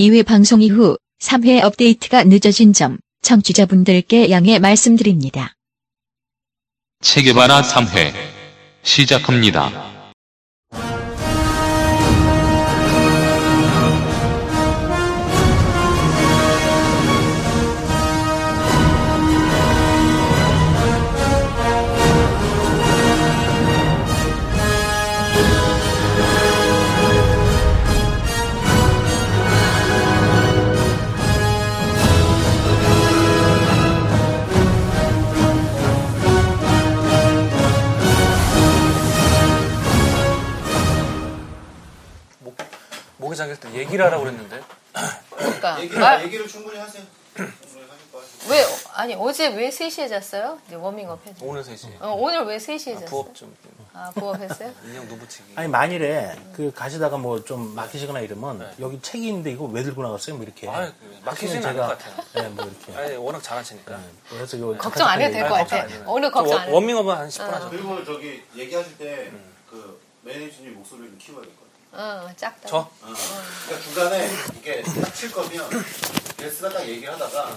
2회 방송 이후 3회 업데이트가 늦어진 점 청취자분들께 양해 말씀드립니다. 체계바라 3회 시작합니다. 때 얘기를 하라고 그랬는데 그러니까 얘기를, 말- 얘기를 충분히 하세요. 왜 아니 어제 왜 3시에 잤어요? 이제 워밍업 해줘. 오늘 3시 어, 오늘 왜 3시에 잤어요? 부업 좀 아 부업 했어요? 인형 누부치기 아니 만일에 그 가시다가 뭐 좀 막히시거나 이러면 여기 책이 있는데 이거 왜 들고 나갔어요? 뭐 이렇게. 네. 아유, 막히지는 않을 것 같아요. 네, 뭐 이렇게. 아니 워낙 잘하시니까 그래서 요 걱정 안 해도 될것 아니, 같아. 걱정 안 해요. 오늘 저 걱정 워- 안 해. 워밍업은 한 10분 하죠 그리고 저기 얘기하실 때그 매니저님 목소리를 키워야 될 것 같아요. 어 작다. 저? 어. 그러니까 중간에 이게 딱 칠 거면 게스트가 딱 얘기를 하다가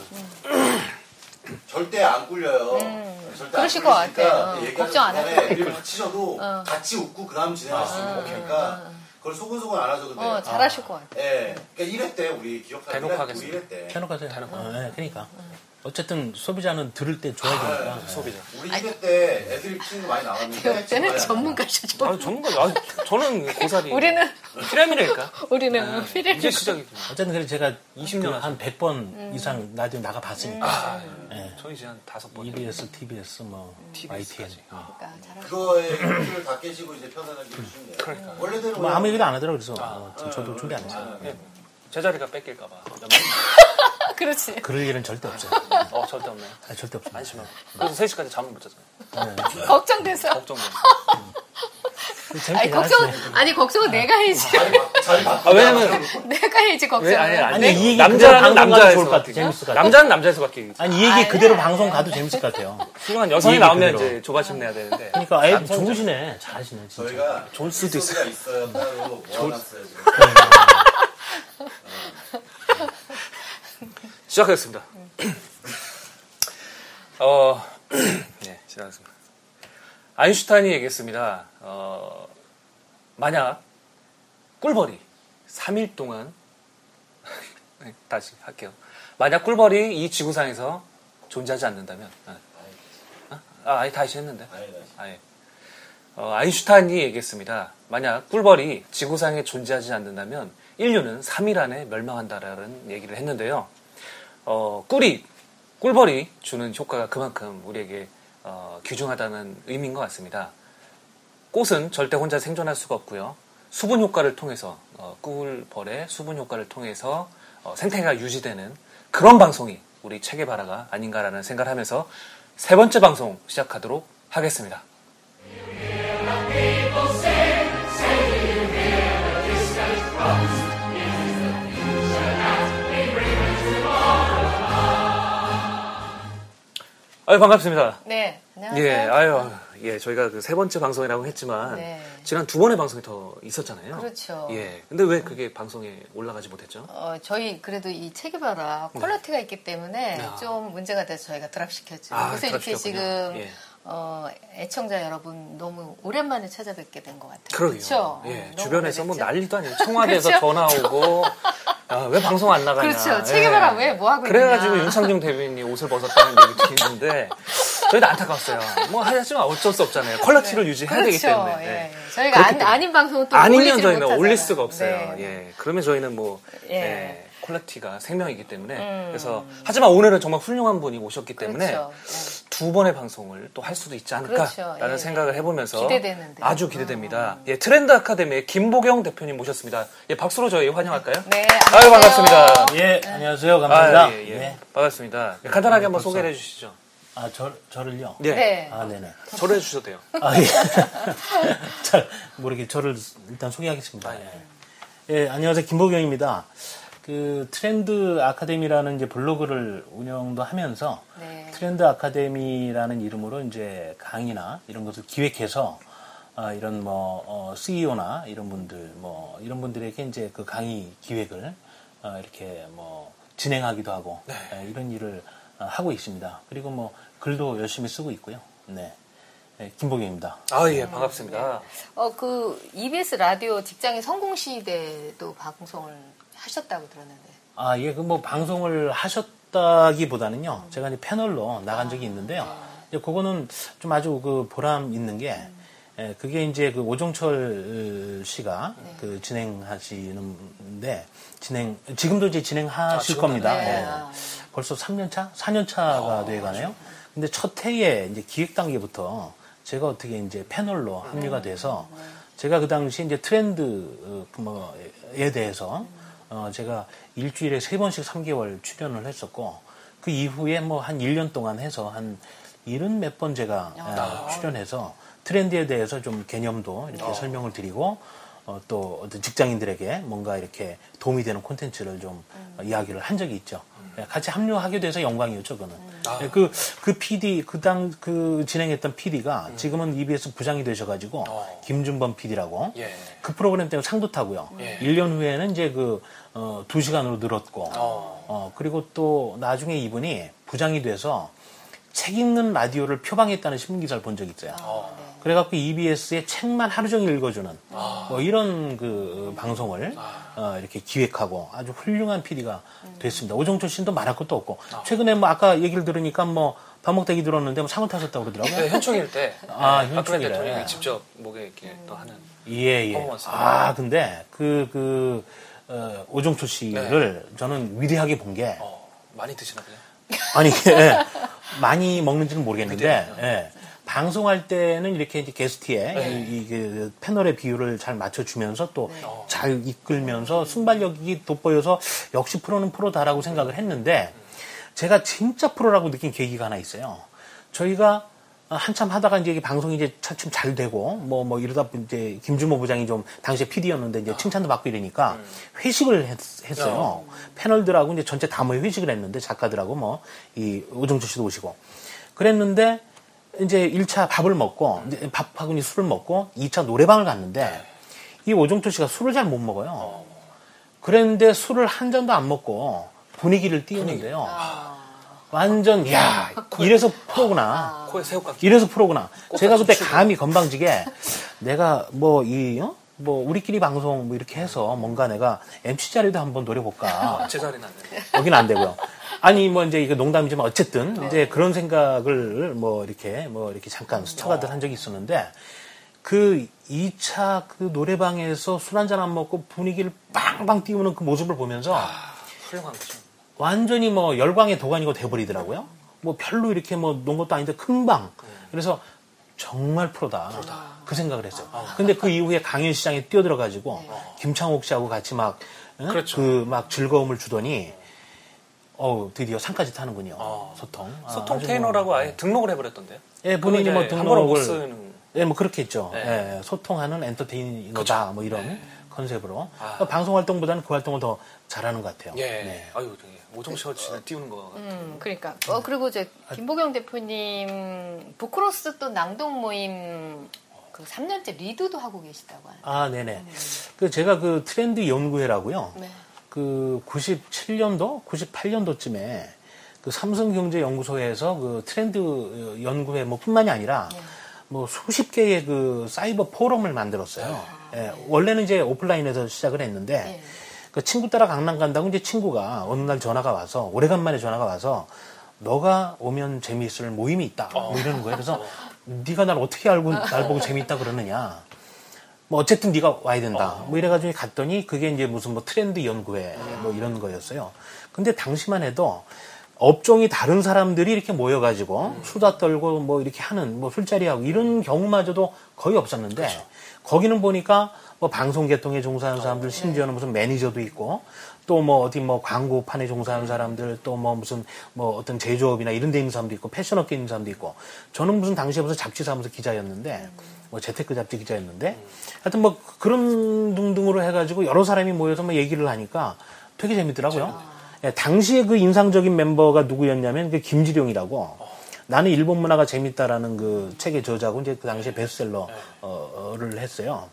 절대 안 꿀려요. 절대 음. 그러실 안것 꿀리니까 같아. 어, 얘기하는 걱정 안 해도 중간에 될 드립을 것다 치셔도 같이 웃고 그 다음 진행할 수 있는 거니까 그걸 소곤소곤 안 하셔도 돼요. 어 잘하실 것 같아. 예. 그러니까 1회 때 우리 기억하는 대놓고 1회, 하겠습니다. 1회 때. 해놓고 하세요. 어, 네, 그러니까. 어쨌든 소비자는 들을 때 좋아야 되니까. 소비자 우리 1회 때 애들이 치는 거 많이 나왔는데 때는 전문가시죠. 아 전문가 아, 저는 고사리 우리는 피라미드니까 우리는 피레미. 이제 시작이죠 어쨌든 그래 제가 20년 그한 100번 이상 라디오 나가 봤으니까. 네. 저희 이제 한 다섯 번 EBS, TBS, 뭐 YTN. 어. 그러니까 그거에 틀을 다 깨시고 이제 편안하게 해주시면 돼요. 그러니까. 원래대로 뭐 아무 얘기도 안 하더라고 그래서 어, 저도 준비 안 했어요. 예, 제 자리가 뺏길까봐 그렇지. 그럴 일은 절대 없어요. 어 절대 없네요 아니, 절대 없어요. 안심하고 그래서 3시까지 잠을 못 잤잖아요 걱정돼서. 걱정돼 재밌게 아니 걱정. 아니 걱정은 내가 해야지. 아 왜냐면 내가 해야지 걱정. 왜 아니 아니 아니, 이 얘기 남자는 가도 남자에서 좋을 것 같아. 재밌을 것 같아. 남자는 남자에서 바뀌기 아니 이 얘기 그대로 방송 가도 재밌을 것 같아요. 훌륭한 여성이 나오면 그대로. 이제 조바심 내야 되는데 그러니까 애 남성이죠. 좋으시네. 잘하시네 진짜. 저희가 좋을 수도 있어요. 에피소드가 있어요. 따로 모아놨어요. 지금. 시작하겠습니다. 어, 네, 시작하겠습니다. 아인슈타인이 얘기했습니다. 어, 만약 꿀벌이 3일 동안 네, 다시 할게요. 만약 꿀벌이 이 지구상에서 존재하지 않는다면 아, 아, 아, 아니 다시 했는데. 아예. 어, 아인슈타인이 얘기했습니다. 만약 꿀벌이 지구상에 존재하지 않는다면 인류는 3일 안에 멸망한다라는 얘기를 했는데요. 어, 꿀이, 꿀벌이 주는 효과가 그만큼 우리에게 어, 귀중하다는 의미인 것 같습니다. 꽃은 절대 혼자 생존할 수가 없고요. 수분 효과를 통해서 어, 꿀벌의 수분 효과를 통해서 어, 생태계가 유지되는 그런 방송이 우리 체계바라가 아닌가라는 생각을 하면서 세 번째 방송 시작하도록 하겠습니다. 아유 반갑습니다. 네. 안녕하세요. 예, 아유, 예, 저희가 그 세 번째 방송이라고 했지만 네. 지난 두 번의 방송이 더 있었잖아요. 그렇죠. 예, 근데 왜 그게 방송에 올라가지 못했죠? 어, 저희 그래도 이 책임봐라 quality가 있기 때문에 야. 좀 문제가 돼서 저희가 drop시켰죠. 아, 그래서 이렇게 drop시켰군요. 지금 예. 어, 애청자 여러분 너무 오랜만에 찾아뵙게 된 것 같아요. 그러게요. 그렇죠? 예, 어, 주변에서 뭐? 난리도 아니고 청와대에서 그렇죠? 전화 오고 야, 왜 방송 안 나가냐. 그렇죠. 책임봐라 왜뭐 하고 그래가지고 있느냐. 윤창중 대변인이 옷을 벗었다는 얘기 듣는데 저희도 안타까웠어요. 뭐 하지만 어쩔 수 없잖아요. quality를 유지해야 되기 그렇죠. 때문에. 예. 예. 저희가 안. 아닌 방송은 또 아니면 저희는 못하잖아요. 올릴 수가 없어요. 네. 예. 그러면 저희는 뭐 예. 예, quality가 생명이기 때문에 그래서 하지만 오늘은 정말 훌륭한 분이 오셨기 때문에 음. 그렇죠. 두 번의 방송을 또 할 수도 있지 않을까라는 그렇죠. 예. 생각을 해보면서 기대되는데. 음. 아주 기대됩니다. 예, 트렌드 아카데미의 김보경 대표님 모셨습니다. 예, 박수로 저희 환영할까요? 네. 아유 안녕하세요. 반갑습니다. 예, 안녕하세요. 감사합니다. 아, 예, 예. 네. 반갑습니다. 예, 간단하게 한번. 소개를 해주시죠. 아, 저, 저를요? 예. 네. 아, 네네. 저를 해주셔도 돼요. 아, 예. 잘 모르게 저를 일단 소개하겠습니다. 예. 예, 안녕하세요. 김보경입니다. 그 트렌드 아카데미라는 이제 블로그를 운영도 하면서 네. 트렌드 아카데미라는 이름으로 이제 강의나 이런 것을 기획해서 아, 이런 뭐 어, CEO나 이런 분들 뭐 이런 분들에게 이제 그 강의 기획을 어, 이렇게 뭐 진행하기도 하고 네. 예, 이런 일을 어, 하고 있습니다. 그리고 뭐 글도 열심히 쓰고 있고요. 네, 예, 김보경입니다. 아, 예, 반갑습니다. 어, 그 EBS 라디오 직장인 성공시대도 방송을 하셨다고 들었는데. 아, 예, 그 뭐 방송을 하셨다기보다는요, 제가 이제 패널로 나간 적이 있는데요. 이제 그거는 좀 아주 그 보람 있는 게, 예, 그게 이제 그 오종철 씨가 그 진행하시는데, 진행, 지금도 이제 진행하실 지금도 겁니다. 네. 예. 아. 벌써 3년 차? 4년 차가 돼 가네요. 근데 첫 해에 이제 기획 단계부터 제가 어떻게 이제 패널로 합류가 돼서 제가 그 당시 이제 트렌드 어, 그 뭐에 대해서 어 제가 일주일에 세 번씩 3개월 출연을 했었고 그 이후에 뭐 한 1년 동안 해서 한 일흔 몇 번 제가 어, 출연해서 트렌드에 대해서 좀 개념도 이렇게 설명을 드리고 어, 또 어떤 직장인들에게 뭔가 이렇게 도움이 되는 콘텐츠를 좀 어, 이야기를 한 적이 있죠. 예, 같이 합류하게 돼서 영광이었죠, 그는. 예, 그, 그 PD, 그 당, 그 진행했던 PD가 지금은 EBS 부장이 되셔가지고, 어. 김준범 PD라고. 예. 그 프로그램 때문에 상도 타고요. 예. 1년 후에는 이제 그, 어, 2시간으로 늘었고, 어. 어, 그리고 또 나중에 이분이 부장이 돼서 책 읽는 라디오를 표방했다는 신문기사를 본 적이 있어요. 어. 네. 그래갖고 EBS의 책만 하루 종일 읽어주는 뭐 이런 그 방송을 어, 이렇게 기획하고 아주 훌륭한 PD가 됐습니다. 오정철 씨도 말할 것도 없고 최근에 뭐 아까 얘기를 들으니까 뭐 밥 먹다 얘기 들었는데 뭐 상을 타셨다고 그러더라고요. 네, 현충일 때 아, 네, 현충일에. 대통령이 직접 목에 이렇게 또 하는 예, 예. 퍼포먼스. 아, 근데 그, 그, 어, 오종철 씨를 저는 위대하게 본 게, 어, 많이 드시나 보요 아니, 예, 많이 먹는지는 모르겠는데, 예, 방송할 때는 이렇게 이제 게스트에 이, 이, 그 패널의 비율을 잘 맞춰주면서 또 잘 이끌면서 순발력이 돋보여서 역시 프로는 프로다라고 생각을 했는데, 제가 진짜 프로라고 느낀 계기가 하나 있어요. 저희가 한참 하다가 이제 방송이 이제 차츰 잘 되고 뭐뭐 이러다 보니 이제 김주모 부장이 좀 당시에 PD였는데 이제 칭찬도 받고 이러니까 회식을 했, 어요. 패널들하고 이제 전체 다 모여 회식을 했는데 작가들하고 뭐 이 오정철 씨도 오시고. 그랬는데 이제 1차 밥을 먹고 이제 밥하고 이제 술을 먹고 2차 노래방을 갔는데 이 오정철 씨가 술을 잘 못 먹어요. 그랬는데 술을 한 잔도 안 먹고 분위기를 띄우는데요. 완전 야 이래서 프로구나. 코에 새우깡 이래서 프로구나. 제가 그때. 감히 건방지게 내가 뭐이 어? 뭐 우리끼리 방송 뭐 이렇게 해서 뭔가 내가 MC 자리도 한번 노려볼까. 제 자리는 안 되네. 여기는 안 되고요. 아니 뭐 이제 이거 농담이지만 어쨌든 이제 그런 생각을 뭐 이렇게 뭐 이렇게 잠깐 스쳐가듯 한 적이 있었는데 그 2차 그 노래방에서 술 한잔 안 먹고 분위기를 빵빵 띄우는 그 모습을 보면서 훌륭한 거죠. 완전히 뭐 열광의 도가니가 돼버리더라고요. 뭐 별로 이렇게 뭐 논 것도 아닌데 금방. 그래서 정말 프로다. 그 생각을 했어요. 근데 그 이후에 강연시장에 뛰어들어가지고 김창옥 씨하고 같이 막, 응? 그렇죠. 그막 즐거움을 주더니 어우 드디어 상까지 타는군요. 어. 소통. 아, 소통 아주 테이너라고 뭐, 아예 등록을 해버렸던데요. 예, 본인이 뭐 등록을 쓰는. 예, 뭐 그렇게 했죠. 네. 예, 소통하는 엔터테이너다 뭐 이런 컨셉으로 아. 그러니까 방송 활동보다는 그 활동을 더 잘하는 것 같아요. 예. 네. 아유, 되게 오정철 씨를 띄우는 거. 같아요. 음, 그러니까. 어, 그리고 이제 김보경 대표님 부크로스 또 낭독 모임 그 3년째 리드도 하고 계시다고 하는데. 아, 네네. 그 제가 그 트렌드 연구회라고요. 네. 그 97년도, 98년도쯤에 그 삼성경제연구소에서 그 트렌드 연구회 뭐 뿐만이 아니라 뭐 수십 개의 그 사이버 포럼을 만들었어요. 예, 원래는 이제 오프라인에서 시작을 했는데 예. 그 친구 따라 강남 간다고 이제 친구가 어느 날 전화가 와서 오래간만에 전화가 와서 너가 오면 재미있을 모임이 있다. 뭐 이러는 거예요. 그래서 네가 날 어떻게 알고 날 보고 재미있다 그러느냐. 뭐 어쨌든 네가 와야 된다. 뭐 이래가지고 갔더니 그게 이제 무슨 뭐 트렌드 연구회 뭐 이런 거였어요. 근데 당시만 해도 업종이 다른 사람들이 이렇게 모여가지고 수다 떨고 뭐 이렇게 하는 뭐 술자리하고 이런 경우마저도 거의 없었는데 거기는 보니까 뭐 방송 개통에 종사하는 사람들 심지어는 무슨 매니저도 있고 또 뭐 어디 뭐 광고판에 종사하는 사람들 또 뭐 무슨 뭐 어떤 제조업이나 이런 데 있는 사람도 있고 패션업계에 있는 사람도 있고. 저는 무슨 당시에 무슨 잡지 사무소 기자였는데 뭐 재테크 잡지 기자였는데 하여튼 뭐 그런 등등으로 해가지고 여러 사람이 모여서 뭐 얘기를 하니까 되게 재밌더라고요. 예, 당시에 그 인상적인 멤버가 누구였냐면 그 김지룡이라고. 나는 일본 문화가 재밌다라는 그 책의 저자고 이제 그 당시에 베스트셀러를 했어요.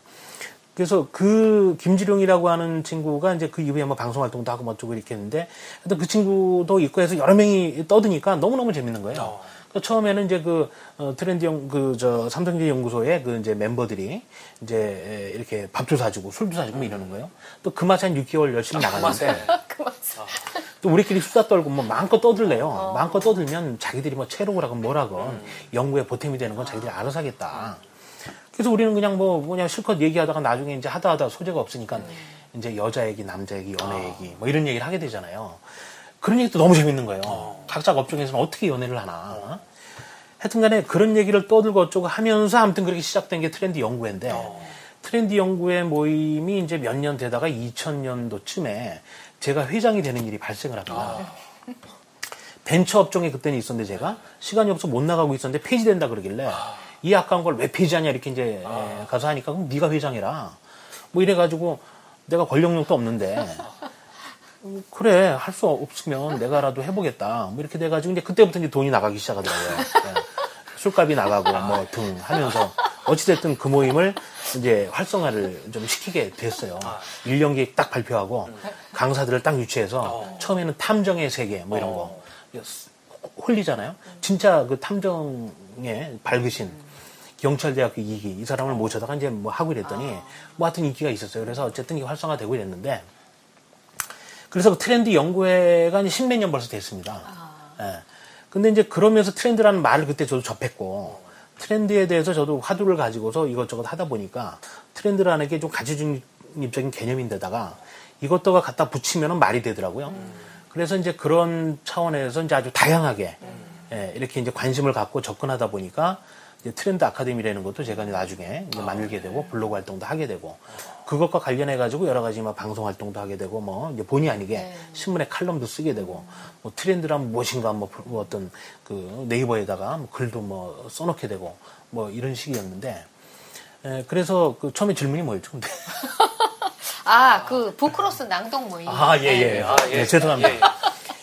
그래서 그 김지룡이라고 하는 친구가 이제 그 이후에 뭐 방송 활동도 하고 뭐 어쩌고 이렇게 했는데 하여튼 그 친구도 있고 해서 여러 명이 떠드니까 너무너무 재밌는 거예요. 어. 그 처음에는 이제 그 어, 트렌드 연, 그저 삼성제 연구소의 그 이제 멤버들이 이제 에, 이렇게 밥도 사주고 술도 사주고 뭐 이러는 거예요. 또 그 맛에 한 6개월 열심히 나갔는데 또 우리끼리 수다 떨고 뭐 마음껏 떠들래요. 마음껏 떠들면 자기들이 뭐 체록을 하건 뭐라건 연구에 보탬이 되는 건 자기들이 알아서 하겠다. 그래서 우리는 그냥 뭐 그냥 실컷 얘기하다가 나중에 이제 하다 하다 소재가 없으니까 이제 여자 얘기, 남자 얘기, 연애 얘기 뭐 이런 얘기를 하게 되잖아요. 그런 얘기도 너무 재밌는 거예요. 각자 업종에서는 어떻게 연애를 하나. 하여튼 간에 그런 얘기를 떠들고 어쩌고 하면서 아무튼 그렇게 시작된 게 트렌드 연구회인데 트렌드 연구회 모임이 이제 몇 년 되다가 2000년도쯤에 제가 회장이 되는 일이 발생을 합니다. 벤처 업종에 그때는 있었는데 제가 시간이 없어 못 나가고 있었는데 폐지된다 그러길래 이 아까운 걸 왜 폐지하냐 이렇게 이제 에, 가서 하니까 그럼 네가 회장이라. 뭐 이래가지고 내가 권력력도 없는데. 음, 그래 할 수 없으면 내가라도 해보겠다. 뭐 이렇게 돼가지고 이제 그때부터 이제 돈이 나가기 시작하더라고요. 예. 술값이 나가고 뭐 등 하면서. 어찌됐든 그 모임을 이제 활성화를 좀 시키게 됐어요. 1년 계획 딱 발표하고 강사들을 딱 유치해서 처음에는 탐정의 세계 뭐 이런 거. 홀리잖아요. 진짜 그 탐정에 밝으신 경찰대학교 이기 이 사람을 모셔다가 이제 뭐 하고 이랬더니 뭐 하여튼 인기가 있었어요. 그래서 어쨌든 이게 활성화되고 이랬는데 그래서 그 트렌드 연구회가 이제 십몇 년 벌써 됐습니다. 예. 근데 이제 그러면서 트렌드라는 말을 그때 저도 접했고 트렌드에 대해서 저도 화두를 가지고서 이것저것 하다 보니까 트렌드라는 게 좀 가치중립적인 개념인데다가 이것저것 갖다 붙이면 말이 되더라고요. 그래서 이제 그런 차원에서 이제 아주 다양하게 예, 이렇게 이제 관심을 갖고 접근하다 보니까 이제 트렌드 아카데미라는 것도 제가 이제 나중에 이제 만들게 되고 블로그 활동도 하게 되고 그것과 관련해 가지고 여러 가지 막 방송 활동도 하게 되고 뭐 이제 본의 아니게 신문에 칼럼도 쓰게 되고 뭐 트렌드란 무엇인가 뭐, 뭐 어떤 그 네이버에다가 뭐 글도 뭐 써놓게 되고 뭐 이런 식이었는데 에, 그래서 그 처음에 질문이 뭐였죠? 근데 아, 그 보크로스 낭독 모임. 아, 예, 예. 네. 아, 예, 죄송합니다.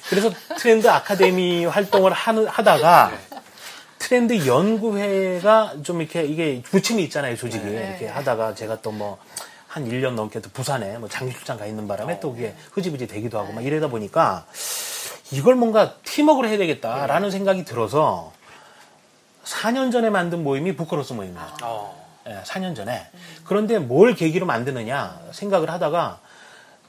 그래서 트렌드 아카데미 활동을 하는, 하다가 트렌드 연구회가 좀 이렇게 이게 부침이 있잖아요, 조직이. 이렇게 하다가 제가 또 뭐 한 1년 넘게 또 부산에 뭐 장기 출장 가 있는 바람에 또 그게 흐지부지 되기도 하고 막 이러다 보니까 이걸 뭔가 팀워크를 해야 되겠다라는 생각이 들어서 4년 전에 만든 모임이 부커러스 모임이에요. 어. 예, 4년 전에. 그런데 뭘 계기로 만드느냐 생각을 하다가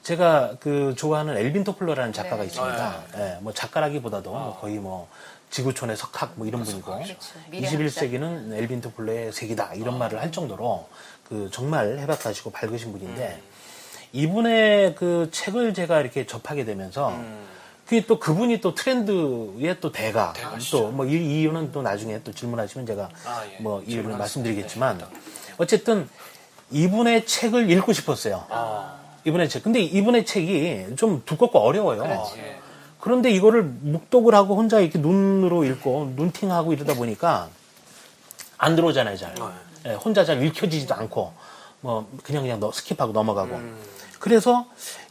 제가 그 좋아하는 엘빈 토플러라는 작가가 있습니다. 예, 뭐 작가라기보다도 뭐 거의 뭐 지구촌의 석학 뭐 이런 분이고 미래학자. 21세기는 엘빈 토플러의 세기다 이런 말을 할 정도로 그 정말 해박하시고 밝으신 분인데 이분의 그 책을 제가 이렇게 접하게 되면서 그게 또 그분이 또 트렌드의 또 대가 또 뭐이 이유는 또 나중에 또 질문하시면 제가 아, 예. 뭐 이유를. 말씀드리겠지만 어쨌든 이분의 책을 읽고 싶었어요. 아. 이분의 책. 근데 이분의 책이 좀 두껍고 어려워요. 예. 그런데 이거를 묵독을 하고 혼자 이렇게 눈으로 읽고 눈팅하고 이러다 보니까 안 들어오잖아요, 잘. 예, 혼자 잘 읽혀지지도 않고 뭐 그냥 그냥 너- skip하고 넘어가고. 그래서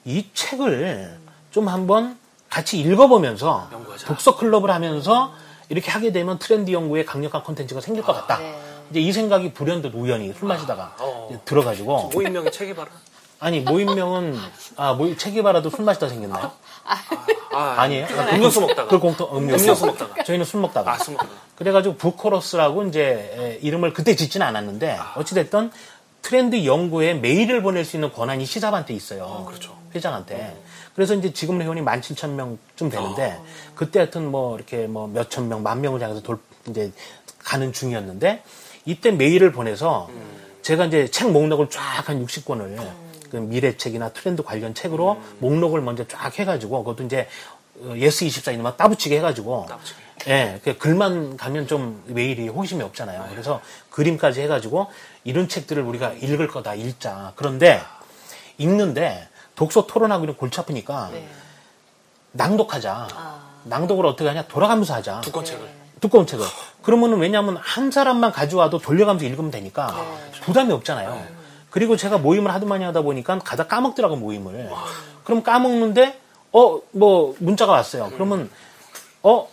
이 책을 좀 한번 같이 읽어보면서 연구하자. 독서 클럽을 하면서 이렇게 하게 되면 트렌드 연구에 강력한 콘텐츠가 생길 것 같다. 네. 이제 이 생각이 불현듯 우연히 술 마시다가 어. 이제 들어가지고 모임명이 책이 봐라. 아니 모임명은 아 모임 책이 바라도 술 마시다 생겼나요? 아, 아니에요? 음료수 먹다가. 그 공통 음료수, 음료수 먹다가. 저희는 술 먹다가. 아, 술 먹다가. 그래가지고 부코러스라고 이제 에, 이름을 그때 짓지는 않았는데 어찌됐든 트렌드 연구에 메일을 보낼 수 있는 권한이 시사반한테 있어요. 그렇죠. 회장한테. 그래서 이제 지금 회원이 17,000명쯤 되는데 그때 하여튼 뭐 이렇게 뭐 몇천 명, 만 명을 향해서 돌 이제 가는 중이었는데 이때 메일을 보내서 제가 이제 책 목록을 쫙한 60권을 그 미래책이나 트렌드 관련 책으로 목록을 먼저 쫙 해가지고 그것도 이제 어, 예스 24 이런 거 따붙이게 해가지고 따붙이게. 예, 그 글만 가면 좀 메일이 호기심이 없잖아요. 그래서 그림까지 해가지고 이런 책들을 우리가 읽을 거다 읽자. 그런데 읽는데 독서 토론하고 이런 골치 아프니까 네. 낭독하자. 아. 낭독을 어떻게 하냐? 돌아가면서 하자. 두권 책을. 두꺼운 책을. 그러면은 왜냐하면 한 사람만 가져와도 돌려가면서 읽으면 되니까 부담이 없잖아요. 그리고 제가 모임을 하도 많이 하다 보니까 가다 까먹더라고 모임을. 그럼 까먹는데 어 뭐 문자가 왔어요. 그러면 어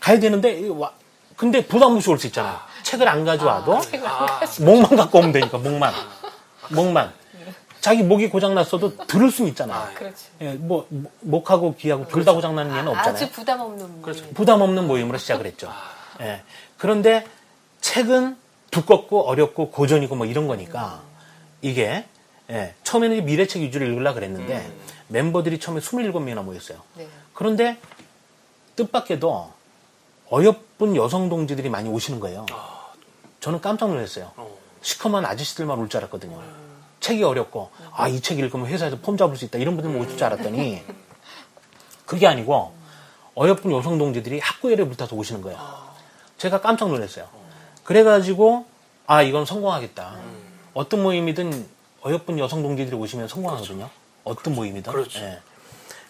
가야 되는데 이 와- 근데 부담 없이 올 수 있잖아요. 책을 안 가져와도 아, 목만 갖고 오면 되니까 목만 목만. 자기 목이 고장났어도 들을 수는 있잖아요. 그렇지. 예, 뭐, 목- 목하고 귀하고 둘다 고장나는 예는 아, 없잖아요. 아주 부담 없는 그렇죠. 부담 없는 모임으로 시작을 했죠. 예. 그런데 책은 두껍고 어렵고 고전이고 뭐 이런 거니까 이게 예, 처음에는 미래책 위주로 읽으려고 그랬는데 멤버들이 처음에 27명이나 모였어요. 네. 그런데 뜻밖에도 어여쁜 여성 동지들이 많이 오시는 거예요. 저는 깜짝 놀랐어요. 시커먼 아저씨들만 올 줄 알았거든요. 책이 어렵고 아이 책 읽으면 회사에서 폼 잡을 수 있다 이런 분들만 오실 줄 알았더니 그게 아니고 어여쁜 여성 동지들이 학구열에 불타서 오시는 거예요. 제가 깜짝 놀랐어요. 그래가지고 아 이건 성공하겠다. 어떤 모임이든 어여쁜 여성 동지들이 오시면 성공하거든요. 어떤 모임이든. 그렇죠. 예.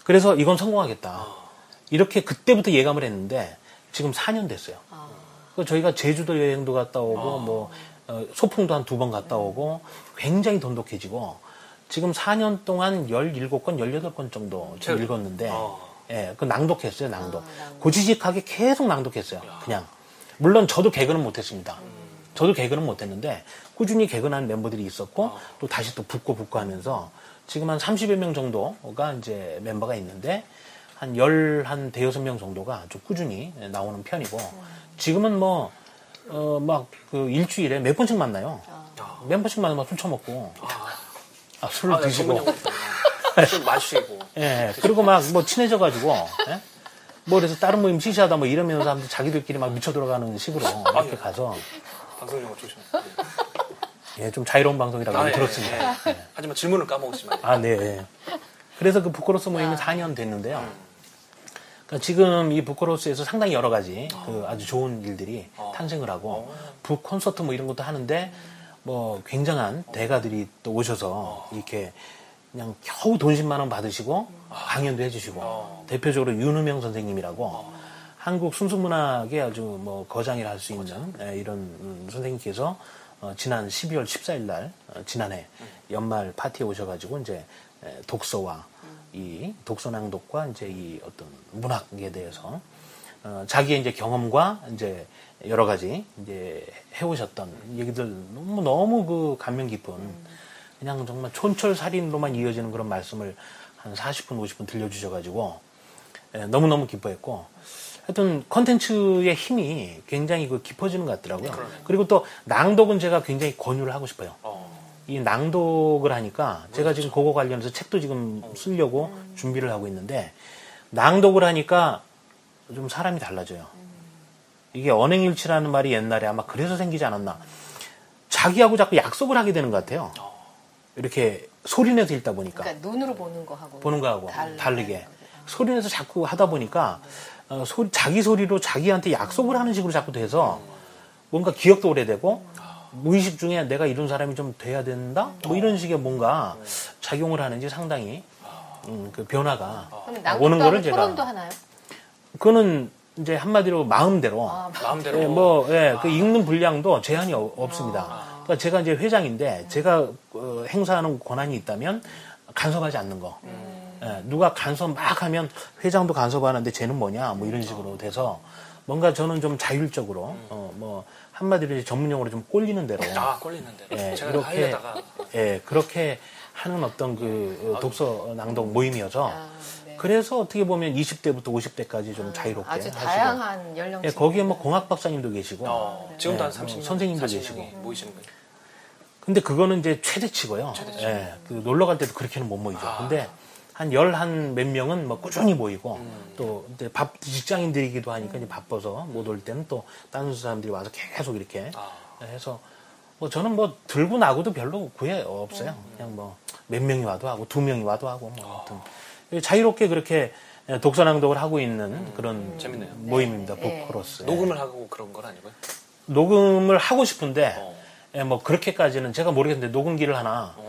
그래서 이건 성공하겠다. 이렇게 그때부터 예감을 했는데 지금 4년 됐어요. 그래서 저희가 제주도 여행도 갔다 오고 뭐 어, 소풍도 한 두 번 갔다 오고 굉장히 돈독해지고 지금 4년 동안 17권, 18권 정도 지금 책. 읽었는데 어. 예, 그 낭독했어요, 낭독. 아, 낭독. 고지식하게 계속 낭독했어요. 그냥. 물론 저도 개근은 못했습니다. 저도 개근은 못했는데 꾸준히 개근하는 멤버들이 있었고 또 다시 또 붙고 붙고 하면서 지금 한 30여 명 정도가 이제 멤버가 있는데 한 열, 한 대여섯 명 정도가 좀 꾸준히 나오는 편이고 지금은 뭐, 어, 막 그 일주일에 몇 번씩 만나요. 몇 번씩 만나면 술 처먹고 아, 술을 아, 네, 드시고 술 마시고. 예, 그리고 막 뭐 친해져가지고, 예? 뭐 그래서 다른 모임 시시하다 뭐 이러면서 자기들끼리 막 미쳐 들어가는 식으로 이렇게 예. 가서, 방송용어 조심. 예, 좀 자유로운 방송이라고 아, 예, 들었습니다. 예. 하지만 질문을 돼요. 아, 네. 예. 그래서 그 부코로스 모임이 4년 됐는데요. 그러니까 지금 이 부코로스에서 상당히 여러 가지 그 아주 좋은 일들이 탄생을 하고 북 콘서트 뭐 이런 것도 하는데 뭐 굉장한 대가들이 또 오셔서 이렇게 그냥 겨우 돈 10만 원 받으시고 강연도 해주시고 대표적으로 윤우명 선생님이라고 한국 순수문학의 아주 뭐 거장이라 할 수 있는 예, 이런 음, 선생님께서 어, 지난 12월 14일 날 어, 지난해 연말 파티에 오셔가지고 이제 에, 독서와 이 독서 낭독과 이제 이 어떤 문학에 대해서 어, 자기의 이제 경험과 이제 여러 가지 이제 해오셨던 얘기들 너무 너무 그 감명 깊은 그냥 정말 촌철살인으로만 이어지는 그런 말씀을 한 40분 50분 들려주셔가지고 예, 너무너무 기뻐했고 하여튼 컨텐츠의 힘이 굉장히 그 깊어지는 것 같더라고요. 그리고 또 낭독은 제가 굉장히 권유를 하고 싶어요. 어. 이 낭독을 하니까 제가 지금 그거 관련해서 책도 지금 쓰려고 준비를 하고 있는데 낭독을 하니까 좀 사람이 달라져요. 이게 언행일치라는 말이 옛날에 아마 그래서 생기지 않았나. 자기하고 자꾸 약속을 하게 되는 것 같아요. 이렇게 소리내서 읽다 보니까. 그러니까 눈으로 보는 거하고 보는 거하고 달라요. 다르게 소리내서 자꾸 하다 보니까 어, 소- 자기 소리로 자기한테 약속을 하는 식으로 자꾸 돼서 뭔가 기억도 오래되고 무의식 중에 내가 이런 사람이 좀 돼야 된다 뭐 이런 식의 뭔가 작용을 하는지 상당히 음, 그 변화가 그럼 오는 거를 제가 토론도 하나요? 그거는 이제 한마디로 마음대로 아, 마음대로. 예, 뭐, 예, 그 읽는 분량도 제한이 어- 없습니다. 그러니까 제가 이제 회장인데 제가 어, 행사하는 권한이 있다면 간섭하지 않는 거. 예, 누가 간섭 막 하면 회장도 간섭하는데 쟤는 뭐냐 뭐 이런 식으로 돼서 뭔가 저는 좀 자율적으로 어, 뭐 한마디로 이제 전문용어로 좀 꼴리는 대로 아, 꼴리는데. 예, 제가 이렇게 하려다가 예, 그렇게 하는 어떤 그 어, 독서 낭독 모임이어서 아, 네. 그래서 어떻게 보면 20대부터 50대까지 좀 자유롭게 아주 하시고 다양한 연령층. 예, 거기에 뭐 공학 박사님도 계시고 어, 지금도 한 예, 30명, 선생님도 40 명이 계시고. 모이시는 거예요. 근데 그거는 이제 최대치고요. 예, 그 놀러 갈 때도 그렇게는 못 모이죠. 아. 근데 한 열 한 몇 명은 뭐 꾸준히 모이고 음. 또 이제 밥 직장인들이기도 하니까 이제 바빠서 못 올 때는 또 다른 사람들이 와서 계속 이렇게 아. 해서 뭐 저는 뭐 들고 나고도 별로 구애 없어요. 음. 그냥 뭐 몇 명이 와도 하고 두 명이 와도 하고 뭐 아무튼 자유롭게 그렇게 독서 낭독을 하고 있는 그런 음. 재밌네요. 모임입니다. 네. 예. 녹음을 하고 그런 건 아니고요. 녹음을 하고 싶은데 어. 예, 뭐 그렇게까지는 제가 모르겠는데 녹음기를 하나 어.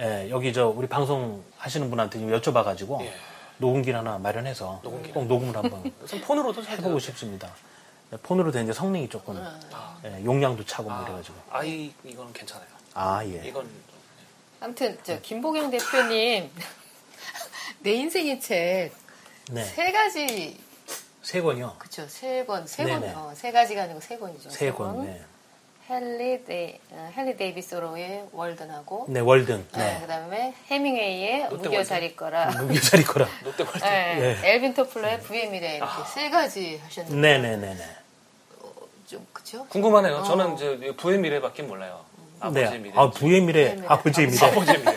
예, 여기 저 우리 방송 하시는 분한테 좀 여쭤봐가지고 예. 녹음기를 하나 마련해서 녹음기를. 꼭 녹음을 한번 우선 폰으로도 해도 해보고 싶습니다. 예, 폰으로 되는데 성능이 조금 예, 용량도 차고 뭐 이래가지고 아이 이건 괜찮아요. 아 예. 이건 아무튼 저 김보경 대표님 내 인생의 책 세 네. 가지 세 권이요. 그쵸 세 권, 세 네네. 권, 어, 세 가지가 아니고 세 권이죠. 세 권. 권 네. 헨리 데이 어, 헨리 데이비드 소로의 월든하고 네, 월든. 네. 네. 그다음에 헤밍웨이의 롯데 무기여 잘 있거라. 무기여 잘 있거라. 롯데월드. 네. 네. 앨빈 토플러의 부의 미래 이렇게 세 가지 하셨는데 네네네네. 좀 그죠? 궁금하네요. 어. 저는 이제 부의 미래밖에 몰라요. 아버지의 네. 미래. 아, 부의 미래. 미래. 아버지의 미래. 아버지의 미래.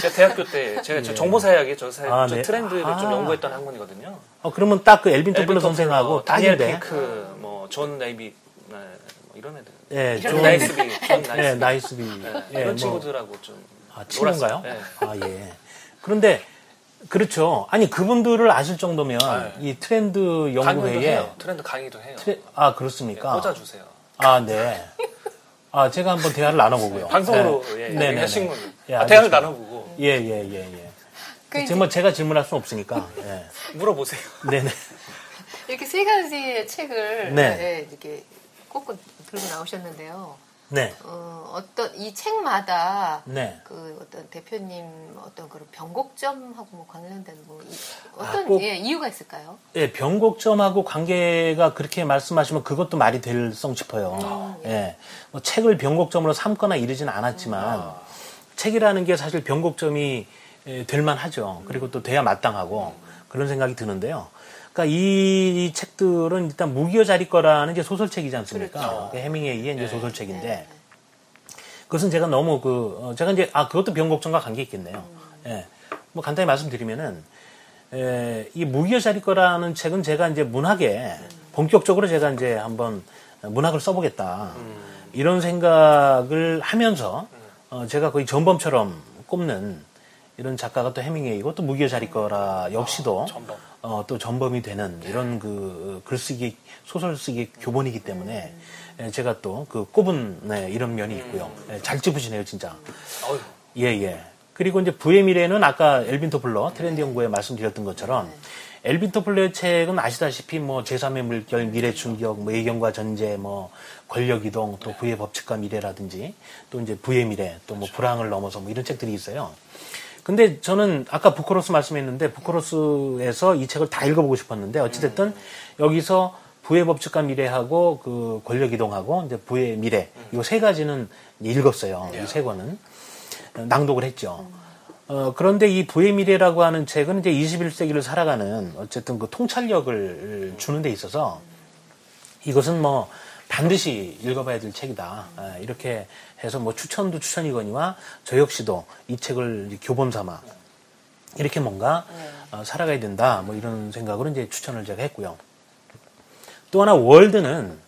제가 대학교 때 제가 저 정보사회학이 저, 사, 아, 저 네. 트렌드를 좀 아. 연구했던 학문이거든요. 어, 그러면 딱 그 엘빈 토플러 선생하고 다니엘 딱인데. 핑크, 뭐존 네이비, 네, 뭐 이런 애들. 예, 좀. 나이스비, 존 나이스비. 네, 나이스비. 네, 예, 이런 뭐. 친구들하고 좀 아, 친구인가요? 네. 아, 예. 그런데, 그렇죠. 아니, 그분들을 아실 정도면, 네. 이 트렌드 연구회에. 트렌드 강의도 해요. 트레- 아, 예, 그렇습니까? 꽂아 주세요. 아, 네. 아, 제가 한번 대화를 나눠보고요. 방송으로 네. 예, 네네네. 하신 건 예, 아, 대화를. 나눠보고 예, 예, 예, 예. 그 이제 정말 제가 질문할 수 없으니까. 예. 물어보세요. 네네. 이렇게 세 가지의 책을 네. 예, 이렇게 꼭 들고 나오셨는데요. 네. 어, 어떤 이 책마다 네. 그 어떤 대표님 어떤 그런 변곡점하고 뭐 관련된 뭐 이- 어떤 아, 꼭- 예, 이유가 있을까요? 예, 변곡점하고 관계가 그렇게 말씀하시면 그것도 말이 될 성 싶어요. 아, 예. 뭐 책을 변곡점으로 삼거나 이러지는 않았지만, 아. 책이라는 게 사실 변곡점이 예, 될 만하죠. 그리고 또 돼야 마땅하고, 그런 생각이 드는데요. 그러니까 이, 이 책들은 일단 무기여 자리 거라는 이제 소설책이지 않습니까? 그렇죠. 그 해밍웨이의 이제 네. 소설책인데, 네. 그것은 제가 너무 그, 어, 제가 이제, 아, 그것도 변곡점과 관계 있겠네요. 예. 뭐 간단히 말씀드리면은, 에, 이 무기여 자리 거라는 책은 제가 이제 문학에 본격적으로 제가 이제 한번 문학을 써보겠다. 이런 생각을 하면서, 어, 제가 거의 전범처럼 꼽는 이런 작가가 또 해밍웨이고 또 무기여 자리 거라 역시도 전범. 어, 또 전범이 되는 이런 그 글쓰기, 소설 쓰기 교본이기 때문에 예, 제가 또 그 꼽은 네, 이런 면이 있고요. 예, 잘 찝으시네요, 진짜. 어휴, 예, 예. 그리고 이제 부의 미래는 아까 엘빈 토플러 트렌드 연구에 말씀드렸던 것처럼 엘빈 토플러의 책은 아시다시피 뭐 제3의 물결, 미래 충격, 뭐 예견과 전제, 뭐 권력 이동, 또 부의 법칙과 미래라든지 또 이제 부의 미래, 또 뭐 불황을 넘어서 뭐 이런 책들이 있어요. 근데 저는 아까 부코로스 말씀했는데 부코로스에서 이 책을 다 읽어보고 싶었는데 어찌됐든 여기서 부의 법칙과 미래하고 그 권력 이동하고 이제 부의 미래 이거 세 가지는 읽었어요. 이세 권은 낭독을 했죠. 어, 그런데 이 부의 미래라고 하는 책은 이제 21세기를 살아가는 어쨌든 그 통찰력을 주는 데 있어서 이것은 뭐 반드시 읽어봐야 될 책이다. 아, 이렇게 해서 뭐 추천도 추천이거니와 저 역시도 이 책을 교본 삼아 이렇게 뭔가 어, 살아가야 된다. 뭐 이런 생각으로 이제 추천을 제가 했고요. 또 하나 월드는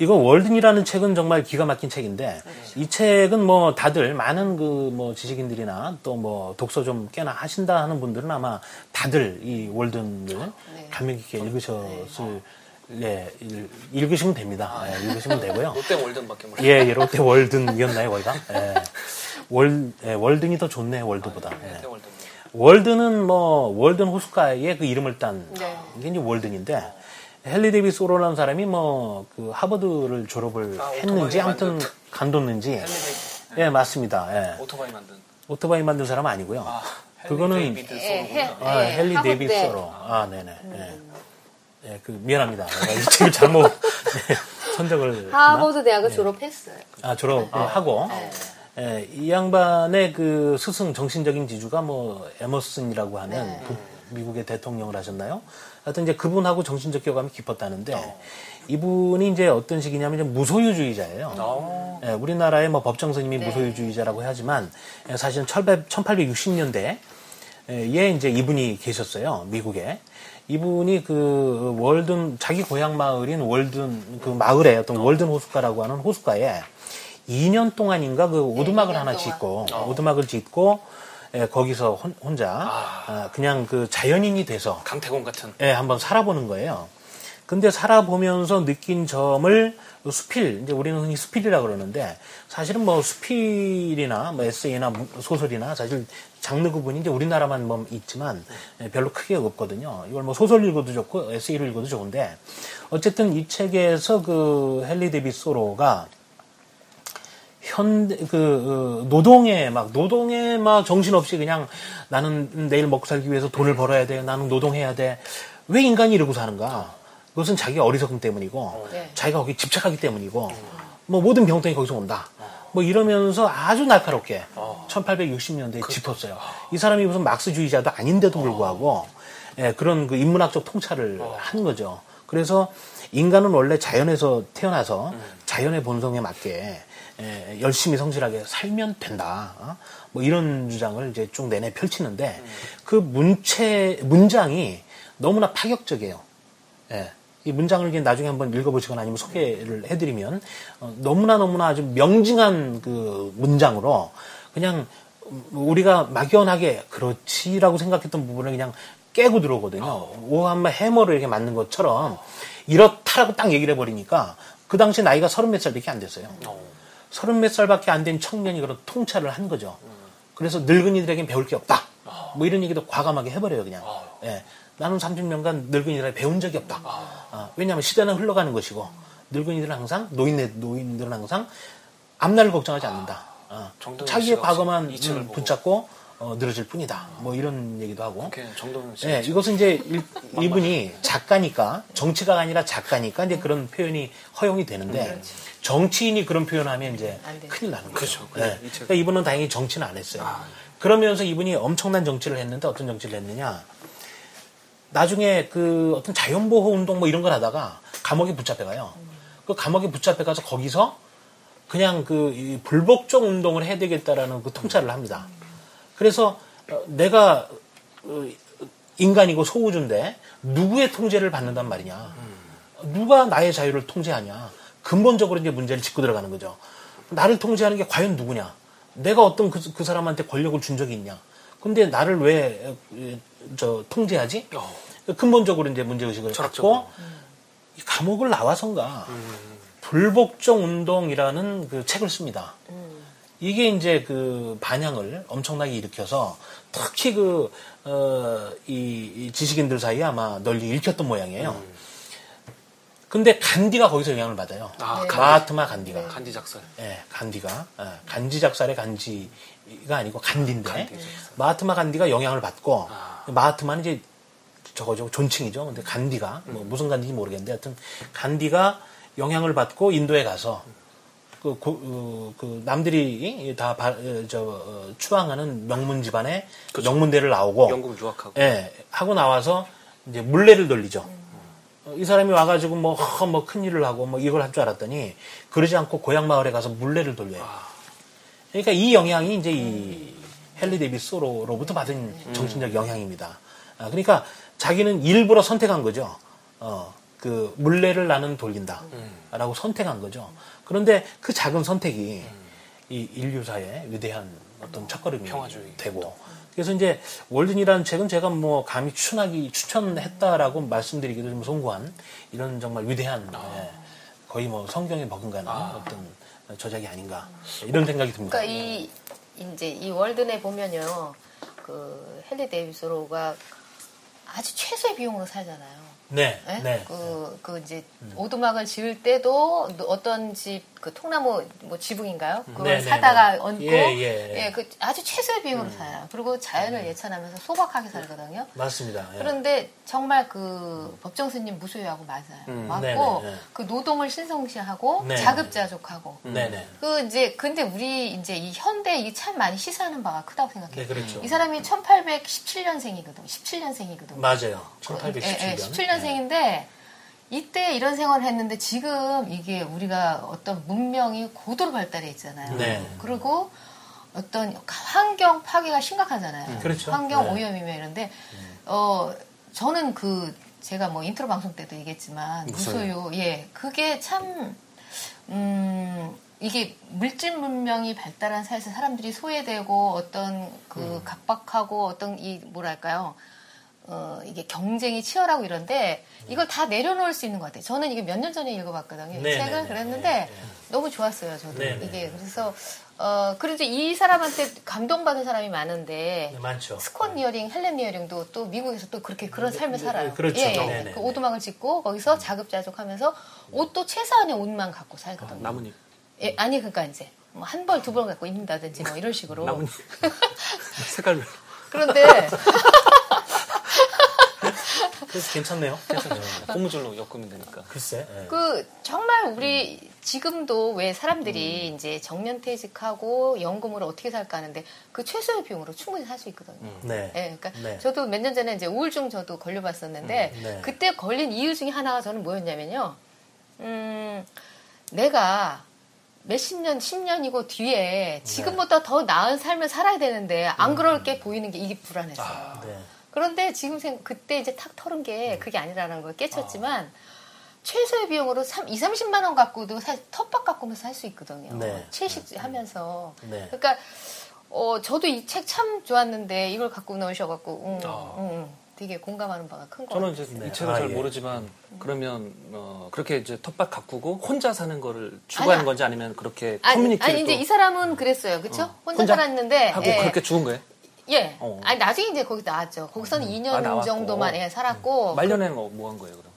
이거 월든이라는 책은 정말 기가 막힌 책인데 이 책은 뭐 다들 많은 그 뭐 지식인들이나 또 뭐 독서 좀 꽤나 하신다 하는 분들은 아마 다들 이 월든을 네. 감명 깊게 읽으셨을 네, 읽- 읽으시면 됩니다. 예, 읽으시면 되고요. 롯데 월든밖에 몰라요. 예, 예, 롯데 월든이었나요, 거기가? 예. 월, 예, 월든이 더 좋네, 월드보다. 예. 롯데 월든. 월드는 뭐 월든 호숫가의 그 이름을 딴 네. 게 이제 월든인데 헨리 데이비스 오로라는 사람이 뭐 그 하버드를 졸업을 아, 했는지 아무튼 만든- 간뒀는지 헨리 데이비스. 예 맞습니다. 예. 오토바이 만든. 오토바이 만든 사람 아니고요. 아, 그거는 헨리 데이비드 예, 소로구나. 해- 아, 예, 헨리 데이비스 때. 오로. 아 네네. 예. 예, 그 미안합니다. 이 책을 잘못 네, 선정을? 하버드 대학을 졸업했어요. 아, 졸업하고, 예, 이 양반의 그 스승 정신적인 지주가 뭐 에머슨이라고 하는 네. 북- 미국의 대통령을 하셨나요? 하여튼 이제 그분하고 정신적 교감이 깊었다는데 이분이 이제 어떤 식이냐면 이제 무소유주의자예요. 어. 예, 우리나라의 뭐 법정 스님이 무소유주의자라고 하지만 예, 사실은 1860년대 에 이제 이분이 계셨어요. 미국에. 이분이 그 월든 자기 고향 마을인 월든 그 마을에 어떤 월든 호숫가라고 하는 호숫가에 2년 동안인가 그 오두막을 2년 하나 동안. 짓고 오두막을 짓고 예, 거기서 혼, 혼자 아, 그냥 그 자연인이 돼서 강태공 같은. 예, 한번 살아보는 거예요. 근데 살아보면서 느낀 점을 수필, 이제 우리는 흔히 수필이라 그러는데 사실은 뭐 수필이나 뭐 에세이나 무- 소설이나 사실 장르 구분이 이제 우리나라만 뭐 있지만 예, 별로 크게 없거든요. 이걸 뭐 소설 읽어도 좋고 에세이를 읽어도 좋은데 어쨌든 이 책에서 그 헨리 데비스 소로가 현대 그 어, 노동에 막 노동에 막 정신없이 그냥 나는 내일 먹고 살기 위해서 돈을 벌어야 돼 나는 노동해야 돼 왜 인간이 이러고 사는가 그것은 자기 어리석음 때문이고 네. 자기가 거기 집착하기 때문이고 뭐 모든 병통이 거기서 온다. 뭐 이러면서 아주 날카롭게 어. 1860년대에 짚었어요. 이 사람이 무슨 막스주의자도 아닌데도 불구하고 예, 그런 그 인문학적 통찰을 한 거죠. 그래서 인간은 원래 자연에서 태어나서 자연의 본성에 맞게 예, 열심히 성실하게 살면 된다. 어? 뭐 이런 주장을 이제 쭉 내내 펼치는데 그 문체 문장이 너무나 파격적이에요. 예. 이 문장을 이제 나중에 한번 읽어보시거나 아니면 소개를 해드리면 어, 너무나 너무나 아주 명징한 그 문장으로 그냥 우리가 막연하게 그렇지라고 생각했던 부분을 그냥 깨고 들어오거든요. 오한마 해머를 이렇게 맞는 것처럼 이렇다라고 딱 얘기를 해버리니까 그 당시 나이가 서른 몇 살밖에 안 됐어요. 서른 몇 살밖에 안 된 청년이 그런 통찰을 한 거죠. 그래서 늙은이들에겐 배울 게 없다. 뭐 이런 얘기도 과감하게 해버려요, 그냥. 예. 나는 30년간 늙은이들에게 배운 적이 없다. 아, 왜냐하면 시대는 흘러가는 것이고, 늙은이들은 항상, 노인, 노인들은 항상 앞날을 걱정하지 않는다. 아, 정동영 자기의 씨가 과거만 음. 붙잡고 어, 늘어질 뿐이다. 뭐 이런 얘기도 하고. 씨. 예, 이것은 이제 일, 이분이 작가니까 정치가가 아니라 작가니까 이제 그런 표현이 허용이 되는데 정치인이 그런 표현하면 이제. 큰일 나는 거죠. 그렇죠. 예. 그러니까 이분은 다행히 정치는 안 했어요. 그러면서 이분이 엄청난 정치를 했는데 어떤 정치를 했느냐? 나중에 그 어떤 자연보호 운동 뭐 이런 걸 하다가 감옥에 붙잡혀가요. 그 감옥에 붙잡혀가서 거기서 그냥 그이 불복종 운동을 해야 되겠다라는 그 통찰을 합니다. 그래서 어, 내가 어, 인간이고 소우주인데 누구의 통제를 받는단 말이냐? 누가 나의 자유를 통제하냐? 근본적으로 이제 문제를 짚고 들어가는 거죠. 나를 통제하는 게 과연 누구냐? 내가 어떤 그, 그 사람한테 권력을 준 적이 있냐? 근데 나를 왜, 어, 저, 통제하지? 어. 근본적으로 이제 문제의식을. 갖고, 이 감옥을 나와선가, 불복종 운동이라는 그 책을 씁니다. 이게 이제 그 반향을 엄청나게 일으켜서 특히 그, 어, 이, 이 지식인들 사이에 아마 널리 읽혔던 모양이에요. 근데 간디가 거기서 영향을 받아요. 아, 간디. 마하트마 간디가. 간디 작살. 예, 간디가. 예, 간지 작살의 간지가 아니고 간디인데. 간디. 마하트마 간디가 영향을 받고, 아. 마하트마는 이제 저거 저 존칭이죠. 근데 간디가, 뭐 무슨 간디인지 모르겠는데 하여튼 간디가 영향을 받고 인도에 가서 그, 고- 어, 그 남들이 다 바- 어, 저, 어, 추앙하는 명문 집안에 명문대를 나오고 영국 유학하고. 예, 하고 나와서 이제 물레를 돌리죠. 어, 이 사람이 와가지고 뭐, 허, 뭐 큰일을 하고 뭐 이걸 할 줄 알았더니 그러지 않고 고향 마을에 가서 물레를 돌려요. 그러니까 이 영향이 이제 이 헨리 데이비스 소로로부터 받은 정신적 영향입니다. 아, 그러니까 자기는 일부러 선택한 거죠. 어, 그 물레를 나는 돌린다. 라고 선택한 거죠. 그런데 그 작은 선택이 이 인류사의 위대한 어떤 첫걸음이 평화주의. 되고 그래서 이제 월든이라는 책은 제가 뭐 감히 추천하기 추천했다라고 말씀드리기도 좀 송구한 이런 정말 위대한 예, 거의 뭐 성경에 버금가는 어떤 저작이 아닌가 이런 생각이 듭니다. 그러니까 이 이제 이 월든에 보면요, 그 헨리 데이비스로가 아주 최소의 비용으로 살잖아요. 네, 예? 네. 그, 그 이제 오두막을 지을 때도 어떤 집, 그 통나무 뭐 지붕인가요? 그걸 네, 네, 사다가 네. 얹고, 예, 예. 그 아주 최소의 비용으로 살아요. 그리고 자연을 예찬하면서 소박하게 살거든요. 맞습니다. 예. 그런데 정말 그 법정 스님 무소유하고 맞아요. 음. 맞고 네네, 네. 그 노동을 신성시하고 네. 자급자족하고 네네. 그 이제 근데 우리 이제 이 현대 이 참 많이 시사하는 바가 크다고 생각해요. 네, 그렇죠. 이 사람이 1817년생이거든. 17년생이거든. 맞아요. 예, 1817년. 17년생인데 이때 이런 생활을 했는데 지금 이게 우리가 어떤 문명이 고도로 발달해 있잖아요. 네. 그리고 어떤 환경 파괴가 심각하잖아요. 그렇죠. 환경 네. 오염이며 이런데 어 저는 그 제가 뭐 인트로 방송 때도 얘기했지만 무소유. 무소유 예 그게 참 음, 이게 물질 문명이 발달한 사회에서 사람들이 소외되고 어떤 그 음. 각박하고 어떤 이 뭐랄까요 어 이게 경쟁이 치열하고 이런데 이걸 다 내려놓을 수 있는 것 같아요. 저는 이게 몇 년 전에 읽어봤거든요. 이 네, 책을 네, 네, 그랬는데 네, 네. 너무 좋았어요. 저도 네, 네. 이게 그래서 어 그래도 이 사람한테 감동받은 사람이 많은데 네, 많죠. 스콧 니어링, 헬렌 니어링도 또 미국에서 또 그렇게 그런 삶을 네, 살아요. 그렇죠. 예, 예. 네, 네, 그 네. 오두막을 짓고 거기서 자급자족하면서 옷도 최소한의 옷만 갖고 살거든요. 나뭇잎. 예, 아니 그러니까 이제 뭐 한 벌 두 벌 갖고 입는다든지 뭐 이런 식으로. 나뭇잎. 색깔. 그런데 그래서 괜찮네요. 괜찮네요. 고무줄로 엮으면 되니까. 글쎄. 예. 그 정말 우리 지금도 왜 사람들이 이제 정년 퇴직하고 연금으로 어떻게 살까 하는데 그 최소의 비용으로 충분히 살 수 있거든요. 네. 예, 그러니까 네. 저도 몇 년 전에 이제 우울증 저도 걸려봤었는데 음, 네. 그때 걸린 이유 중에 하나가 저는 뭐였냐면요. 음, 내가 몇십 년, 십 년이고 뒤에 지금보다 더 나은 삶을 살아야 되는데 안 그럴 게 보이는 게 이게 불안했어요. 네. 그런데 지금 생 그때 이제 탁 털은 게 그게 아니라는 걸 깨쳤지만 최소의 비용으로 3, 2, 30만 원 갖고도 사실 텃밭 가꾸면서 살수 있거든요. 네. 채식 하면서. 네. 그러니까 어, 저도 이 책 참 좋았는데 이걸 갖고 나오셔 갖고 음, 아. 음, 음, 되게 공감하는 바가 큰 거 저는 같아요. 이제 네. 이 책을 아, 잘 예. 모르지만 그러면 어, 그렇게 이제 텃밭 가꾸고 혼자 사는 거를 추구하는 아니야. 건지 아니면 그렇게 아니, 커뮤니티를 아니 이제 또이 사람은 그랬어요, 그렇죠? 어, 혼자, 혼자 살았는데 하고 예. 그렇게 죽은 거예요? 예. 어. 아니 나중에 이제 거기 나왔죠. 거기서는 2년 아. 정도만 예, 살았고 말년에는 뭐한 거예요, 그럼?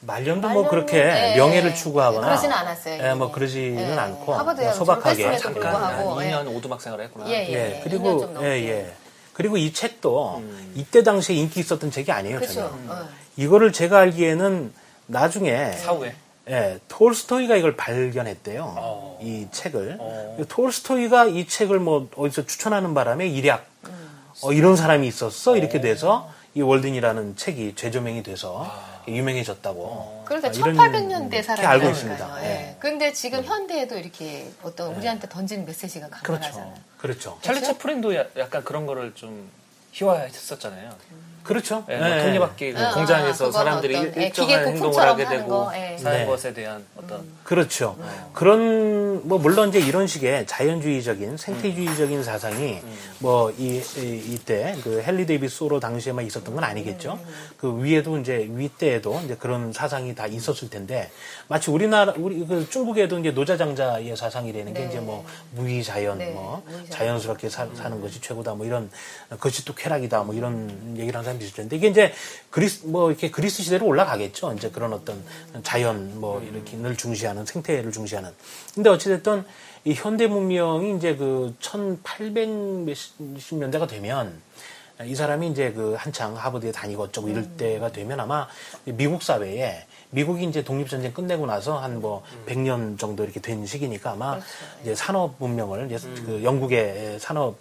말년도 뭐 그렇게 예, 명예를 추구하거나 그러지는 않았어요. 예, 뭐 예. 그러지는 예. 않고 그냥 소박하게 잠깐 한 예. 2년 오두막 생활을 했구나. 예, 예. 예, 2년 그리고. 예, 예. 그리고 이 책도 음. 이때 당시에 인기 있었던 책이 아니에요, 그렇죠. 전혀. 어. 이거를 제가 알기에는 나중에 사후에. 예, 톨스토이가 이걸 발견했대요. 어. 이 책을. 어. 톨스토이가 이 책을 뭐 어디서 추천하는 바람에 일약 음. 어, 이런 사람이 있었어 이렇게 돼서 이 월든이라는 책이 재조명이 돼서 유명해졌다고. 그러니까 아, 이런 1800년대 이렇게 사람이 알고 있습니다. 예. 예. 근데 지금 현대에도 이렇게 어떤 우리한테 던지는 메시지가 강렬하잖아요. 그렇죠. 찰리 채플린도 야- 약간 그런 거를 좀 희화했었잖아요. 그렇죠. 예, 뭐 예. 톱니바퀴 그 아, 공장에서 그건 사람들이 어떤, 예, 일정한 행동을 부품처럼 하게 하는 되고 거, 예. 사는 네. 것에 대한 어떤 그렇죠. 그런 뭐 물론 이제 이런 식의 자연주의적인 생태주의적인 사상이 뭐 이 이때 그 헨리 데이비스 소로 당시에만 있었던 건 아니겠죠. 그 위에도 이제 위 때에도 이제 그런 사상이 다 있었을 텐데 마치 우리나라 우리 그 중국에도 이제 노자장자의 사상이라는 게 네. 이제 뭐 무의자연 네, 뭐 무의자연. 자연스럽게 사, 는 것이 최고다 뭐 이런 그것이 또 쾌락이다 뭐 이런 얘기를 하는 사람들이 있을 텐데 이게 이제 그리스 뭐 이렇게 그리스 시대로 올라가겠죠. 이제 그런 어떤 자연 뭐 이렇게를 중시하는 생태를 중시하는. 근데 어찌됐든 이 현대 문명이 이제 그 1800몇 년대가 되면 이 사람이 이제 그 한창 하버드에 다니고 어쩌고 이럴 때가 되면 아마 미국 사회에 미국이 이제 독립전쟁 끝내고 나서 한 뭐 100년 정도 이렇게 된 시기니까 아마 이제 산업 문명을 이제 그 영국의 산업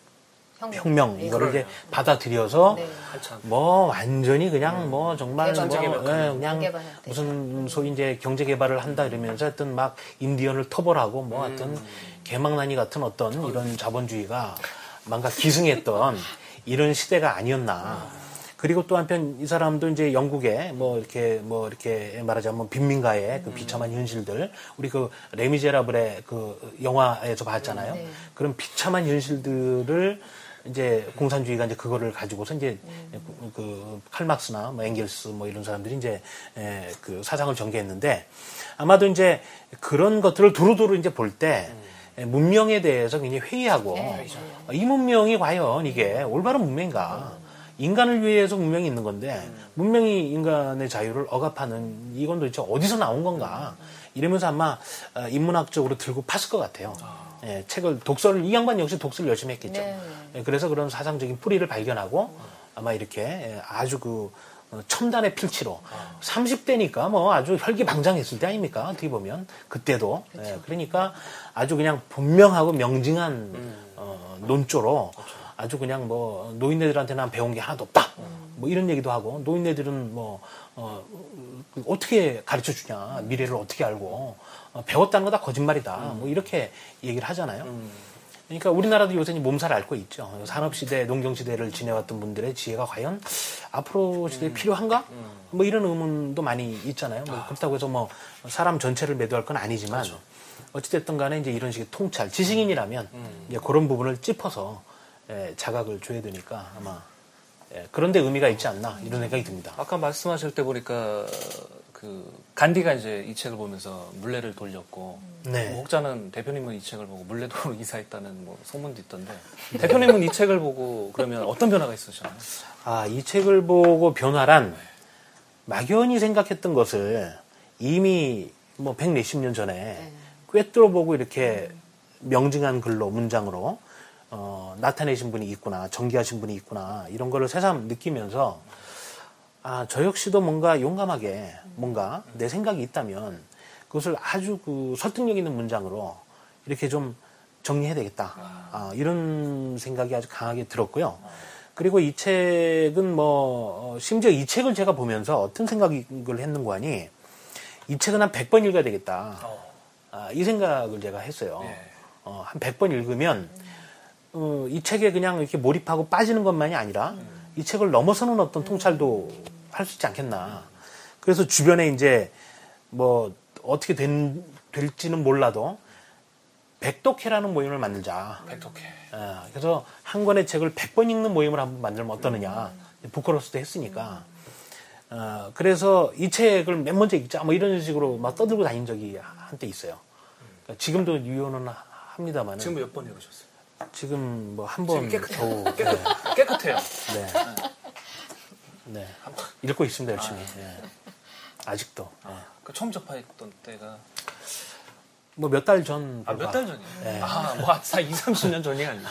혁명 예. 이거를 이제 받아들여서 네. 한참 뭐 완전히 그냥 뭐 정말 뭐몇 예, 그냥 개발할 때. 무슨 소위 이제 경제 개발을 한다 이러면서 하여튼 막 인디언을 터벌하고 뭐 하여튼 개망나니 같은 어떤 이런 자본주의가 뭔가 기승했던 이런 시대가 아니었나. 그리고 또 한편 이 사람도 이제 영국에 뭐 이렇게 뭐 이렇게 말하자면 빈민가의 그 비참한 현실들 우리 그 레미제라블의 그 영화에서 봤잖아요. 네. 그런 비참한 현실들을 이제 공산주의가 이제 그거를 가지고서 이제 그, 그 칼막스나 뭐 앵겔스 뭐 이런 사람들이 이제 에, 그 사상을 전개했는데 아마도 이제 그런 것들을 두루두루 이제 볼때 문명에 대해서 굉장히 회의하고 네, 이 문명이 과연 이게 올바른 문명인가? 인간을 위해서 문명이 있는 건데 문명이 인간의 자유를 억압하는 이건 도대체 어디서 나온 건가? 이러면서 아마 어, 인문학적으로 들고 팠을 것 같아요. 예, 책을 독서를 이 양반 역시 독서를 열심히 했겠죠. 네, 예, 그래서 그런 사상적인 뿌리를 발견하고 아마 이렇게 예, 아주 그 어, 첨단의 필치로 30대니까 뭐 아주 혈기방장했을 때 아닙니까? 어떻게 보면. 그때도. 예, 그러니까 아주 그냥 분명하고 명징한 어, 논조로 아주 그냥 뭐 노인네들한테 난 배운 게 하나도 없다. 뭐 이런 얘기도 하고 노인네들은 뭐 어, 그 어떻게 가르쳐 주냐 미래를 어떻게 알고 어, 배웠다는 거 다 거짓말이다. 뭐 이렇게 얘기를 하잖아요. 그러니까 우리나라도 요새 이제 몸살 앓고 있죠. 산업시대, 농경시대를 지내왔던 분들의 지혜가 과연 앞으로 시대에 필요한가? 뭐 이런 의문도 많이 있잖아요. 뭐 그렇다고 해서 뭐 사람 전체를 매도할 건 아니지만 어찌됐든 간에 이제 이런 식의 통찰, 지식인이라면 이제 그런 부분을 짚어서 예, 자각을 줘야 되니까 아마 예, 그런데 의미가 있지 않나 이런 생각이 듭니다. 아까 말씀하실 때 보니까 그 간디가 이제 이 책을 보면서 물레를 돌렸고 네. 뭐 혹자는 대표님은 이 책을 보고 물레도로 이사했다는 뭐 소문도 있던데 대표님은 이 책을 보고 그러면 어떤 변화가 있으셨나요? 아, 이 책을 보고 변화란 막연히 생각했던 것을 이미 뭐 백몇십 년 전에 꿰뚫어보고 이렇게 명징한 글로, 문장으로 어, 나타내신 분이 있구나, 전개하신 분이 있구나, 이런 거를 새삼 느끼면서 아, 저 역시도 뭔가 용감하게 뭔가 내 생각이 있다면 그것을 아주 그 설득력 있는 문장으로 이렇게 좀 정리해야 되겠다. 아, 이런 생각이 아주 강하게 들었고요. 그리고 이 책은 뭐, 어, 심지어 이 책을 제가 보면서 어떤 생각을 했는고 하니 이 책은 한 100번 읽어야 되겠다. 어. 아, 이 생각을 제가 했어요. 예. 어, 한 100번 읽으면 어, 이 책에 그냥 이렇게 몰입하고 빠지는 것만이 아니라 이 책을 넘어서는 어떤 통찰도 할 수 있지 않겠나. 그래서 주변에 이제 뭐 어떻게 된, 될지는 몰라도 백독회라는 모임을 만들자. 백독해. 어, 그래서 한 권의 책을 100번 읽는 모임을 한번 만들면 어떠느냐. 부끄러워서도 했으니까. 어, 그래서 이 책을 맨 먼저 읽자. 뭐 이런 식으로 막 떠들고 다닌 적이 한때 있어요. 그러니까 지금도 유효는 하- 합니다만. 지금 몇 번 읽으셨어요? 지금 뭐 한번 깨끗해요. 겨우. 네. 깨끗, 깨끗해요. 네. 네. 읽고 있습니다, 열심히. 예. 아직도. 예. 그 처음 접했던 때가 뭐 몇 달 전. 아, 몇 달 전이에요? 네. 아, 뭐, 한 2, 30년 전이 아니고.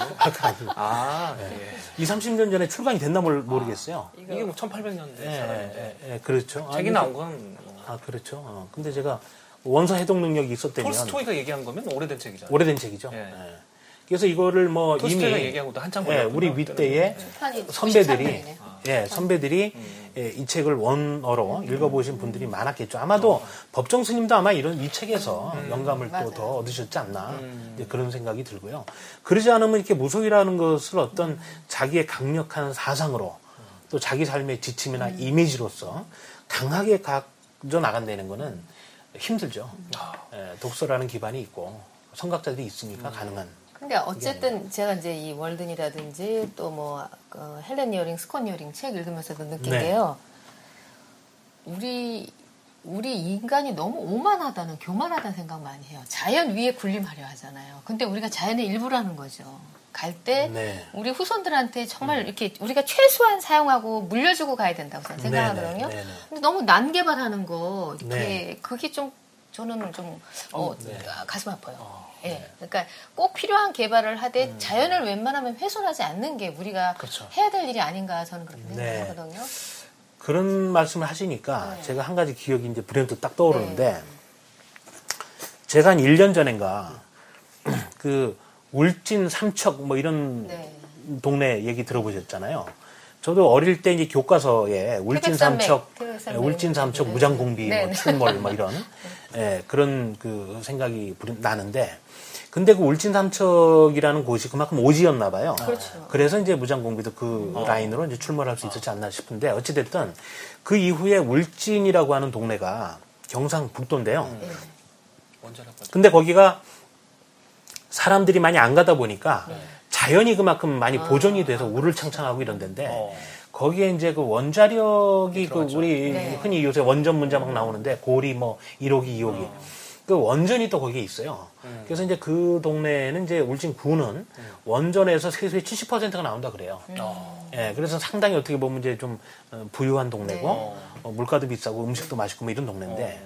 아, 예. 2, 30년 전에 출간이 됐나 모르, 모르겠어요. 이게 뭐 1800년대 예, 사람인데. 예, 예, 그렇죠. 아, 책이 나온 건 뭐, 아, 그렇죠. 어, 근데 제가 원서 해독 능력이 있었다면. 톨스토이가 얘기한 거면 오래된 책이잖아요. 오래된 책이죠. 예. 예. 그래서 이거를 뭐 이미. 얘기하고도 한참 예. 우리 윗대에 출판이 선배들이 93년이네. 예, 선배들이 예, 이 책을 원어로 읽어보신 분들이 많았겠죠. 아마도 법정 스님도 아마 이런 이 책에서 영감을 또. 더 얻으셨지 않나 이제 그런 생각이 들고요. 그러지 않으면 이렇게 무속이라는 것을 어떤 자기의 강력한 사상으로 또 자기 삶의 지침이나 이미지로서 강하게 가져 나간다는 거는 힘들죠. 예, 독서라는 기반이 있고 성각자들이 있으니까 가능한. 근데 어쨌든 제가 이제 이 월든이라든지 또 뭐 헬렌 이어링, 스콘 이어링 책 읽으면서도 느낀 네. 게요. 우리 우리 인간이 너무 오만하다는 교만하다는 생각 많이 해요. 자연 위에 군림하려 하잖아요. 근데 우리가 자연의 일부라는 거죠. 갈때 네. 우리 후손들한테 정말 이렇게 우리가 최소한 사용하고 물려주고 가야 된다고 저는 생각하거든요. 네, 네, 네. 근데 너무 난개발하는 거 이렇게 네. 그게 좀 저는 좀 어, 네. 아, 가슴 아파요. 어, 예, 그러니까 꼭 필요한 개발을 하되 자연을 웬만하면 훼손하지 않는 게 우리가 음. 그렇죠. 해야 될 일이 아닌가 저는 그렇게 네. 생각하거든요. 그런 말씀을 하시니까 네. 제가 한 가지 기억이 이제 불현듯 딱 떠오르는데 제가 한 1년 전인가 그 울진 삼척 뭐 이런 네. 동네 얘기 들어보셨잖아요. 저도 어릴 때 이제 교과서에 울진 삼척. 예, 울진 삼척 네. 무장공비, 네, 뭐 네. 출몰 뭐 이런 예, 그런 그 생각이 나는데 근데 그 울진 삼척이라는 곳이 그만큼 오지였나 봐요. 그렇죠. 그래서 이제 무장공비도 그 어. 라인으로 이제 출몰할 수 있었지 않나 싶은데 어찌 됐든 그 이후에 울진이라고 하는 동네가 경상북도인데요. 음. 근데 거기가 사람들이 많이 안 가다 보니까 네. 자연이 그만큼 많이 보존이 돼서 우를 창창하고 이런 데인데 어. 거기에 이제 그 원자력이 그. 우리 네. 흔히 요새 원전 문자 막 나오는데 고리 뭐 1호기, 2호기 그 원전이 또 거기에 있어요. 음. 그래서 이제 그 동네에는 이제 울진 구는 원전에서 세수의 70%가 나온다 그래요. 어. 예, 그래서 상당히 어떻게 보면 이제 좀 어, 부유한 동네고 네. 어, 물가도 비싸고 음식도 맛있고 뭐 이런 동네인데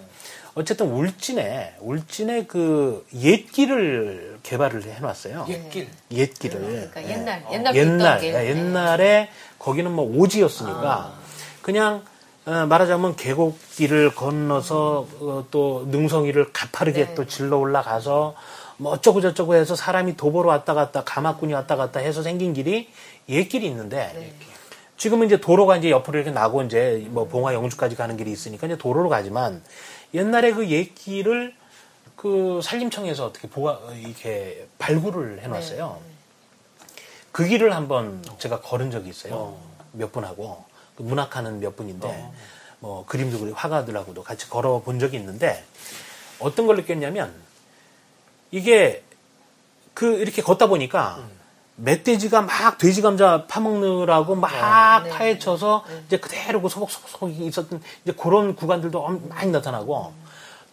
어쨌든 울진에 울진에 그 옛길을 개발을 해놨어요. 옛길. 옛길을 그러니까 예. 옛날 옛날 옛날 길. 예, 옛날에 거기는 뭐 오지였으니까 그냥 어, 말하자면 계곡길을 건너서 어, 또 능성이를 가파르게 네. 또 질러 올라가서 뭐 어쩌고 저쩌고 해서 사람이 도보로 왔다 갔다 가마꾼이 왔다 갔다 해서 생긴 길이 옛길이 있는데 네. 지금은 이제 도로가 이제 옆으로 이렇게 나고 이제 뭐 봉화 영주까지 가는 길이 있으니까 이제 도로로 가지만 옛날에 그 옛길을 그 산림청에서 어떻게 보가 이렇게 발굴을 해놨어요. 그 길을 한번 제가 걸은 적이 있어요. 몇 분하고. 그 문학하는 몇 분인데 뭐 그림도 그리고 화가들하고도 같이 걸어 본 적이 있는데 어떤 걸 느꼈냐면 이게 그 이렇게 걷다 보니까 멧돼지가 막 돼지 감자 파먹느라고 막 네. 파헤쳐서 이제 그대로 그 소복소복 있었던 이제 그런 구간들도 엄- 많이 나타나고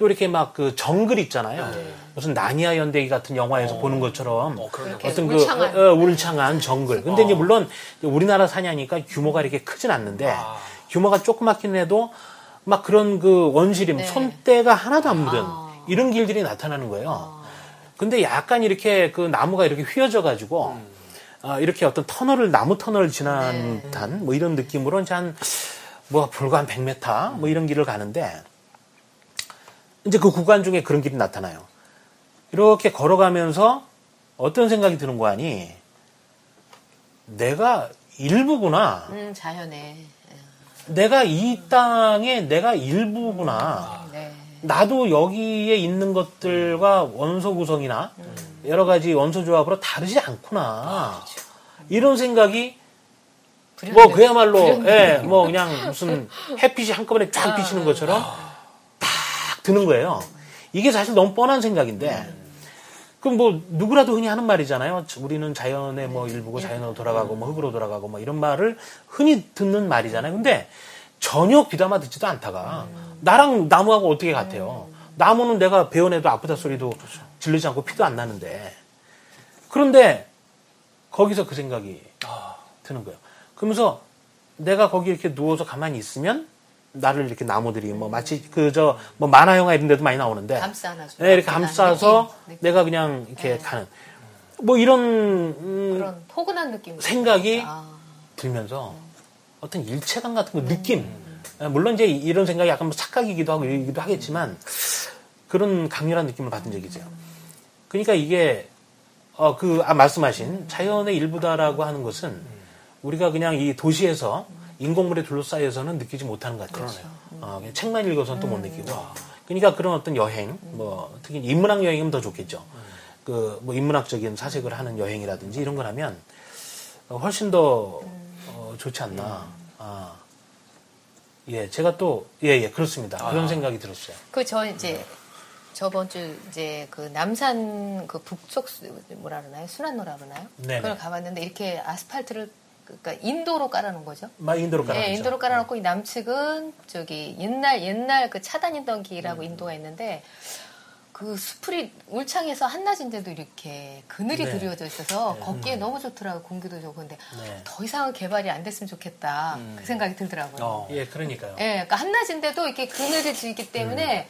또 이렇게 막 그 정글 있잖아요. 무슨 나니아 연대기 같은 영화에서 보는 것처럼 어, 어떤 그 울창한. 어, 어, 울창한 정글. 근데 이제 물론 우리나라 사냐니까 규모가 이렇게 크진 않는데 아. 규모가 조그맣긴 해도 막 그런 그 원시림 네. 손때가 하나도 안 묻은 아. 이런 길들이 나타나는 거예요. 근데 약간 이렇게 그 나무가 이렇게 휘어져 가지고 아, 이렇게 어떤 터널을 나무 터널을 지난 네. 듯한 뭐 이런 느낌으로 이제 한뭐 불과 한 100m 뭐 이런 길을 가는데 이제 그 구간 중에 그런 길이 나타나요. 이렇게 걸어가면서 어떤 생각이 드는 거 아니? 내가 일부구나. 음, 자연에. 내가 이 땅에 내가 일부구나. 네. 나도 여기에 있는 것들과 원소 구성이나 여러 가지 원소 조합으로 다르지 않구나. 이런 생각이 뭐 불현듯. 그야말로 불현듯. 예, 뭐 그냥 무슨 햇빛이 한꺼번에 쫙 비치는 것처럼 딱 드는 거예요. 이게 사실 너무 뻔한 생각인데 그럼 뭐 누구라도 흔히 하는 말이잖아요. 우리는 자연의 뭐 일부고 자연으로 돌아가고 뭐 흙으로 돌아가고 뭐 이런 말을 흔히 듣는 말이잖아요. 근데 전혀 귀담아 듣지도 않다가 나랑 나무하고 어떻게 같아요? 나무는 내가 베어내도 아프다 소리도 질르지 않고 피도 안 나는데 그런데 거기서 그 생각이 드는 거예요. 그러면서 내가 거기 이렇게 누워서 가만히 있으면 나를 이렇게 나무들이 뭐 마치 그 저 뭐 만화 영화 이런 데도 많이 나오는데 감싸 안아줘. 네, 이렇게 감싸서 느낌, 느낌. 내가 그냥 이렇게 네. 가는 뭐 이런 음, 그런 포근한 느낌. 생각이 아, 들면서 어떤 일체감 같은 거 느낌 예, 물론 이제 이런 생각이 약간 뭐 착각이기도 하고 이기도 하겠지만 그런 강렬한 느낌을 받은 적이 있어요. 그러니까 이게 어, 그 아, 말씀하신 자연의 일부다라고 하는 것은 우리가 그냥 이 도시에서 인공물에 둘러싸여서는 느끼지 못하는 것 같아요. 어, 그냥 책만 읽어서는 또 못 느끼고. 그러니까 그런 어떤 여행, 뭐 특히 인문학 여행이면 더 좋겠죠. 그 뭐 인문학적인 사색을 하는 여행이라든지 이런 걸 하면 어, 훨씬 더 어, 좋지 않나. 아. 예, 제가 또, 예, 예, 그렇습니다. 그런 생각이 들었어요. 그 저 이제 저번 주 이제 그 남산 그 북쪽 수- 뭐라 그러나요? 순환로라 그러나요? 네네. 그걸 가봤는데 이렇게 아스팔트를 그러니까 인도로 깔아놓은 거죠. 막 인도로 깔아놨죠. 예, 인도로 깔아놓고 이 남측은 저기 옛날 옛날 그 차단이던 음. 길하고 인도가 있는데 그 수풀이 울창해서 한낮인데도 이렇게 그늘이 네. 드리워져 있어서 걷기에 너무 좋더라고 공기도 좋고 근데 네. 더 이상은 개발이 안 됐으면 좋겠다 그 생각이 들더라고요. 어. 예, 그러니까요. 예, 그러니까 한낮인데도 이렇게 그늘이 지기 때문에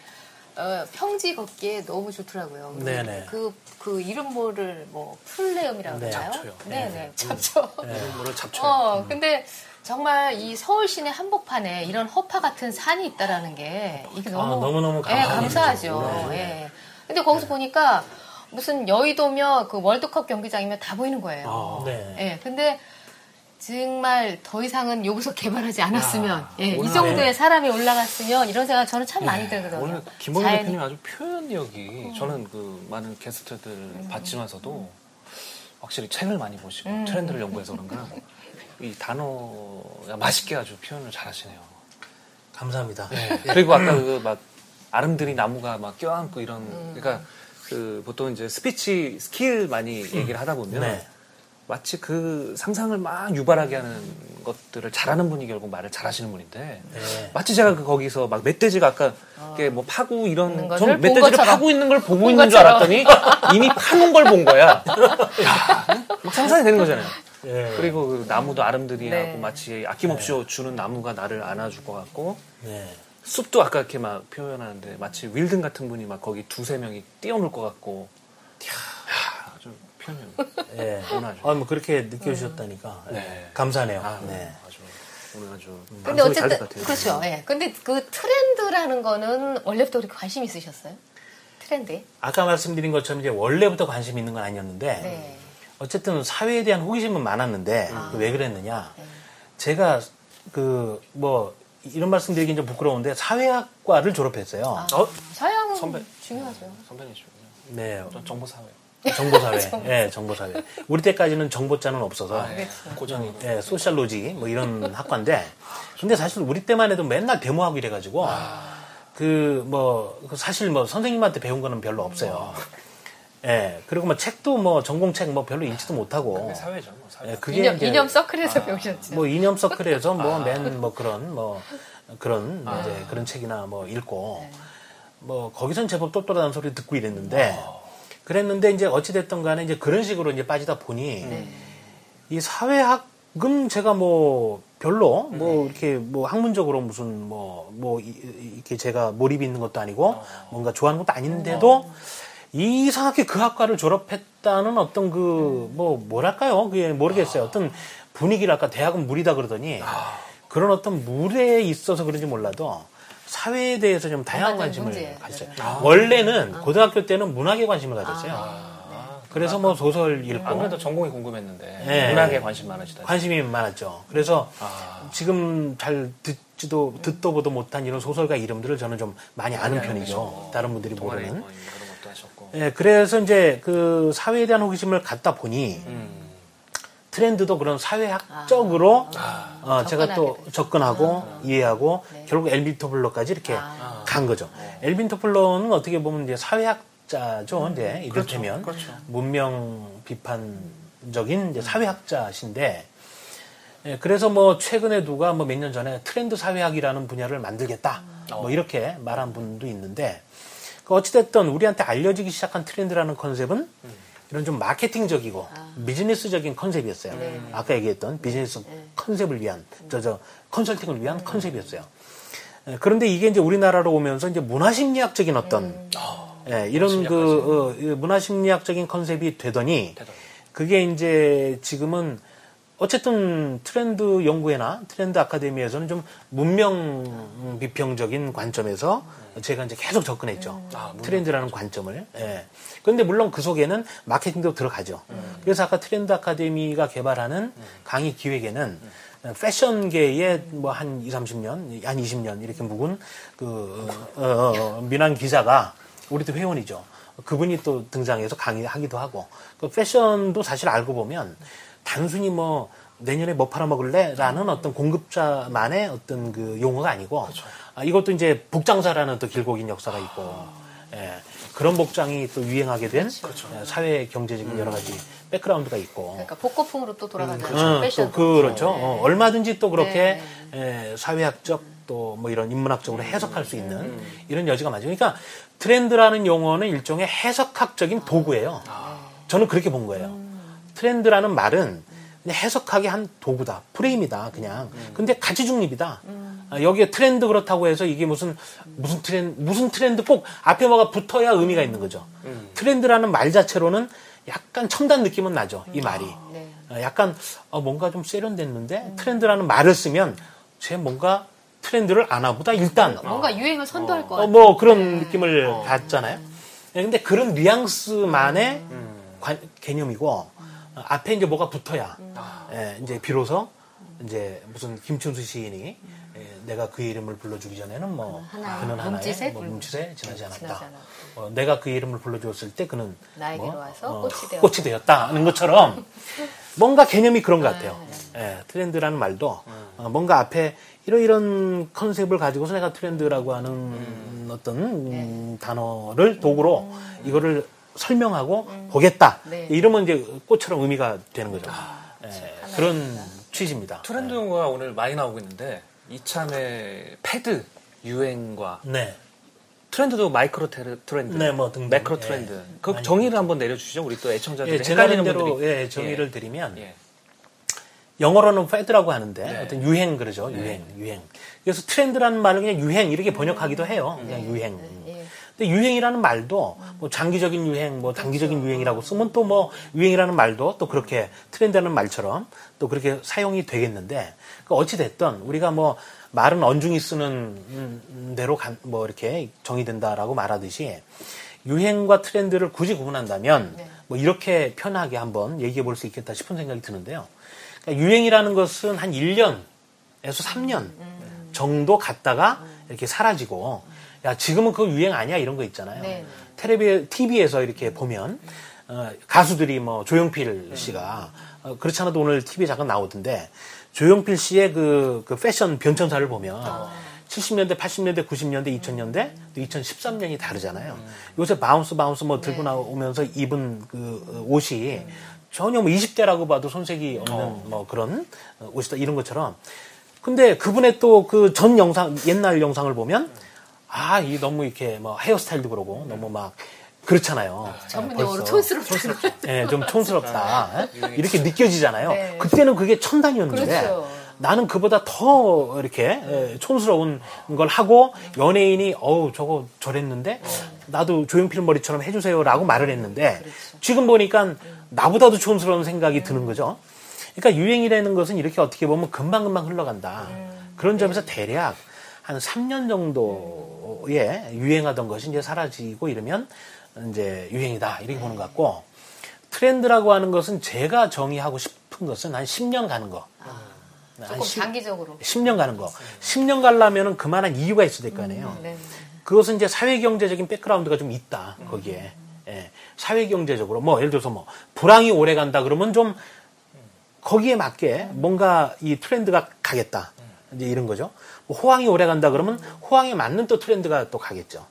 어, 평지 걷기에 너무 좋더라고요. 음. 네네. 그, 그 이름 모를 뭐 풀레음이라고 네, 그러나요? 잡초요. 네네, 잡초. 뭐를 잡초. 어, 근데 정말 이 서울 시내 한복판에 이런 허파 같은 산이 있다라는 게 이게 너무 아, 너무너무 예, 감사하죠. 네. 예. 근데 거기서 보니까 무슨 여의도며 그 월드컵 경기장이면 다 보이는 거예요. 아, 네. 예. 근데 정말 더 이상은 여기서 개발하지 않았으면 예, 이 정도의 사람이 올라갔으면 이런 생각 저는 참 많이 들거든요. 오늘 김범희 자연이- 대표님 아주 표현력이 저는 그 많은 게스트들 봤지만서도 확실히 책을 많이 보시고 음. 트렌드를 연구해서 그런가 이 단어가 맛있게 아주 표현을 잘하시네요. 감사합니다. 그리고 아까 그 막 아름드리 나무가 막 껴안고 이런 음. 그러니까 그 보통 이제 speech skill 많이 얘기를 하다 보면 네. 마치 그 상상을 막 유발하게 하는 것들을 잘하는 분이 결국 말을 잘하시는 분인데 네. 마치 제가 그 거기서 막 멧돼지가 아까 이게 뭐 파고 이런 전본 멧돼지를 것처럼. 파고 있는 걸 보고 본 있는 줄 것처럼. 알았더니 이미 파는 걸 본 거야. 야, 막 상상이 되는 거잖아요. 예. 그리고 그 나무도 아름드리하고 네. 마치 아낌없이 주는 나무가 나를 안아줄 것 같고 네. 숲도 아까 이렇게 막 표현하는데 마치 윌든 같은 분이 막 거기 두세 명이 뛰어놀 것 같고 야, 표현 예. 원하죠. 아, 뭐 그렇게 느껴주셨다니까. 예. 네. 감사하네요. 아, 네. 아주 오늘 아주 근데 방송이 잘될 어쨌든 것 같아요. 그렇죠. 예. 근데 그 트렌드라는 거는 원래부터 그렇게 관심 있으셨어요? 트렌드에? 아까 말씀드린 것처럼 이제 원래부터 관심 있는 건 아니었는데 네. 어쨌든 사회에 대한 호기심은 많았는데 아. 왜 그랬느냐? 네. 제가 그 뭐 이런 말씀드리긴 좀 부끄러운데 사회학과를 졸업했어요. 아, 어? 사양은 선배. 중요하죠. 선배님이시군요. 네, 전 정보사회. 정보사회. 예, 정보사회. 우리 때까지는 정보자는 없어서 아, 예. 고정이. 예, 소셜로지 뭐 이런 학과인데 근데 사실 우리 때만 해도 맨날 데모하고 이래가지고 그뭐 사실 뭐 선생님한테 배운 거는 별로 없어요. 예, 그리고 뭐 책도 뭐 전공책 뭐 별로 읽지도 못하고 그게 사회죠. 뭐 사회. 예, 그게 이념, 이제 이념 서클에서 배우셨죠. 뭐 이념 서클에서 뭐 맨뭐 그런 뭐 그런 이제 그런 책이나 뭐 읽고 뭐 거기선 제법 똘똘하다는 소리 듣고 이랬는데 그랬는데 이제 어찌 됐든 간에 이제 그런 식으로 이제 빠지다 보니 이 사회학은 제가 뭐 별로 뭐 이렇게 뭐 학문적으로 무슨 뭐뭐 이렇게 제가 몰입이 있는 것도 아니고 뭔가 좋아하는 것도 아닌데도 이상하게 그 학과를 졸업했다는 어떤 그 뭐 뭐랄까요? 그게 모르겠어요. 어떤 분위기랄까? 대학은 무리다 그러더니 그런 어떤 물에 있어서 그런지 몰라도 사회에 대해서 좀 다양한 관심을 문제. 가졌어요. 아. 원래는 고등학교 때는 문학에 관심을 가졌어요. 아, 그래서 뭐 소설 읽고 안 그래도 전공이 궁금했는데 네. 문학에 관심 많으시다. 관심이 많았죠. 그래서 아. 지금 잘 듣지도 듣도 보도 못한 이런 소설가 이름들을 저는 좀 많이 아는 편이죠. 계시고. 다른 분들이 모르는. 뭐 이런 것도 하셨고. 예, 그래서 이제 그 사회에 대한 호기심을 갖다 보니 음. 트렌드도 그런 사회학적으로 아. 어, 제가 또 되죠. 접근하고 이해하고 네. 결국 엘빈 토플러까지 이렇게 아. 간 거죠. 엘빈 토플러는 어떻게 보면 이제 사회학자죠. 이제 이를테면 그렇죠. 문명 비판적인 이제 사회학자신데 예, 그래서 뭐 최근에 누가 뭐 몇 년 전에 트렌드 사회학이라는 분야를 만들겠다 뭐 이렇게 말한 분도 있는데 그 어찌됐든 우리한테 알려지기 시작한 트렌드라는 컨셉은 이런 좀 마케팅적이고 비즈니스적인 컨셉이었어요. 아까 얘기했던 비즈니스 컨셉을 위한 저저 컨설팅을 위한 컨셉이었어요. 예, 그런데 이게 이제 우리나라로 오면서 이제 문화심리학적인 어떤 예, 이런 그 어, 이 문화심리학적인 컨셉이 되더니. 그게 이제 지금은 어쨌든 트렌드 연구회나 트렌드 아카데미에서는 좀 문명 비평적인 관점에서 제가 이제 계속 접근했죠. 아, 트렌드라는 관점을. 예. 그런데 물론 그 속에는 마케팅도 들어가죠. 그래서 아까 트렌드 아카데미가 개발하는 강의 기획에는 패션계의 뭐한 2, 30년, 한 20년 이렇게 묵은 그, 어, 어, 민한 기자가 우리도 회원이죠. 그분이 또 등장해서 강의하기도 하고 그 패션도 사실 알고 보면 단순히 뭐 내년에 뭐 팔아먹을래? 라는 어떤 공급자만의 어떤 그 용어가 아니고 아, 이것도 이제 복장사라는 또 길고 긴 역사가 있고 예, 그런 복장이 또 유행하게 된 예, 사회 경제적인 여러 가지 백그라운드가 있고 그러니까 복고풍으로 또 돌아가는 어, 패션. 또 그렇죠. 네. 어, 얼마든지 또 그렇게 네. 에, 사회학적 또 뭐 이런 인문학적으로 해석할 수 있는 이런 여지가 많죠. 그러니까 트렌드라는 용어는 일종의 해석학적인 도구예요. 저는 그렇게 본 거예요. 트렌드라는 말은 해석하기 한 도구다. 프레임이다. 그냥. 근데 가치 중립이다. 아, 여기에 트렌드 그렇다고 해서 이게 무슨 무슨 트렌드 무슨 트렌드 꼭 앞에 뭐가 붙어야 의미가 있는 거죠. 트렌드라는 말 자체로는 약간 첨단 느낌은 나죠. 이 말이. 네. 어, 약간 어, 뭔가 좀 세련됐는데 트렌드라는 말을 쓰면 쟤 뭔가 트렌드를 아나 보다 일단 뭔가 유행을 선도할 것 어, 같아요. 뭐 그런 느낌을 받잖아요. 예, 근데 그런 뉘앙스만의 관- 개념이고 어, 앞에 이제 뭐가 붙어야 예, 이제 비로소 이제 무슨 김춘수 시인이 예, 내가 그의 이름을 불러주기 전에는 뭐 하나의 그는 하나의 몸짓에 뭐 불- 몸짓에 지나지 않았다. 지나지 않았다. 어, 내가 그의 이름을 불러주었을 때 그는 나에게로 뭐, 와서 어, 꽃이 되었다. 꽃이 되었다 는 것처럼 뭔가 개념이 그런 것 같아요. 예, 트렌드라는 말도 어, 뭔가 앞에 이런 이런 컨셉을 가지고서 내가 트렌드라고 하는 어떤 음, 단어를 도구로 이거를 설명하고 보겠다. 네. 이러면 이제 꽃처럼 의미가 되는 거죠. 예, 그런 취지입니다. 트렌드 용어가 오늘 많이 나오고 있는데 이참에 fad 유행과 네. 트렌드도 마이크로 테르- 트렌드, 네, 뭐 등등. 매크로 예. 트렌드. 그 많이 정의를 한번 내려주시죠. 우리 또 애청자들이 예, 헷갈리는 제 나름대로 분들이 예, 정의를 드리면 예. 영어로는 fad라고 하는데 네. 어떤 유행 그러죠 유행 유행 그래서 트렌드라는 말을 그냥 유행 이렇게 번역하기도 해요 그냥 유행 예. 근데 유행이라는 말도 뭐 장기적인 유행 뭐 단기적인 유행이라고 쓰면 또 뭐 유행이라는 말도 또 그렇게 트렌드라는 말처럼 또 그렇게 사용이 되겠는데 그 어찌 됐든 우리가 뭐 말은 언중이 쓰는 음, 대로 간- 뭐 이렇게 정의된다라고 말하듯이 유행과 트렌드를 굳이 구분한다면 네. 뭐 이렇게 편하게 한번 얘기해 볼 수 있겠다 싶은 생각이 드는데요. 그러니까 유행이라는 것은 한 1년에서 3년 정도 갔다가 이렇게 사라지고 야 지금은 그거 유행 아니야 이런 거 있잖아요. 네. 텔레비 TV에서 이렇게 보면 어, 가수들이 뭐 조용필 씨가 어, 그렇지 않아도 오늘 TV에 잠깐 나오던데 조용필 씨의 그, 그 패션 변천사를 보면 70년대, 80년대, 90년대, 2000년대, 또 2013년이 다르잖아요. 요새 Bounce Bounce 뭐 들고 네. 나오면서 입은 그 어, 옷이 전혀 뭐 20대라고 봐도 손색이 없는 뭐 그런 어, 옷이다 이런 것처럼. 근데 그분의 또 그 전 영상, 옛날 영상을 보면 아, 이 너무 이렇게 뭐 헤어스타일도 그러고 너무 막 그렇잖아요. 전문 예, 용어로 벌써. 촌스럽다. 예, 좀 촌스럽다. 예? 이렇게 느껴지잖아요. 네. 그때는 그게 첨단이었는데 그렇죠. 나는 그보다 더 이렇게 예, 촌스러운 걸 하고 연예인이 어우 저거 저랬는데 나도 조용필 머리처럼 해주세요라고 말을 했는데 지금 보니까 나보다도 촌스러운 생각이 드는 거죠. 그러니까 유행이라는 것은 이렇게 어떻게 보면 금방금방 흘러간다. 그런 점에서 대략 한 3년 정도 에 유행하던 것이 이제 사라지고 이러면 이제 유행이다 이렇게 보는 것 같고 트렌드라고 하는 것은 제가 정의하고 싶은 것은 한 10년 가는 거. 한 조금 10, 장기적으로. 10년 가는 거. 10년 가려면은 그만한 이유가 있어야 될 거 아니에요. 네. 그것은 이제 사회경제적인 백그라운드가 좀 있다, 거기에. 예, 사회경제적으로. 뭐, 예를 들어서 뭐, 불황이 오래 간다 그러면 좀 거기에 맞게 뭔가 이 트렌드가 가겠다. 이제 이런 거죠. 뭐 호황이 오래 간다 그러면 호황에 맞는 또 트렌드가 또 가겠죠.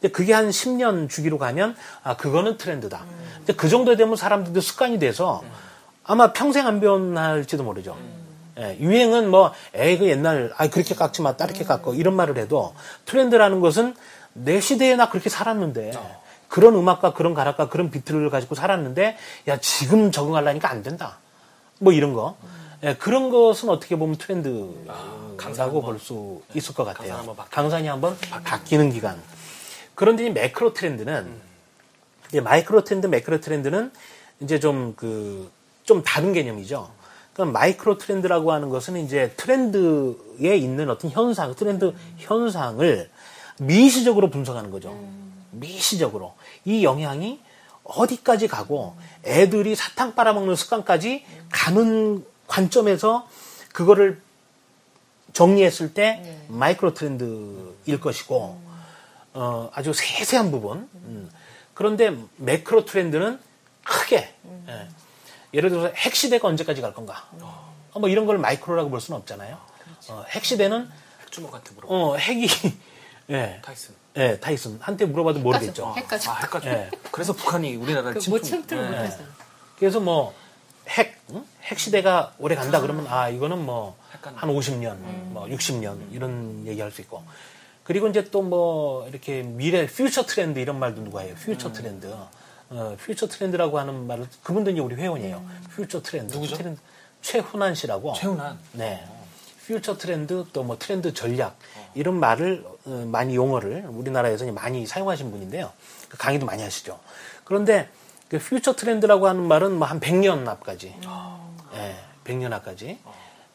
근데 그게 한 10년 주기로 가면, 아, 그거는 트렌드다. 근데 그 정도 되면 사람들도 습관이 돼서 아마 평생 안 변할지도 모르죠. 예, 유행은 뭐, 에이, 그 옛날, 아, 그렇게 깎지 마, 따르게 깎고, 이런 말을 해도, 트렌드라는 것은 내 시대에 나 그렇게 살았는데, 그런 음악과 그런 가락과 그런 비트를 가지고 살았는데, 야, 지금 적응하려니까 안 된다. 뭐 이런 거. 예, 그런 것은 어떻게 보면 트렌드라고 볼수 있을 것 같아요. 강산 한번 강산이 한번 바뀌는 기간. 그런데 이 macro trend는, 이제 micro trend, macro trend는 이제 좀 그, 좀 다른 개념이죠. 그러니까 micro trend라고 하는 것은 이제 트렌드에 있는 어떤 현상, 트렌드 현상을 미시적으로 분석하는 거죠. 미시적으로. 이 영향이 어디까지 가고 애들이 사탕 빨아먹는 습관까지 가는 관점에서 그거를 정리했을 때 마이크로 트렌드일 것이고 어, 아주 세세한 부분. 음. 그런데 매크로 트렌드는 크게 예. 예를 들어서 핵 시대가 언제까지 갈 건가? 어, 뭐 이런 걸 마이크로라고 볼 수는 없잖아요. 어, 핵 시대는 핵주먹한테 물어. 어, 핵이 예, 타이슨. 예, 타이슨 한테 물어봐도 모르겠죠. 핵까지. 아, 핵까지. 예. 그래서 북한이 우리나라를 그못 침투. 침투를 네. 못했어. 그래서 뭐 핵, 응? 핵 시대가 오래 간다 그러면 아 이거는 뭐 한 50년, 뭐 60년 이런 얘기할 수 있고 그리고 이제 또 뭐 이렇게 미래 future trend 이런 말도 누가 해요? future trend. 어, future trend라고 하는 말을 그분도 이제 우리 회원이에요. future trend. 누구죠? 트렌드. 최훈환 씨라고. 최훈환. 네. future trend 또 뭐 트렌드 전략 이런 말을 어, 많이 용어를 우리나라에서 많이 사용하신 분인데요. 그 강의도 많이 하시죠. 그런데 그 future trend라고 하는 말은 뭐 한 100년 앞까지. 예, 100년 앞까지.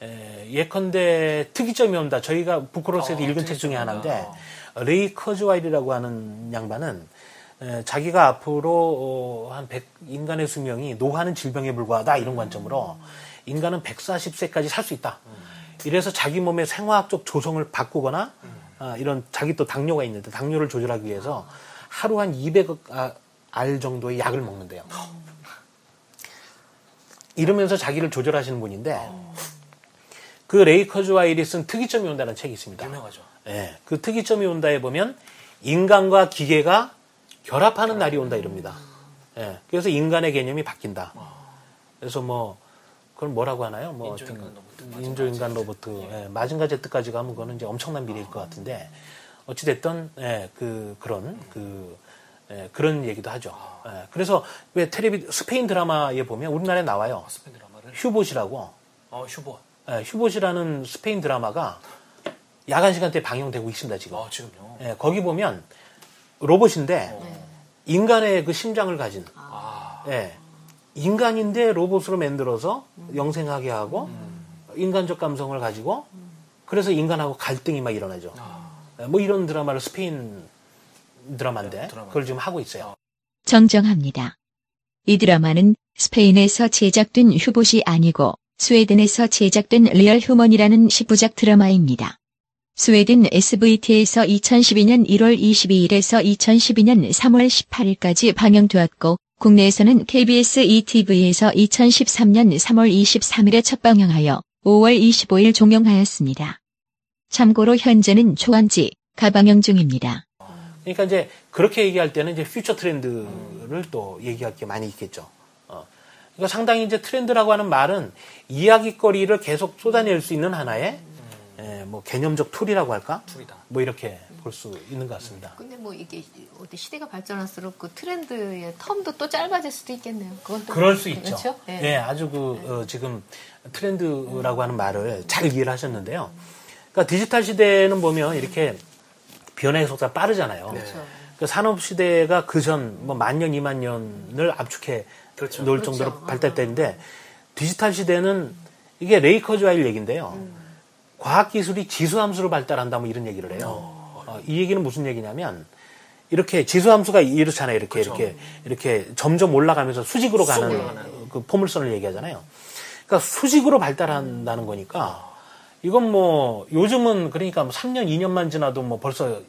예, 예컨대 특이점이 온다. 저희가 부크로스에서 어, 읽은 책 중에. 하나인데 레이 커즈와일이라고 하는 양반은 에, 자기가 앞으로 어, 한 100, 인간의 수명이 노화는 질병에 불과하다 이런 관점으로 인간은 140세까지 살 수 있다. 이래서 자기 몸의 생화학적 조성을 바꾸거나 아, 이런 자기 또 당뇨가 있는데 당뇨를 조절하기 위해서 하루 한 200억 아, 알 정도의 약을 먹는데요. 이러면서 자기를 조절하시는 분인데 그 레이커즈와 일이 쓴 특이점이 온다는 책이 있습니다. 유명하죠. 예, 그 특이점이 온다에 보면 인간과 기계가 결합하는 날이 온다 이럽니다. 예, 그래서 인간의 개념이 바뀐다. 그래서 뭐 그걸 뭐라고 하나요? 뭐 인조인간 어떤 로봇. 인조인간 로봇, 예, 마징가 제트까지 가면 그거는 이제 엄청난 미래일 것 같은데 어찌 됐든 예, 그 그런 그 예, 그런 얘기도 하죠. 예, 그래서 왜 텔레비 스페인 드라마에 보면 우리나라에 나와요. 스페인 드라마를. 휴봇이라고 어, 휴보. 예, 휴봇이라는 스페인 드라마가 야간 시간대 방영되고 있습니다 지금. 어, 지금요. 예, 거기 보면 로봇인데 인간의 그 심장을 가진 아. 예, 인간인데 로봇으로 만들어서 영생하게 하고 인간적 감성을 가지고 그래서 인간하고 갈등이 막 일어나죠. 예, 뭐 이런 드라마를 스페인 드라마인데 네, 드라마. 그걸 지금 하고 있어요. 정정합니다. 이 드라마는 스페인에서 제작된 휴봇이 아니고 스웨덴에서 제작된 Real Human이라는 10부작 드라마입니다. 스웨덴 SVT에서 2012년 1월 22일에서 2012년 3월 18일까지 방영되었고 국내에서는 KBS 2TV에서 2013년 3월 23일에 첫 방영하여 5월 25일 종영하였습니다. 참고로 현재는 초안지 가방영 중입니다. 그러니까 이제 그렇게 얘기할 때는 이제 future trend를 또 얘기할 게 많이 있겠죠. 어. 그러니까 상당히 이제 트렌드라고 하는 말은 이야기거리를 계속 쏟아낼 수 있는 하나의 예, 뭐 개념적 tool이라고 할까? tool이다. 뭐 이렇게 볼수 있는 것 같습니다. 근데 뭐 이게 어디 시대가 발전할수록 그 트렌드의 term도 또 짧아질 수도 있겠네요. 그건 또 그럴 수 있죠. 그렇죠? 예. 예, 아주 그 어, 지금 트렌드라고 하는 말을 잘 이해를 하셨는데요. 그러니까 디지털 시대는 보면 이렇게 변화의 속도가 빠르잖아요. 그렇죠. 그 산업 시대가 그전 뭐 만 년, 이만 년을 압축해 그렇죠. 놓을 그렇죠. 정도로 발달됐는데 디지털 시대는 이게 레이 커즈와일 얘기인데요. 음. 과학 기술이 지수함수로 발달한다 뭐 이런 얘기를 해요. 어, 이 얘기는 무슨 얘기냐면 이렇게 지수함수가 이렇잖아요. 이렇게 이렇게 이렇게 점점 올라가면서 수직으로 가는 그 포물선을 얘기하잖아요. 그러니까 수직으로 발달한다는 거니까 이건 뭐 요즘은 그러니까 뭐 3년 2년만 지나도 뭐 벌써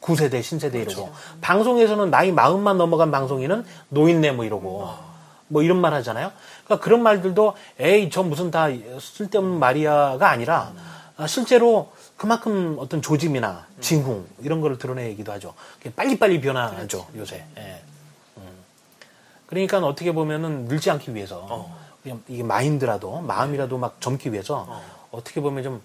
9세대 신세대 이러고 방송에서는 나이 마흔만 넘어간 방송인은 노인네 뭐 이러고 뭐 이런 말 하잖아요. 그러니까 그런 말들도 에이 저 무슨 다 쓸데없는 말이야가 아니라 아, 실제로 그만큼 어떤 조짐이나 진궁 이런 거를 드러내기도 하죠. 빨리빨리 변화하죠 요새. 예. 음. 그러니까 어떻게 보면은 늘지 않기 위해서 그냥 이게 마인드라도 마음이라도 막 젊기 위해서 어. 떻게 보면 좀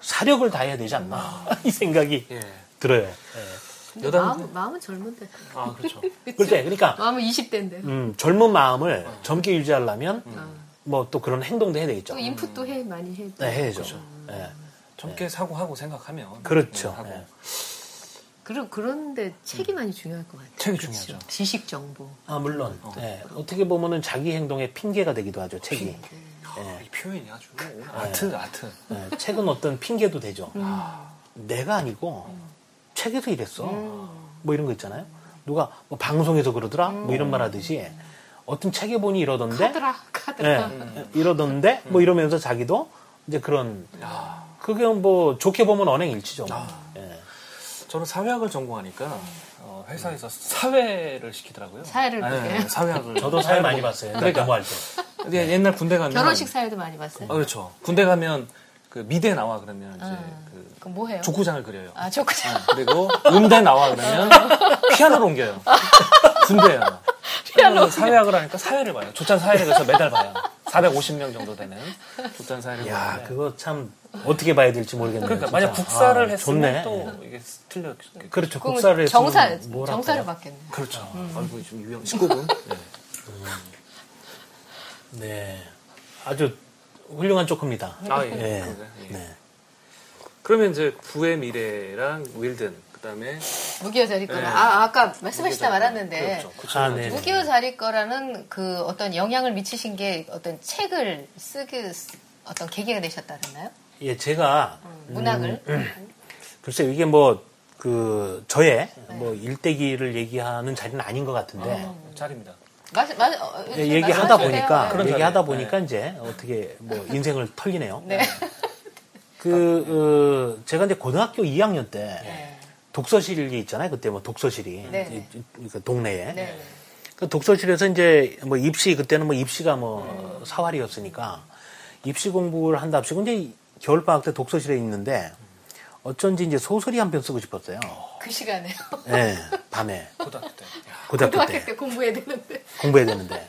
사력을 다해야 되지 않나 이 생각이 예. 들어요. 예. 여담 마음, 마음은 젊은데. 아 그렇죠. 그때 그러니까 마음은 20대인데. 음, 젊은 마음을 젊게 유지하려면 뭐또 그런 행동도 해야 되겠죠. 또 인풋도 해, 많이 해. 네, 해야죠. 예. 젊게 사고하고 생각하면 그렇죠. 네, 하고. 예. 그런, 그런데 책이 많이 중요할 것 같아요. 책이 그렇죠. 중요하죠. 지식 정보. 아 물론 예. 어떻게 보면은 자기 행동의 핑계가 되기도 하죠. 책이. 아, 이 표현이 아주 아트 아트. 예, 책은 어떤 핑계도 되죠. 음. 내가 아니고 책에서 이랬어. 뭐 이런 거 있잖아요. 누가 뭐 방송에서 그러더라. 뭐 이런 말 하듯이 어떤 책에 보니 이러던데. 카드라, 카드라. 예, 이러던데 뭐 이러면서 자기도 이제 그런 그게 뭐 좋게 보면 언행일치죠. 예. 저는 사회학을 전공하니까 어, 회사에서 사회를 시키더라고요. 사회를 네, 보게. 사회학을. 저도 사회 많이 봤어요. 그러니까. 공부할 때. 근데 옛날 군대 가면 결혼식 사회도 많이 봤어요. 아, 그렇죠. 군대 가면 그 미대 나와 그러면 이제 음. 그 그럼 뭐 해요? 족구장을 그려요. 아, 족구장. 그리고 음대 나와 그러면 피아노를 옮겨요. 군대예요. 피아노 사회학을 하니까 사회를 봐요. 조찬 사회를 가서 매달 봐요. 450명 정도 되는 조찬 사회를 야, 보는데. 그거 참 어떻게 봐야 될지 모르겠네요. 그러니까 진짜. 만약 국사를 아, 했으면 좋네. 또 이게 틀려. 그렇죠. 국사를 했으면 정사, 뭘 정사를? 받겠네. 그렇죠. 아이고 좀 유형 19금. 네. 네. 아주 훌륭한 조커입니다. 아 예. 네. 예. 네. 그러면 이제 부의 미래랑 윌든 그다음에 무기여 자리 거라. 네. 아, 아까 말씀하시다 말았는데. 그렇죠. 아, 네. 무기여 자리 거라는 그 어떤 영향을 미치신 게 어떤 책을 쓰기, 어떤 계기가 되셨다 그랬나요? 예, 제가 문학을? 글쎄 이게 뭐 그 저의 뭐 일대기를 얘기하는 자리는 아닌 것 같은데 자리입니다. 맞, 맞, 어, 예, 얘기하다. 보니까 네. 그런 얘기하다 자리. 보니까 이제 어떻게 뭐 인생을 털리네요. 네. 그 어, 제가 이제 고등학교 2학년 때 네. 독서실이 있잖아요. 그때 뭐 독서실이 네. 그 동네에 네. 그 독서실에서 이제 뭐 입시 그때는 뭐 입시가 뭐 사활이었으니까 입시 공부를 한답시고 이제 겨울 방학 때 독서실에 있는데 어쩐지 이제 소설이 한 편 쓰고 싶었어요. 그 시간에요. 예, 밤에 고등학교 때. 야, 고등학교 고등학교 때 때 공부해야 되는데. 공부해야 되는데.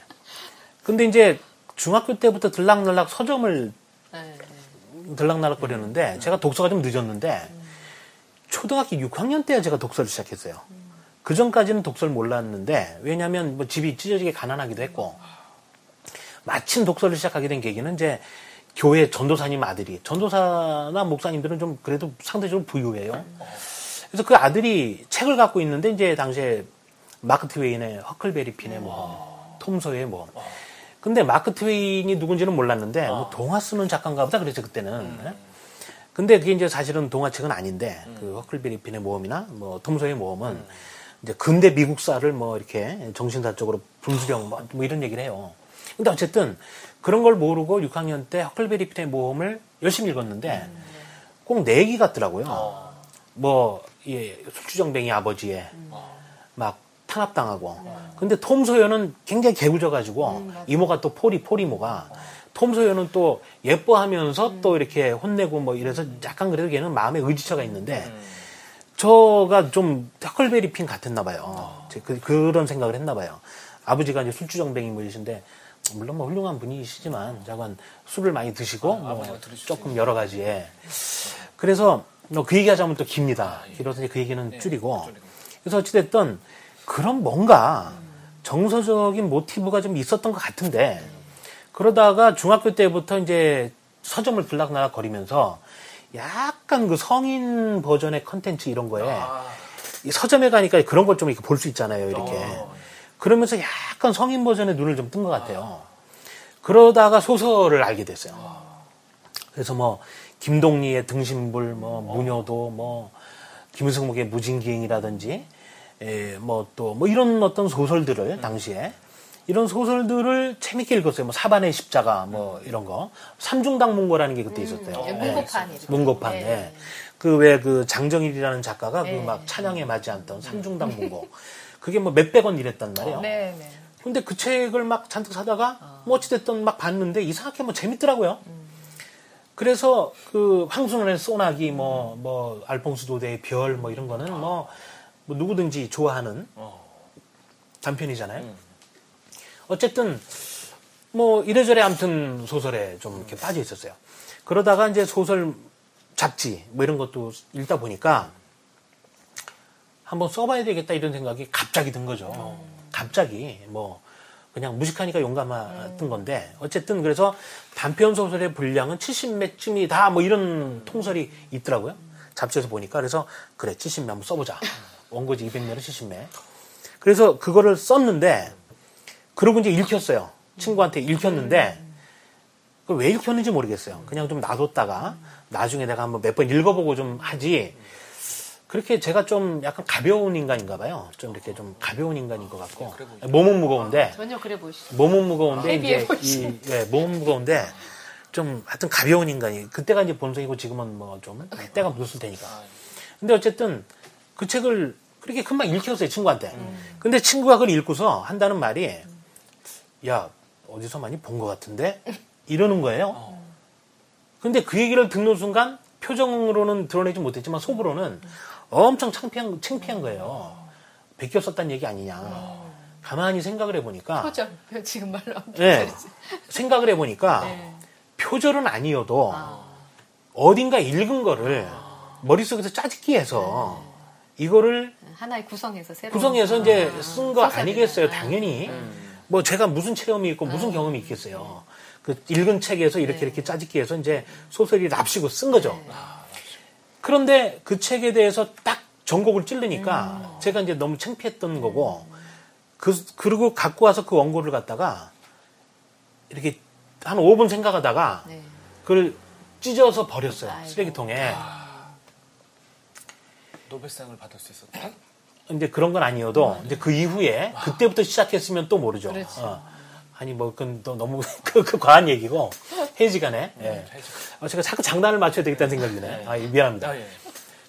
근데 이제 중학교 때부터 들락날락 서점을 네. 들락날락 거렸는데 제가 독서가 좀 늦었는데 초등학교 6학년 때야 제가 독서를 시작했어요. 그 전까지는 독서를 몰랐는데 왜냐하면 뭐 집이 찢어지게 가난하기도 했고 마침 독서를 시작하게 된 계기는 이제 교회 전도사님 아들이 전도사나 목사님들은 좀 그래도 상대적으로 부유해요. 그래서 그 아들이 책을 갖고 있는데 이제 당시에 마크 트웨인의 허클베리 핀의 뭐 톰소의 뭐 근데 마크 트웨인이 누군지는 몰랐는데 뭐 동화 쓰는 작가인가 보다 그랬죠 그때는. 예? 근데 그게 이제 사실은 동화책은 아닌데 그 허클베리 핀의 모험이나 뭐 톰소의 모험은 이제 근대 미국사를 뭐 이렇게 정신사적으로 분수령 뭐, 뭐 이런 얘기를 해요. 근데 어쨌든 그런 걸 모르고 6학년 때 허클베리 핀의 모험을 열심히 읽었는데 꼭 내기 같더라고요. 뭐 예, 숙주정뱅이 아버지의 막 탄압당하고. 근데 톰 소연은 굉장히 개구져가지고 이모가 또 포리 포리모가 톰 소연은 또 예뻐하면서 또 이렇게 혼내고 뭐 이래서 약간 그래도 걔는 마음에 의지처가 있는데 저가 좀 허클베리 핀 같았나 봐요. 제 그, 그런 생각을 했나 봐요. 아버지가 이제 술주정뱅이 뭐 이러신데 물론 뭐 훌륭한 분이시지만 자관 술을 많이 드시고 뭐 조금 여러 가지에. 그래서 뭐그 얘기하자면 또 깁니다. 길어서 이제 그 얘기는 줄이고. 그래서 어찌됐든 그런 뭔가 정서적인 모티브가 좀 있었던 것 같은데 그러다가 중학교 때부터 이제 서점을 들락날락 거리면서 약간 그 성인 버전의 컨텐츠 이런 거에 이 서점에 가니까 그런 걸 좀 이렇게 볼 수 있잖아요, 이렇게. 그러면서 약간 성인 버전의 눈을 좀 뜬 것 같아요. 그러다가 소설을 알게 됐어요. 그래서 뭐 김동리의 등신불, 뭐 무녀도, 뭐 김승목의 무진기행이라든지, 뭐또뭐 이런 어떤 소설들을 당시에 이런 소설들을 재밌게 읽었어요. 뭐 사반의 십자가, 뭐 이런 거, 삼중당 문고라는 게 그때 있었어요. 예, 문고판 이렇게. 문고판. 예. 예. 그왜 그 장정일이라는 작가가 예. 그막 찬양에 맞지 않던 삼중당 문고. 그게 뭐 몇백 원 이랬단 말이에요. 네, 네. 근데 그 책을 막 잔뜩 사다가 뭐 어찌됐든 막 봤는데 이상하게 뭐 재밌더라고요. 그래서 그 황순원의 소나기 뭐, 뭐, 알퐁스 도대의 별 뭐 이런 거는 뭐, 뭐 누구든지 좋아하는 단편이잖아요. 어쨌든 뭐 이래저래 아무튼 소설에 좀 이렇게 빠져 있었어요. 그러다가 이제 소설 잡지 뭐 이런 것도 읽다 보니까 한번 써봐야 되겠다 이런 생각이 갑자기 든 거죠. 갑자기 뭐 그냥 무식하니까 용감했던 건데 어쨌든 그래서 단편 소설의 분량은 70매쯤이다 뭐 이런 통설이 있더라고요. 잡지에서 보니까 그래서 그래 70매 한번 써보자. 원고지 200매로 70매. 그래서 그거를 썼는데 그러고 이제 읽혔어요. 친구한테 읽혔는데 그걸 왜 읽혔는지 모르겠어요. 그냥 좀 놔뒀다가 나중에 내가 한번 몇 번 읽어보고 좀 하지. 그렇게 제가 좀 약간 가벼운 인간인가 봐요. 좀 이렇게 좀 가벼운 인간인 것 같고 몸은 무거운데 전혀 그래 보시죠. 몸은 무거운데 이제 보이시네. 이 예, 몸은 무거운데 좀 하여튼 가벼운 인간이 그때가 이제 본성이고 지금은 뭐 좀 때가 묻었을 테니까. 근데 어쨌든 그 책을 그렇게 금방 읽혔어요 친구한테. 근데 친구가 그걸 읽고서 한다는 말이 야 어디서 많이 본 것 같은데 이러는 거예요. 근데 그 얘기를 듣는 순간 표정으로는 드러내지 못했지만 속으로는 엄청 창피한 창피한 거예요. 베껴 썼다는 얘기 아니냐. 가만히 생각을 해보니까 표절. 지금 말로 네. 생각을 해보니까 네. 표절은 아니어도 어딘가 읽은 거를 머릿속에서 짜집기 해서 이거를 하나의 구성에서 새로 구성해서 이제 쓴 거. 아니겠어요, 당연히. 뭐 제가 무슨 체험이 있고 무슨 경험이 있겠어요. 그 읽은 책에서 이렇게 이렇게 짜집기 해서 이제 소설이 납시고 쓴 거죠. 그런데 그 책에 대해서 딱 전곡을 찌르니까 제가 이제 너무 창피했던 거고 그, 그리고 갖고 와서 그 원고를 갖다가 이렇게 한 5분 생각하다가 네. 그걸 찢어서 버렸어요. 아이고. 쓰레기통에. 노벨상을 받을 수 있었다. 이제 그런 건 아니어도 이제 그 이후에 그때부터 시작했으면 또 모르죠. 어. 아니 뭐 그건 또 너무 그, 그 과한 얘기고 해지간에. 예. 어, 제가 자꾸 장난을 맞춰야 되겠다는 생각이 드네. 아, 미안합니다. 아, 예.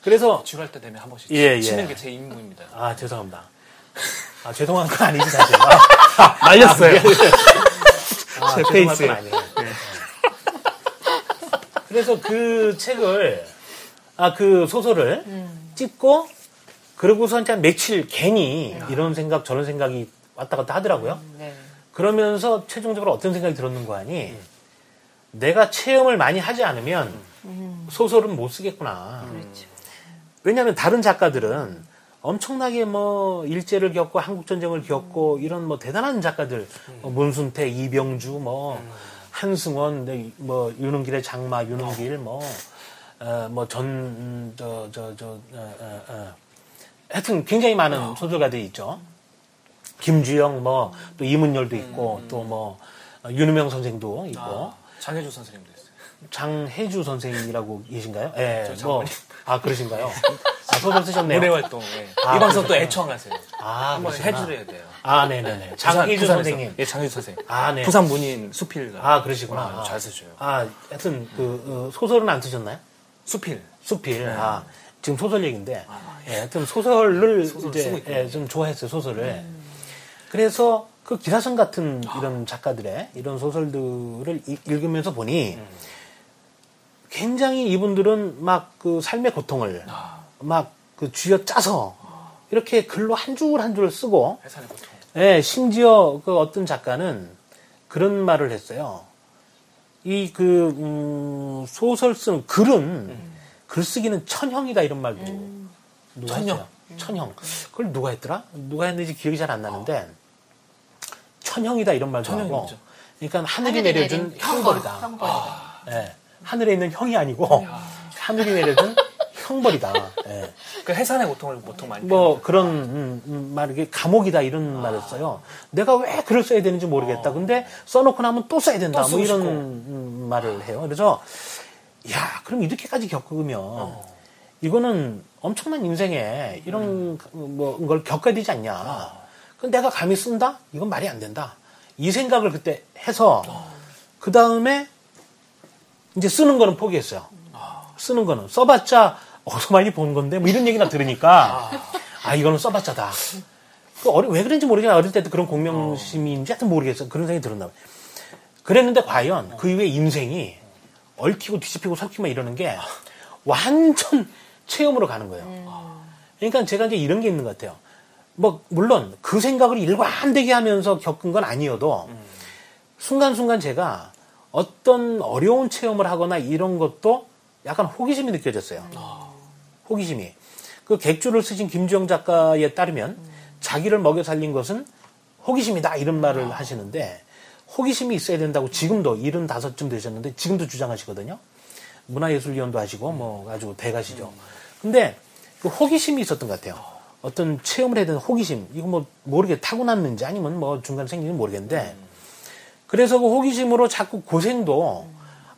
그래서 지루할 때 되면 한 번씩 예, 예. 치는 게 제 임무입니다. 아 죄송합니다. 아 죄송한 건 아니지 사실. 아, 말렸어요. 아, 제 죄송한 페이스에. 건 아니에요. 그래서 그 책을 아 그 소설을 찍고 그러고서 이제 한 며칠 괜히 이런 생각 저런 생각이 왔다 갔다 하더라고요. 네. 그러면서 최종적으로 어떤 생각이 들었는 거 아니? 내가 체험을 많이 하지 않으면 소설은 못 쓰겠구나. 그렇죠. 왜냐하면 다른 작가들은 엄청나게 뭐 일제를 겪고 한국 전쟁을 겪고 이런 뭐 대단한 작가들 뭐 문순태, 이병주, 뭐 한승원, 네, 뭐 유능길의 장마, 유능길, 뭐뭐전저저저 어, 어, 어. 하여튼 굉장히 많은 소설가들이 있죠. 김주영, 뭐 또 이문열도 있고 또뭐 윤우명 선생도 있고 아, 장혜주 선생님도 있어요. 장혜주 선생이라고 계신가요? 예, 저 뭐. 아, 그러신가요? 아, 소설 쓰셨네요. 문예 활동. 예. 아, 이 방송 또. 애청하세요. 아, 한번. 해드려야 돼요. 아, 네네네. 부산- 장혜주 부산에서. 선생님. 예, 장혜주 선생님. 아, 네. 부산 문인 수필가. 아, 그러시구나. 아, 잘 쓰셔요. 아, 하여튼, 그, 어, 소설은 안 쓰셨나요? 수필. 수필. 아, 지금 소설 얘기인데. 예, 하여튼 소설을 소설을 이제. 예, 좀 좋아했어요, 소설을. 그래서 그 기라성 같은 이런 작가들의 이런 소설들을 이- 읽으면서 보니 굉장히 이분들은 막 그 삶의 고통을 막그 쥐어 짜서 이렇게 글로 한 줄 한줄 쓰고. 예, 심지어 그 어떤 작가는 그런 말을 했어요. 이 그, 음, 소설 쓰는 글은, 글쓰기는 천형이다 이런 말도 누가 천형? 했어요. 천형. 그걸 누가 했더라? 누가 했는지 기억이 잘 안 나는데, 천형이다 이런 말도 하고, 천형이죠. 그러니까 하늘이, 하늘이 내려준 내린 형벌이다. 예, 하늘에 있는 형이 아니고, 하늘이 내려준 형벌이다. 예. 그 해산의 고통을 보통 많이. 뭐 그런 음, 음, 말 이게 감옥이다 이런 말을 써요. 내가 왜 글을 써야 되는지 모르겠다. 근데 써놓고 나면 또 써야 된다. 또뭐 이런 싶고. 음, 말을 해요. 그래서 야, 그럼 이렇게까지 겪으면 어. 이거는 엄청난 인생에 이런 뭐걸 겪어야 되지 않냐. 그럼 내가 감히 쓴다? 이건 말이 안 된다. 이 생각을 그때 해서 그 다음에 이제 쓰는 거는 포기했어요. 쓰는 거는 써봤자 어디서 많이 본 건데 뭐 이런 얘기나 들으니까 아 이거는 써봤자다. 그 어리- 왜 그런지 모르겠어요. 어릴 때도 그런 공명심인지 하여튼 모르겠어요. 그런 생각이 들었나 봐요. 그랬는데 과연 그 이후에 인생이 얽히고 뒤집히고 섞이면 이러는 게 완전 체험으로 가는 거예요. 그러니까 제가 이제 이런 게 있는 것 같아요. 뭐 물론 그 생각을 일관되게 하면서 겪은 건 아니어도 순간순간 제가 어떤 어려운 체험을 하거나 이런 것도 약간 호기심이 느껴졌어요. 호기심이. 그 객주를 쓰신 김주영 작가에 따르면 자기를 먹여 살린 것은 호기심이다 이런 말을 하시는데 호기심이 있어야 된다고 지금도 75쯤 되셨는데 지금도 주장하시거든요. 문화예술위원도 하시고 뭐 아주 대가시죠. 근데 그 호기심이 있었던 것 같아요. 어떤 체험을 해야 되는 호기심. 이거 뭐 모르게 타고났는지 아니면 뭐 중간 생기는지 모르겠는데 그래서 그 호기심으로 자꾸 고생도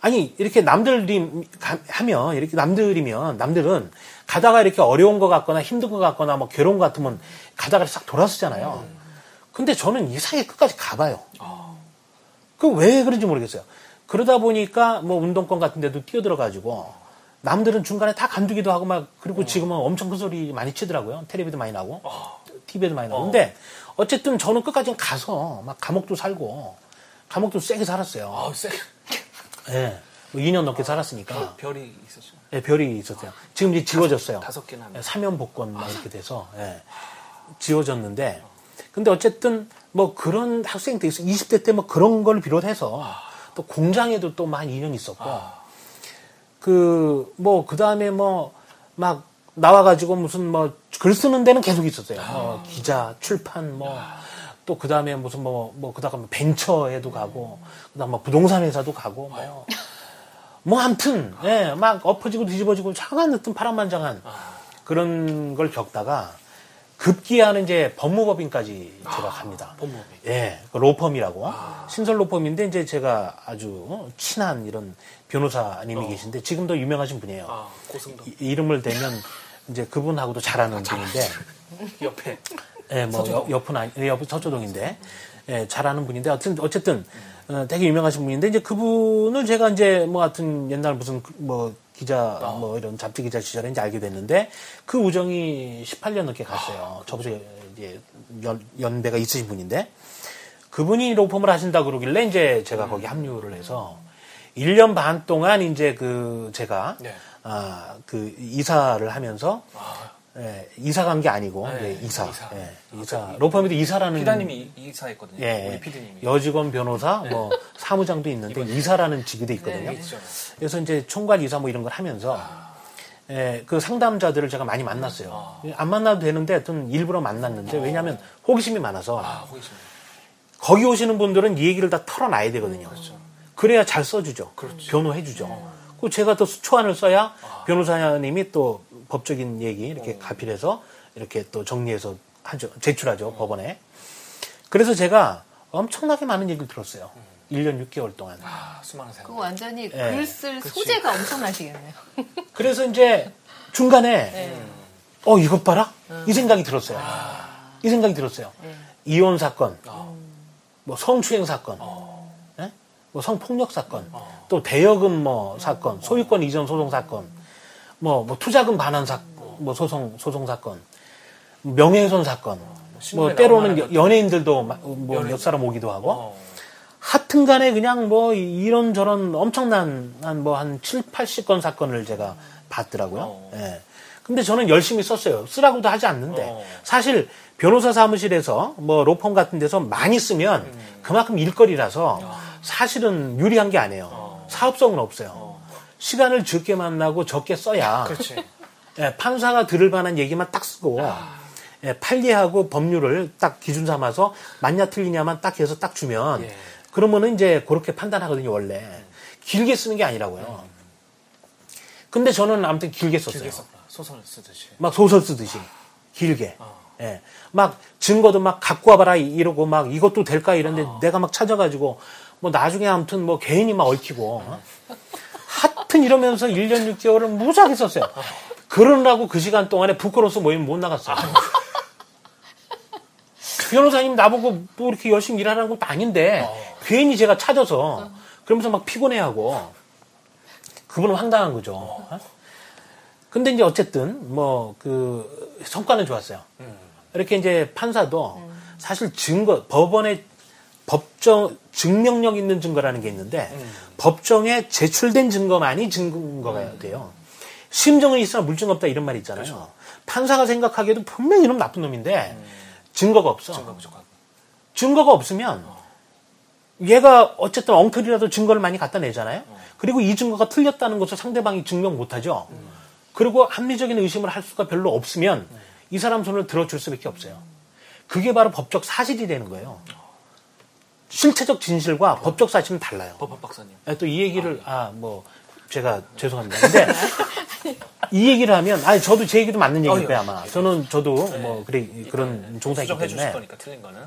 아니 이렇게 남들이 가- 하면 이렇게 남들이면 남들은 가다가 이렇게 어려운 것 같거나 힘든 것 같거나 뭐 괴로운 것 같으면 가다가 싹 돌아서잖아요. 근데 저는 이 사이에 끝까지 가봐요. 그 왜 그런지 모르겠어요. 그러다 보니까 뭐 운동권 같은 데도 뛰어들어가지고 남들은 중간에 다 간두기도 하고 막 그리고 지금은 엄청 큰 소리 많이 치더라고요. 텔레비도 많이 나고 TV에도 많이 나고. 근데 어쨌든 저는 끝까지 가서 막 감옥도 살고 감옥도 세게 살았어요. 아, 쎄. 예. 뭐 2년 넘게 살았으니까. 별이 있었죠. 예, 별이 있었어요. 지금 이제 지워졌어요. 다섯 개나. 예, 사면 복권 막 이렇게 돼서 예, 지워졌는데 근데 어쨌든 뭐 그런 학생 때 있어. 20대 때 뭐 그런 걸 비롯해서 또 공장에도 또 만 2년 있었고. 그 뭐 그 다음에 뭐 막 나와가지고 무슨 뭐 글 쓰는 데는 계속 있었어요. 뭐 기자, 출판 뭐 또 그 다음에 무슨 뭐 뭐 그다가 뭐 벤처에도 가고 그다음 뭐 부동산 회사도 가고 뭐. 뭐 아무튼 예, 막 엎어지고 뒤집어지고 차가 어떤 파란만장한 그런 걸 겪다가 급기야는 이제 법무법인까지 제가 갑니다. 법무법인. 예, 그 로펌이라고 신설 로펌인데 이제 제가 아주 친한 이런 변호사님이 계신데 지금도 유명하신 분이에요. 아, 고승도. 이, 이름을 대면 이제 그분하고도 잘하는 분인데 옆에. 예, 뭐 서초동. 옆- 옆은 아니, 예, 옆은 서초동인데 예, 잘하는 분인데 어쨌든 어쨌든 어, 되게 유명하신 분인데 이제 그분을 제가 이제 뭐 하여튼 옛날 무슨 그- 뭐 기자 뭐 이런 잡지 기자 시절에 이제 알게 됐는데 그 우정이 18년 넘게 갔어요. 저보다 이제 연, 연배가 있으신 분인데 그분이 로펌을 하신다 그러길래 이제 제가 거기 합류를 해서 1년 반 동안 이제 그 제가 네. 아, 그 이사를 하면서 예, 이사 간 게 아니고 네, 예, 이사. 이사. 예, 이사. 로펌에도 이사라는 피다님이 이- 이사했거든요. 예, 우리 예. 피디님이. 여직원 변호사 뭐 사무장도 있는데 이사라는 직위도 있거든요. 네, 있죠. 그래서 이제 총괄 이사 뭐 이런 걸 하면서 예, 그 상담자들을 제가 많이 만났어요. 안 만나도 되는데 하여튼 일부러 만났는데 왜냐하면 호기심이 많아서 아, 호기심. 거기 오시는 분들은 이 얘기를 다 털어놔야 되거든요. 그래야 잘 써주죠. 그렇죠. 변호해주죠. 그 제가 또 초안을 써야 변호사님이 또 법적인 얘기 이렇게 가필해서 이렇게 또 정리해서 하죠. 제출하죠. 법원에. 그래서 제가 엄청나게 많은 얘기를 들었어요. 1년 6개월 동안. 아, 수많은 생각. 그거 완전히 예. 글쓸 소재가 엄청나시겠네요. 그래서 이제 중간에 어 이것 봐라 이 생각이 들었어요. 이 생각이 들었어요. 이혼 사건, 뭐 성추행 사건, 예? 뭐 성폭력 사건, 또 대여금 뭐 사건, 소유권 이전 소송 사건, 뭐, 뭐 투자금 반환 사, 뭐 소송 소송 사건, 명예훼손 사건, 뭐 때로는 연예인들도 마- 뭐 연예인. 몇 사람 오기도 하고. 어. 하여튼간에 그냥 뭐 이런 저런 엄청난 한 뭐 한 7, 80건 사건을 제가 봤더라고요. 어. 예. 근데 저는 열심히 썼어요. 쓰라고도 하지 않는데 어. 사실 변호사 사무실에서 뭐 로펌 같은 데서 많이 쓰면 음. 그만큼 일거리라서 아. 사실은 유리한 게 아니에요. 사업성은 없어요. 시간을 적게 만나고 적게 써야 그렇지. 예, 판사가 들을 만한 얘기만 딱 쓰고 예, 판례하고 법률을 딱 기준 삼아서 맞냐 틀리냐만 딱 해서 딱 주면 예. 그러면은 이제 그렇게 판단하거든요 원래 길게 쓰는 게 아니라고요. 근데 저는 아무튼 길게 썼어요. 길게. 소설을 쓰듯이. 막 소설 쓰듯이 길게. 어. 예. 막 증거도 막 갖고 와봐라 이러고 막 이것도 될까 이런데 어. 내가 막 찾아가지고 뭐 나중에 아무튼 뭐 괜히 막 얽히고 어? 하여튼 이러면서 1년 6개월을 무지하게 썼어요. 그러느라고 그 시간 동안에 부끄러워서 모임 못 나갔어요. 변호사님 나보고 뭐 이렇게 열심히 일하라는 것도 아닌데 괜히 제가 찾아서 그러면서 막 피곤해하고 그분은 황당한 거죠. 어? 근데 이제 어쨌든 뭐 그 성과는 좋았어요. 이렇게 이제 판사도 사실 증거 법원에 법정 증명력 있는 증거라는 게 있는데 법정에 제출된 증거만이 증거가 돼요. 심정은 있으나 물증 없다 이런 말이 있잖아요. 판사가 생각하기에도 분명히 이놈 나쁜 놈인데 증거가 없어. 증거 부족하고. 증거가 없으면 얘가 어쨌든 엉터리라도 증거를 많이 갖다 내잖아요. 그리고 이 증거가 틀렸다는 것을 상대방이 증명 못하죠. 그리고 합리적인 의심을 할 수가 별로 없으면 이 사람 손을 들어줄 수밖에 없어요. 그게 바로 법적 사실이 되는 거예요. 실체적 진실과 법적 사실은 달라요. 법학 박사님. 또 이 얘기를 아 뭐 제가 죄송합니다. 근데 이 얘기를 하면 아니 저도 제 얘기도 맞는 얘기일 어, 예. 아마. 저는 저도 뭐 그래 그런 종사이기 수정해 주실 때문에 거니까 틀린 거는.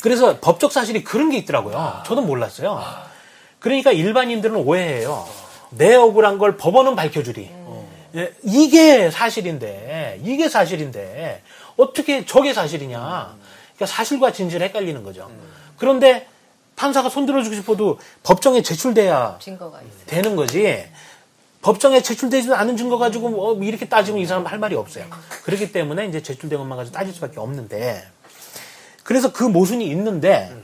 그래서 법적 사실이 그런 게 있더라고요. 저도 몰랐어요. 그러니까 일반인들은 오해해요. 내 억울한 걸 법원은 밝혀주리. 예, 이게 사실인데, 이게 사실인데, 어떻게 저게 사실이냐. 그러니까 사실과 진실이 헷갈리는 거죠. 그런데 판사가 손들어주고 싶어도 법정에 제출돼야 증거가 있어요. 되는 거지. 법정에 제출되지 않은 증거 가지고 뭐 이렇게 따지면 이 사람 할 말이 없어요. 그렇기 때문에 이제 제출된 것만 가지고 따질 수밖에 없는데. 그래서 그 모순이 있는데,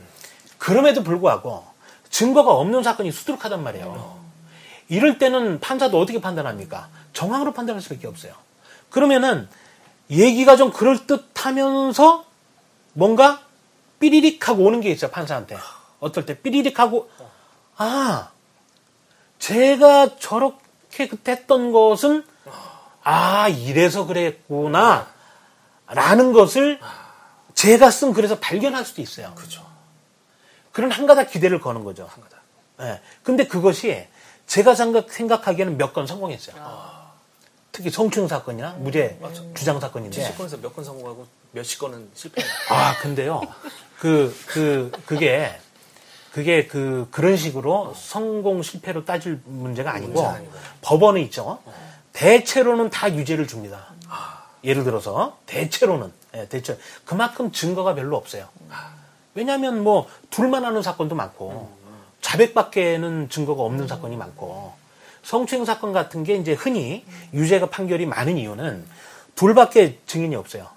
그럼에도 불구하고 증거가 없는 사건이 수두룩하단 말이에요. 이럴 때는 판사도 어떻게 판단합니까? 정황으로 판단할 수밖에 없어요. 그러면은 얘기가 좀 그럴듯하면서 뭔가 삐리릭 하고 오는 게 있어요, 판사한테. 어떨 때 삐리릭 하고, 아, 제가 저렇게 그때 했던 것은, 아, 이래서 그랬구나, 라는 것을 제가 쓴 글에서 발견할 수도 있어요. 그죠. 그런 한가닥 기대를 거는 거죠. 한가닥. 예. 근데 그것이 제가 생각, 생각하기에는 몇 건 성공했어요. 특히 성추행 사건이나 무죄 주장 사건인데. 70건에서 몇 건 성공하고 몇십 건은 실패. 아, 근데요. 그, 그, 그게, 그게 그, 그런 식으로 성공 실패로 따질 문제가 아니고. 법원은 있죠. 대체로는 다 유죄를 줍니다. 예를 들어서, 대체로는. 예, 대체. 그만큼 증거가 별로 없어요. 왜냐하면 뭐, 둘만 하는 사건도 많고, 자백밖에는 증거가 없는 사건이 많고, 성추행 사건 같은 게 이제 흔히 유죄가 판결이 많은 이유는 둘밖에 증인이 없어요.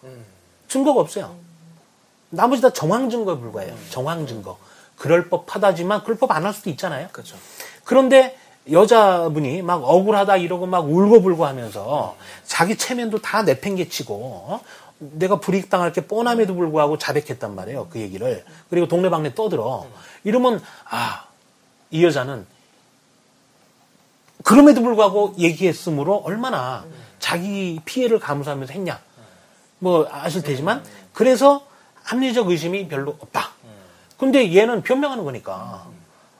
증거가 없어요. 나머지 다 정황 증거에 불과해요. 정황 증거. 그럴 법하다지만 그럴 법 안 할 수도 있잖아요. 그렇죠. 그런데 여자분이 막 억울하다 이러고 막 울고불고 하면서 자기 체면도 다 내팽개치고 어? 내가 불이익당할 게 뻔함에도 불구하고 자백했단 말이에요. 그 얘기를. 그리고 동네방네 떠들어. 이러면 아, 이 여자는 그럼에도 불구하고 얘기했으므로 얼마나 자기 피해를 감수하면서 했냐. 뭐 아실 테지만 그래서 합리적 의심이 별로 없다. 근데 얘는 변명하는 거니까.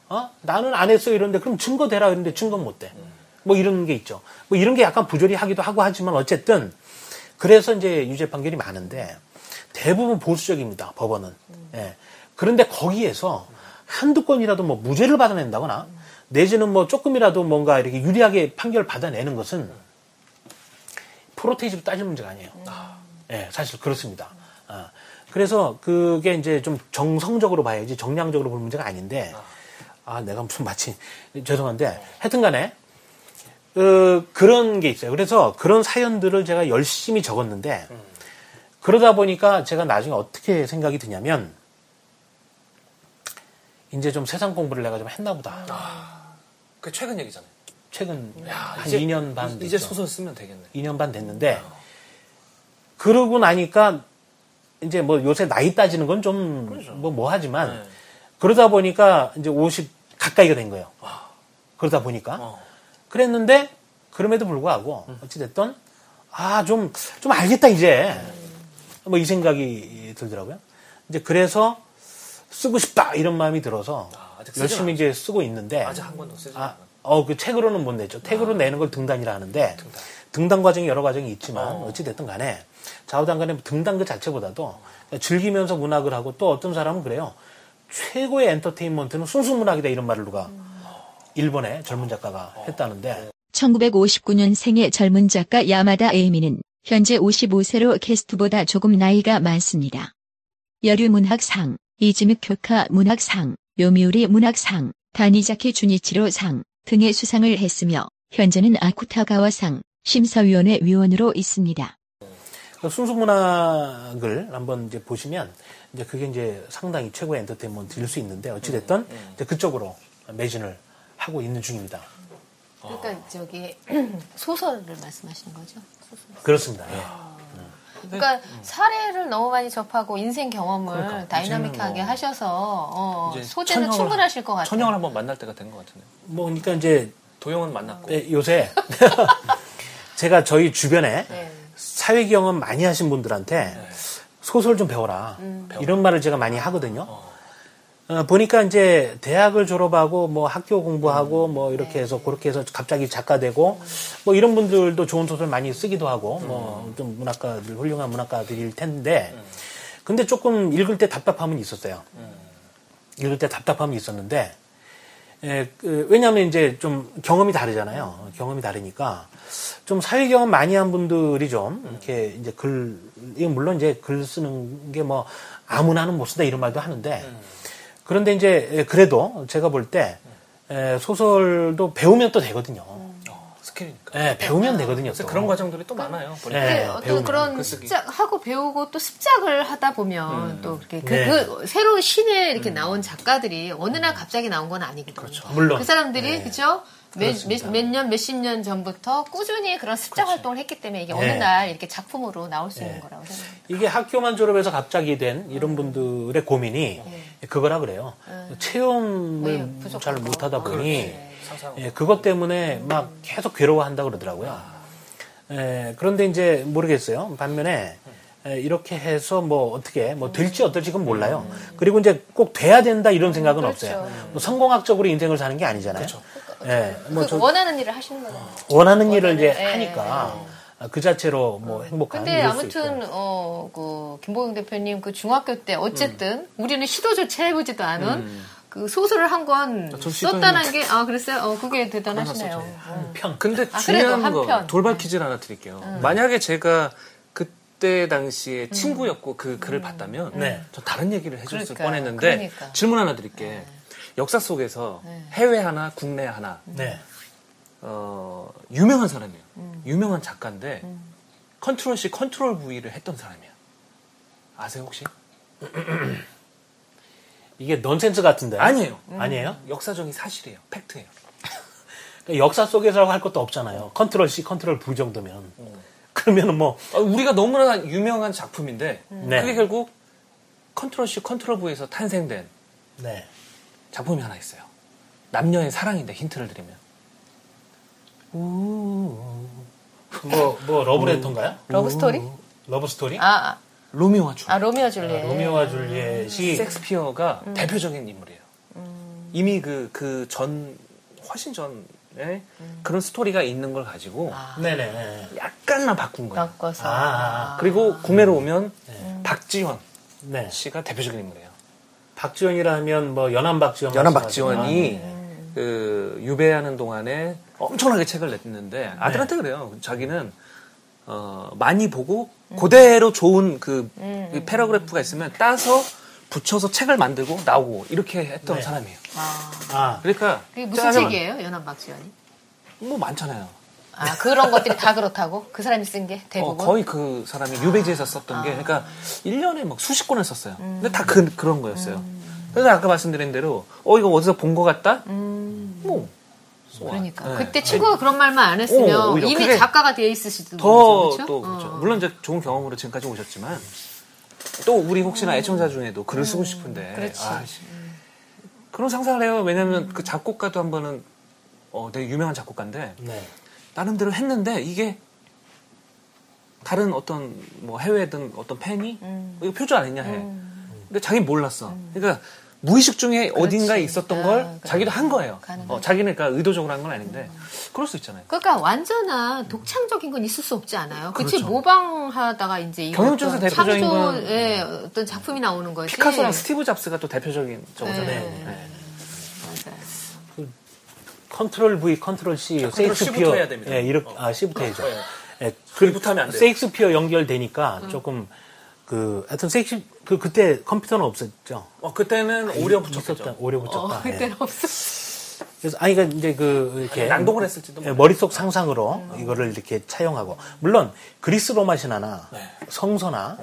어? 나는 안 했어 이런데 그럼 증거 대라 이런데 증거 못 대. 뭐 이런 게 있죠. 뭐 이런 게 약간 부조리하기도 하고 하지만 어쨌든 그래서 이제 유죄 판결이 많은데 대부분 보수적입니다. 법원은. 예. 그런데 거기에서 한두 건이라도 뭐 무죄를 받아낸다거나 내지는 뭐 조금이라도 뭔가 이렇게 유리하게 판결을 받아내는 것은 프로테이지로 따질 문제가 아니에요. 예, 사실 그렇습니다. 아, 그래서 그게 이제 좀 정성적으로 봐야지 정량적으로 볼 문제가 아닌데, 아, 내가 무슨 마치, 죄송한데, 하여튼 간에, 그, 그런 게 있어요. 그래서 그런 사연들을 제가 열심히 적었는데, 그러다 보니까 제가 나중에 어떻게 생각이 드냐면, 이제 좀 세상 공부를 내가 좀 했나 보다. 그 최근 얘기잖아요. 최근 야, 한 이제- 2년 반 이제 됐죠. 소설 쓰면 되겠네. 2년 반 됐는데 그러고 나니까 이제 뭐 요새 나이 따지는 건좀뭐 뭐 하지만 네. 그러다 보니까 이제 50 가까이가 된 거예요. 그러다 보니까 어. 그랬는데 그럼에도 불구하고 어찌 됐든 아좀좀 알겠다 이제 뭐 이 생각이 들더라고요. 이제 그래서 쓰고 싶다 이런 마음이 들어서 아, 열심히 이제 쓰고 있는데 아직 한 권도 쓰지 아, 않은 어, 그 책으로는 못 내죠. 책으로 내는 걸 등단이라 하는데 등단, 과정이 여러 과정이 있지만 어. 찌 됐든 간에 좌우단 간에 등단 그 자체보다도 즐기면서 문학을 하고 또 어떤 사람은 그래요. 최고의 엔터테인먼트는 순수 문학이다 이런 말을 누가 일본의 젊은 작가가 했다는데 1959년 생의 젊은 작가 야마다 에이미는 현재 55세로 게스트보다 조금 나이가 많습니다. 여류 문학상, 이즈미 교카 문학상, 요미우리 문학상, 다니자키 주니치로상 등의 수상을 했으며 현재는 아쿠타가와상 심사위원회 위원으로 있습니다. 그 순수문학을 한번 이제 보시면 이제 그게 이제 상당히 최고의 엔터테인먼트일 수 있는데 어찌됐든 이제 그쪽으로 매진을 하고 있는 중입니다. 그러니까 저기 소설을 말씀하시는 거죠? 소설. 그렇습니다. 예. 그러니까 사례를 너무 많이 접하고 인생 경험을 그러니까. 다이나믹하게 뭐 하셔서 어, 이제 소재는 천형을- 충분하실 것 같아요. 천형을 한번 만날 때가 된 것 같은데. 뭐 그러니까 이제 도영은 만났고. 예, 요새 제가 저희 주변에 네. 사회 경험 많이 하신 분들한테 소설 좀 배워라. 음. 이런 말을 제가 많이 하거든요. 어, 보니까 이제 대학을 졸업하고 뭐 학교 공부하고 뭐 이렇게 해서 그렇게 해서 갑자기 작가 되고 뭐 이런 분들도 좋은 소설 많이 쓰기도 하고 뭐 좀 문학가들 훌륭한 문학가들일 텐데 근데 조금 읽을 때 답답함은 있었어요. 읽을 때 답답함이 있었는데 예, 그, 왜냐하면 이제 좀 경험이 다르잖아요. 경험이 다르니까 좀 사회 경험 많이 한 분들이 좀 이렇게 이제 글, 이건 물론 이제 글 쓰는 게 뭐 아무나는 못 쓴다 이런 말도 하는데 그런데 이제 예, 그래도 제가 볼 때 소설도 배우면 또 되거든요. 어, 스킬이니까. 예, 배우면 되거든요. 그래서 또. 그런 과정들이 또 많아요. 보니까. 네, 근데 어떤 배우면 그런 글쓰기. 습작 하고 배우고 또 습작을 하다 보면 또 이렇게 그, 네. 그 새로운 신에 이렇게 나온 작가들이 어느 날 갑자기 나온 건 아니거든요. 물론. 그 사람들이 그죠? 몇 년, 몇십 년 전부터 꾸준히 그런 습작 활동을 했기 때문에 이게 어느 네. 날 이렇게 작품으로 나올 수 있는 거라고 생각합니다. 이게 학교만 졸업해서 갑자기 된 이런 분들의 고민이 그거라 그래요. 체험을 네, 잘. 못하다 보니 네. 예, 그것 때문에 막 계속 괴로워한다 그러더라고요. 예, 그런데 이제 모르겠어요. 반면에 예, 이렇게 해서 뭐 어떻게 뭐 될지 어떨지 그건 몰라요. 그리고 이제 꼭 돼야 된다 이런 생각은 그렇죠. 없어요. 뭐 성공학적으로 인생을 사는 게 아니잖아요. 예, 뭐 그 저 원하는 일을 하시는 거잖아요. 원하는 일을 이제 예, 하니까 그 자체로 뭐 행복한 근데 일일 수 있고. 아무튼 어그 김보경 대표님 그 중학교 때 어쨌든 우리는 시도 조차 해보지도 않은 그 소설을 한권저 시도는- 썼다는 게 아 그랬어요? 어 그게 대단하시네요. 어. 편. 근데 아, 중요한 그래도 한거 편. 돌발 퀴즈를 하나 드릴게요. 만약에 제가 그때 당시에 친구였고 그 글을 봤다면 네. 저 다른 얘기를 해줬을 그러니까, 뻔했는데 그러니까. 질문 하나 드릴게. 역사 속에서 해외 하나 국내 하나 네. 어, 유명한 사람이에요. 유명한 작가인데 control C control V를 했던 사람이야. 아세요 혹시? 이게 넌센스 같은데. 아니에요. 아니에요? 역사적인 사실이에요. 팩트예요. 그러니까 역사 속에서라고 할 것도 없잖아요. control C, control V 정도면. 그러면은 뭐, 어, 우리가 너무나 유명한 작품인데 네. 그게 결국 컨트롤 C 컨트롤 V에서 탄생된 네. 작품이 하나 있어요. 남녀의 사랑인데 힌트를 드리면 뭐, 뭐, 러브레터인가요? 러브 스토리? 러브 스토리? 아, 아, 로미오와 줄리엣. 아 로미오 줄리엣. 로미오와 줄리엣이 섹스피어가 대표적인 인물이에요. 이미 그 그 전 훨씬 전에 그런 스토리가 있는 걸 가지고 네네. 약간만 바꾼 거예요. 바꿔서. 아, 그리고 국내로 오면 박지원 네. 씨가 대표적인 인물이에요. 박지원이라 하면 뭐 연한 박지원. 말씀하시구나. 박지원이 그 유배하는 동안에 엄청나게 책을 냈는데 아들한테 그래요. 자기는 어, 많이 보고 그대로 좋은 그, 그 패러그래프가 있으면 따서 붙여서 책을 만들고 나오고 이렇게 했던 네. 사람이에요. 아, 아, 그러니까 그게 무슨 짜장면- 책이에요, 연한 박지원이? 뭐 많잖아요. 아 그런 것들이 다 그렇다고? 그 사람이 쓴게 어, 대부분? 거의 그 사람이 유배지에서 썼던 게 그러니까 1년에 막 수십 권을 썼어요. 근데 다 그, 그런 거였어요. 그래서 아까 말씀드린 대로 어 이거 어디서 본 것 같다? 뭐 그러니까 네. 그때 친구가 그런 말만 안 했으면 오, 오히려 이미 작가가 되어 있으시던 더 거죠. 또 그렇죠? 그렇죠. 어. 물론 이제 좋은 경험으로 지금까지 오셨지만 또 우리 혹시나 애청자 중에도 글을 쓰고 싶은데 음. 그렇지. 아, 씨. 그런 상상을 해요. 왜냐하면 그 작곡가도 한 번은 어, 되게 유명한 작곡가인데 네. 나름대로 했는데 이게 다른 어떤 뭐 해외든 어떤 팬이 음. 이거 표절 아니냐 해. 근데 자기 몰랐어. 그러니까 무의식 중에 어딘가에 있었던 아, 걸 그래. 자기도 한 거예요. 어, 자기는 그러니까 의도적으로 한 건 아닌데 그럴 수 있잖아요. 그러니까 완전한 독창적인 건 있을 수 없지 않아요. 그치 그렇죠. 모방하다가 이제 어떤 대표적인 건 창조의 어떤 작품이 나오는 거지. 피카소랑 스티브 잡스가 또 대표적인 저거잖아요. 네. 네. 맞아요. 컨트롤 V, 컨트롤 C, 해야 됩니다. 예, 이렇게 어. 아 C부터 해야죠. 네. 예, V부터 하면 안 돼요. 셰익스피어 연결되니까 조금 그 하여튼 셰익스 그 그때 컴퓨터는 없었죠. 어, 그때는 오려 붙였겠죠. 오려 붙였다. 어, 예. 그때는 없어. 그래서 아니 그러니까 이제 그 이렇게 낭독을 했을지도 예, 머릿속 상상으로 이거를 이렇게 차용하고 물론 그리스 로마 신화나 네. 성서나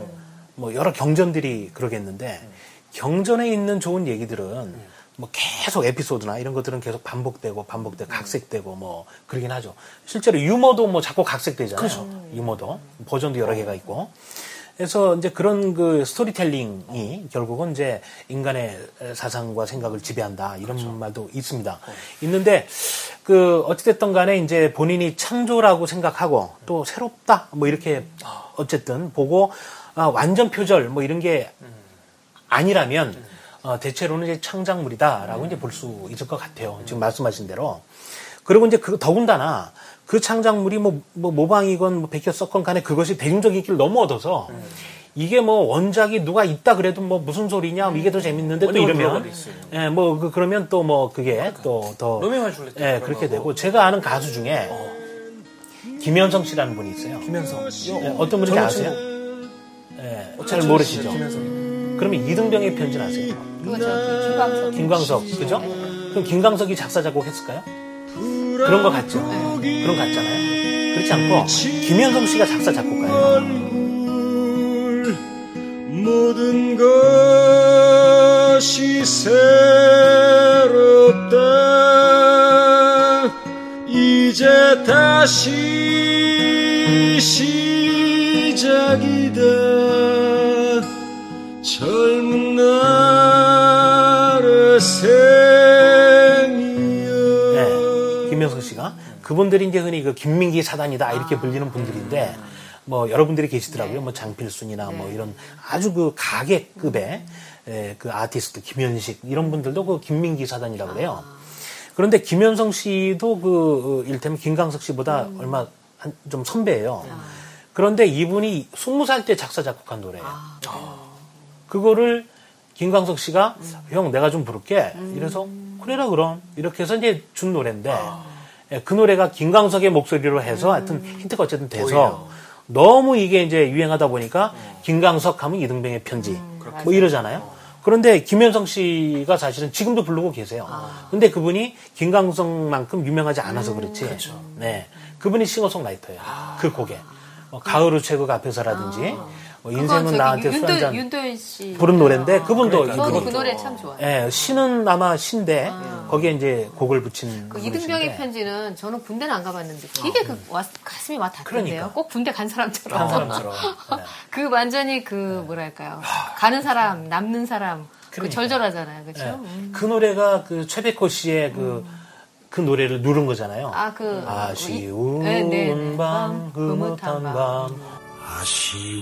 뭐 여러 경전들이 그러겠는데 경전에 있는 좋은 얘기들은 뭐 계속 에피소드나 이런 것들은 계속 반복되고 반복되고 각색되고 뭐 그러긴 하죠. 실제로 유머도 뭐 자꾸 각색되잖아요. 유머도 버전도 여러 개가 있고. 그래서 이제 그런 그 스토리텔링이 결국은 이제 인간의 사상과 생각을 지배한다 이런 말도 있습니다. 있는데 그 어찌됐든 간에 이제 본인이 창조라고 생각하고 또 새롭다 뭐 이렇게 어쨌든 보고 아, 완전 표절 뭐 이런 게 아니라면 어, 대체로는 이제 창작물이다라고 이제 볼 수 있을 것 같아요. 지금 말씀하신 대로. 그리고 이제 그 더군다나 그 창작물이 뭐, 뭐 모방이건 뭐 베껴 썼건 간에 그것이 대중적 인기를 너무 얻어서 이게 뭐 원작이 누가 있다 그래도 뭐 무슨 소리냐 뭐 이게 더 재밌는데 또 이러면 불러버릴 수 있는. 예, 뭐 그, 그러면 또 뭐 그게 또 더 예, 그렇게. 되고 제가 아는 가수 중에 김현성 씨라는 분이 있어요. 김현성. 예, 어떤 분인지 아세요? 친구. 예, 잘 모르시죠? 김현성. 그러면 이등병의 편지 아세요? 그거 저기 김광석. 김광석, 그죠? 그럼 김광석이 작사, 작곡했을까요? 그런 거 같죠? 그런 거 같잖아요. 그렇지 않고, 김현성 씨가 작사, 작곡가예요. 이제 다시 시작이다 젊은 그분들이 이제 흔히 그 김민기 사단이다, 이렇게 불리는 분들인데, 뭐, 여러분들이 계시더라고요. 뭐, 장필순이나 뭐, 이런 아주 그 가계급의 에, 그 아티스트, 김현식, 이런 분들도 그 김민기 사단이라고 그래요. 그런데 김현성 씨도 그, 어, 일테면 김광석 씨보다 얼마 한, 좀 선배예요. 그런데 이분이 20살 때 작사, 작곡한 노래예요. 그거를 김광석 씨가 형 내가 좀 부를게. 이래서 그래라 그럼. 이렇게 해서 이제 준 노래인데 예, 그 노래가 김광석의 목소리로 해서 하여튼 힌트가 어쨌든 돼서 너무 이게 이제 유행하다 보니까 김광석 하면 이등병의 편지 뭐 이러잖아요. 그런데 김현성 씨가 사실은 지금도 부르고 계세요. 근데 그분이 김광석만큼 유명하지 않아서 그렇지. 네. 그분이 싱어송라이터예요. 그 곡에. 뭐 가을의 최고 앞에서라든지 뭐 인생은 나한테 술 윤도, 한잔 윤도현 씨 부른 노래인데 그분도 저도 이분 그 노래 참 좋아요. 예, 신은 아마 신데 거기에 이제 곡을 붙인 그. 이등병의 편지는 저는 군대는 안 가봤는데 되게 그 와- 가슴이 와 닿던데요. 그러니까. 꼭 군대 간 사람처럼. 한 사람처럼 네. 그 완전히 그 뭐랄까요. 가는 사람, 남는 사람. 그 그러니까. 절절하잖아요. 그렇죠? 예. 그 노래가 그 최백호 씨의 그, 그 노래를 누른 거잖아요. 아, 그 아쉬운 네, 네, 네. 밤, 흐뭇한 밤. 아쉬운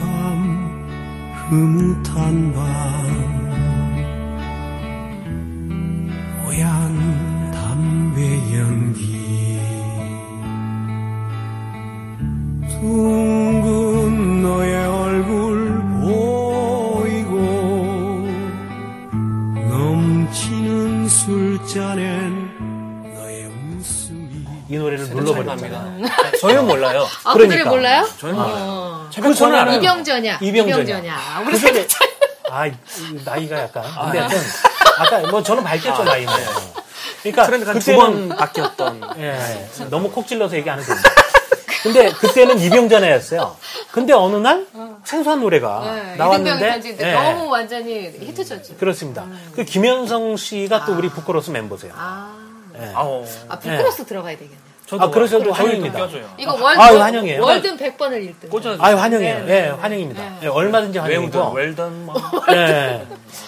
밤 흐뭇한 밤. 뽀얀 담배 연기. 둥근 너의 얼굴 보이고 넘치는 술잔엔 이이 노래를 눌러버렸잖아요. 저희는 몰라요. 아, 그 노래 그러니까. 몰라요? 저희는 몰라요. 그 전에는 알아요. 이병전이야. 이병전이야. 우리 그세 전에 아, 이 나이가 약간. 근데 하여튼 아까 뭐 저는 밝혔죠 나이는. 그러니까 트렌드가 두 그때는 번 바뀌었던. 예, 너무 콕 찔러서 얘기 안 해도 됩니다. 근데 그때는 이병전이었어요. 근데 어느 날 생소한 노래가 네, 나왔는데 예, 너무 완전히 히트쳤죠. 그렇습니다. 그 김현성 씨가 또 우리 부끄러스 멤버세요. 아, 예. 아우. 아 비코러스 들어가야 되겠네. 저도 아, 그러셔도 환영입니다. 이거 월드 아유, 환영이에요. 월든 100번을 1등. 꽂아주세요. 아유 환영해요. 네, 예, 환영입니다. 예, 얼마든지 환영이고. 웰던, 뭐. 예.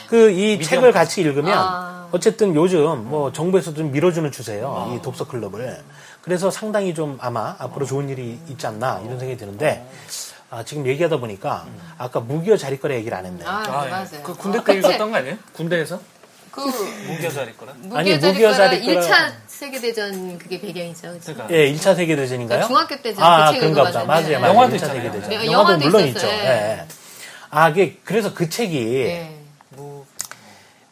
그 이 책을 같이 읽으면 아. 어쨌든 요즘 뭐 정부에서 좀 밀어주는 추세예요. 이 독서 클럽을. 그래서 상당히 좀 아마 앞으로 좋은 일이 있지 않나 이런 생각이 드는데 아, 지금 얘기하다 보니까 아까 무기여 자리거래 얘기를 안 했네. 아, 아, 예. 맞아요. 그 군대 때 읽었던 거 아니에요? 군대에서? 그 무교자리 거라? 아니, 자리거라 자리거라- 1차 세계 대전 그게 배경이죠. 그렇죠? 그러니까. 예, 1차 세계 대전인가요? 그러니까 중학교 때 아, 그 책을 그런가 보다. 맞아요, 맞아요. 영화도 1차 있잖아요. 세계 대전. 네, 영화도 영화도 물론 있었어요. 있죠. 예. 예. 아, 이게 그래서 그 책이 예. 뭐,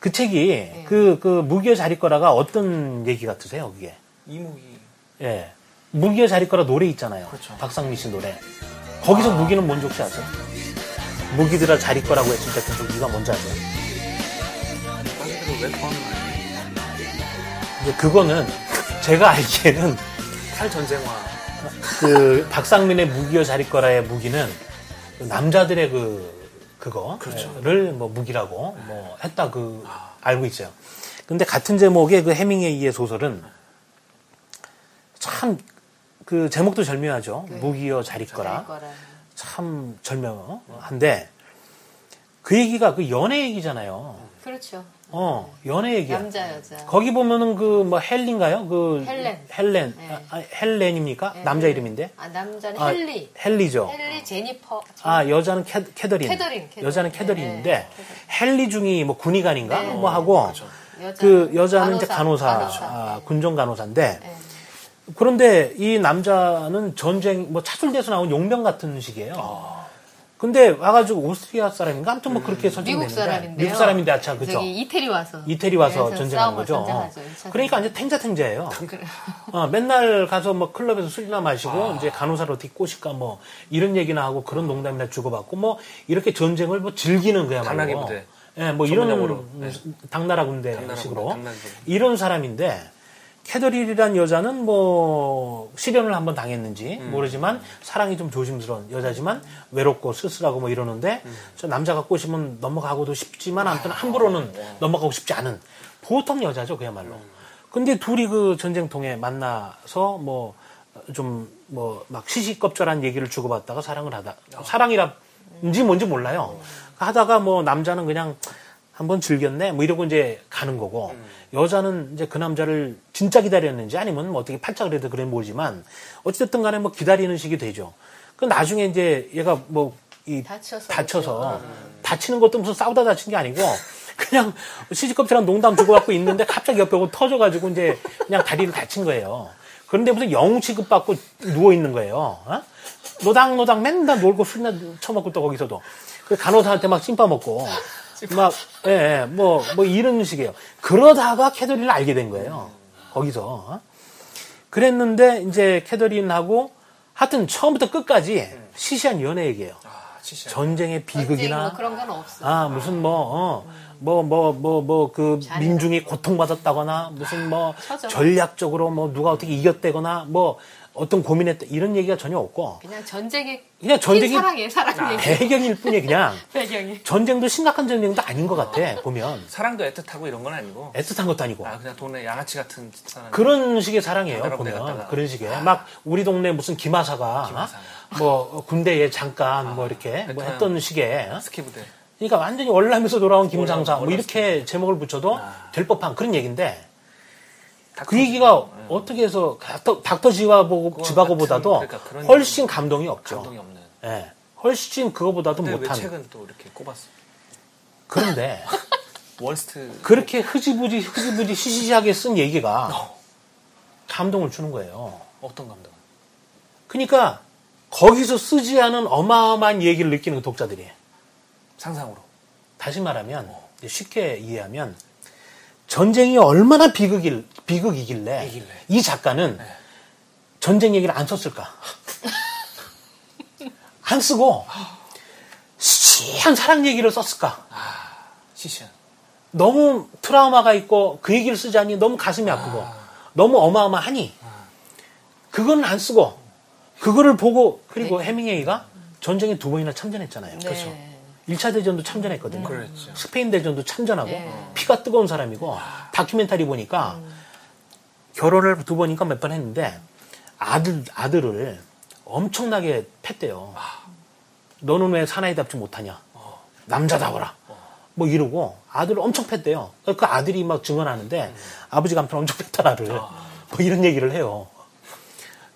그 책이 그, 그 무기여 자리거라가 어떤 얘기 같으세요, 그게? 이목이 예. 무기여 자리거라 노래 있잖아요. 그렇죠. 박상민 씨 노래. 거기서 무기는 뭔지 혹시 아세요? 무기들아 자리거라고 했을 때그 무기가 뭔지 아세요? 자기들 웨폰 이제 그거는 제가 알기에는 탈 전쟁화 그 박상민의 무기여 자리거라의 무기는 그 남자들의 그 그거를 뭐 무기라고 뭐 했다 그 알고 있어요. 근데 같은 제목의 그 해밍웨이의 소설은 참 그 제목도 절묘하죠. 무기여 자리거라. 거라. 참 절묘한데 그 얘기가 그 연애 얘기잖아요. 그렇죠. 어 연애 얘기야. 남자 여자. 거기 보면은 그 뭐 헬린가요? 그 헬렌. 헬렌 네. 아, 아, 헬렌입니까? 네, 남자. 이름인데. 아 남자는 아, 헨리. 헨리죠. 헨리 제니퍼. 아 여자는 캐, 캐더린. 캐더린, 캐더린. 여자는 네, 캐더린인데 네, 헨리 중위 뭐 군의관인가 네. 뭐 하고 여자는 그 여자는 이제 간호사, 간호사. 아, 군종 간호사인데 네. 그런데 이 남자는 전쟁 뭐 차출돼서 나온 용병 같은 식이에요. 아. 근데 와가지고 오스트리아 사람인가 아무튼 뭐 그렇게 설정되는데 미국 사람인데요. 미국 사람인데 아차 그죠? 이태리 와서. 이태리 와서 네, 전쟁한 거죠. 전쟁하죠. 그러니까 완전 탱자탱자예요. 그래. 어, 맨날 가서 뭐 클럽에서 술이나 마시고 이제 간호사를 어떻게 꼬실까 뭐 이런 얘기나 하고 그런 농담이나 주고받고 뭐 이렇게 전쟁을 뭐 즐기는 거야말로. 예, 뭐 이런. 네. 당나라 군대 당나라 식으로 군대. 이런 사람인데 캐더릴이란 여자는 뭐 실연을 한번 당했는지 음. 모르지만 사랑이 좀 조심스러운 여자지만 외롭고 쓸쓸하고 뭐 이러는데 음. 저 남자가 꼬시면 넘어가고도 싶지만 아무튼 함부로는 넘어가고 싶지 않은 보통 여자죠 그야말로. 음. 근데 둘이 그 전쟁통에 만나서 뭐 좀 뭐 막 시시껍절한 얘기를 주고받다가 사랑을 하다 사랑이란지 뭔지 몰라요. 하다가 뭐 남자는 그냥 한번 즐겼네 뭐 이러고 이제 가는 거고 여자는 이제 그 남자를 진짜 기다렸는지 아니면 뭐 어떻게 팔짝을 해도 그래 모르지만 어찌됐든 간에 뭐 기다리는 식이 되죠. 그 나중에 이제 얘가 뭐 이 다쳐서 다쳐서 다치는 것도 무슨 싸우다 다친 게 아니고 그냥 시시껍질한 농담 주고받고 있는데 갑자기 옆에 오고 터져가지고 이제 그냥 다리를 다친 거예요. 그런데 무슨 영웅 취급받고 누워 있는 거예요. 어? 노당노당 맨날 놀고 술이나 처먹고 또 거기서도 그 간호사한테 막 찐빠 먹고 막 예, 예, 뭐, 뭐 이런 식이에요. 그러다가 캐더린을 알게 된 거예요. 거기서. 어? 그랬는데 이제 캐더린하고 하여튼 처음부터 끝까지 시시한 연애 얘기예요. 아. 전쟁의 전쟁 비극이나 뭐 그런 건 없어. 아 무슨 뭐 어, 뭐 뭐 뭐 뭐 그 민중이 고통받았다거나 무슨 뭐. 전략적으로 뭐 누가 어떻게 이겼다거나 뭐 어떤 고민했다 이런 얘기가 전혀 없고 그냥 전쟁의 그냥 전쟁이 사랑이에요, 사랑 얘기. 배경일 뿐이 그냥 배경이. 전쟁도 심각한 전쟁도 아닌 것 같아 보면 사랑도 애틋하고 이런 건 아니고. 애틋한 것도 아니고 아, 그냥 동네 양아치 같은 사람. 그런 식의 사랑이에요 보면 갔다가. 그런 식의 막 우리 동네 무슨 김하사가 김하사. 뭐 군대에 잠깐 뭐 이렇게 뭐. 했던 식의 스키 부대. 그러니까 완전히 월남에서 돌아온 김상사 뭐 이렇게 제목을 붙여도 아. 될 법한 그런 얘기인데 그 얘기가 네. 어떻게 해서 닥터, 닥터 지바고, 지바고보다도 그러니까 훨씬 감동이 없죠. 감동이 없는. 예. 훨씬 그거보다도 못한. 책은 또 이렇게 꼽았어? 그런데 월스트. 그렇게 흐지부지 흐지부지 시시하게 쓴 얘기가 감동을 주는 거예요. 어떤 감동? 그러니까 거기서 쓰지 않은 어마어마한 얘기를 느끼는 그 독자들이. 상상으로. 다시 말하면 이제 쉽게 이해하면 전쟁이 얼마나 비극일 비극이길래 이길래. 이 작가는 전쟁 얘기를 안 썼을까? 안 쓰고 시한 사랑 얘기를 썼을까? 시시한. 너무 트라우마가 있고 그 얘기를 쓰자니 너무 가슴이 아프고 너무 어마어마하니 그거는 안 쓰고 그거를 보고 그리고 해밍웨이가 전쟁에 두 번이나 참전했잖아요. 네. 1차 대전도 참전했거든요. 그랬죠. 스페인 대전도 참전하고 네. 피가 뜨거운 사람이고 다큐멘터리 보니까 결혼을 두 번인가 몇 번 했는데 아들 아들을 엄청나게 팼대요. 너는 왜 사나이답지 못하냐? 남자다워라. 뭐 이러고 아들을 엄청 팼대요. 그 아들이 막 증언하는데 아버지가 한편 엄청 팼다 나를 뭐 이런 얘기를 해요.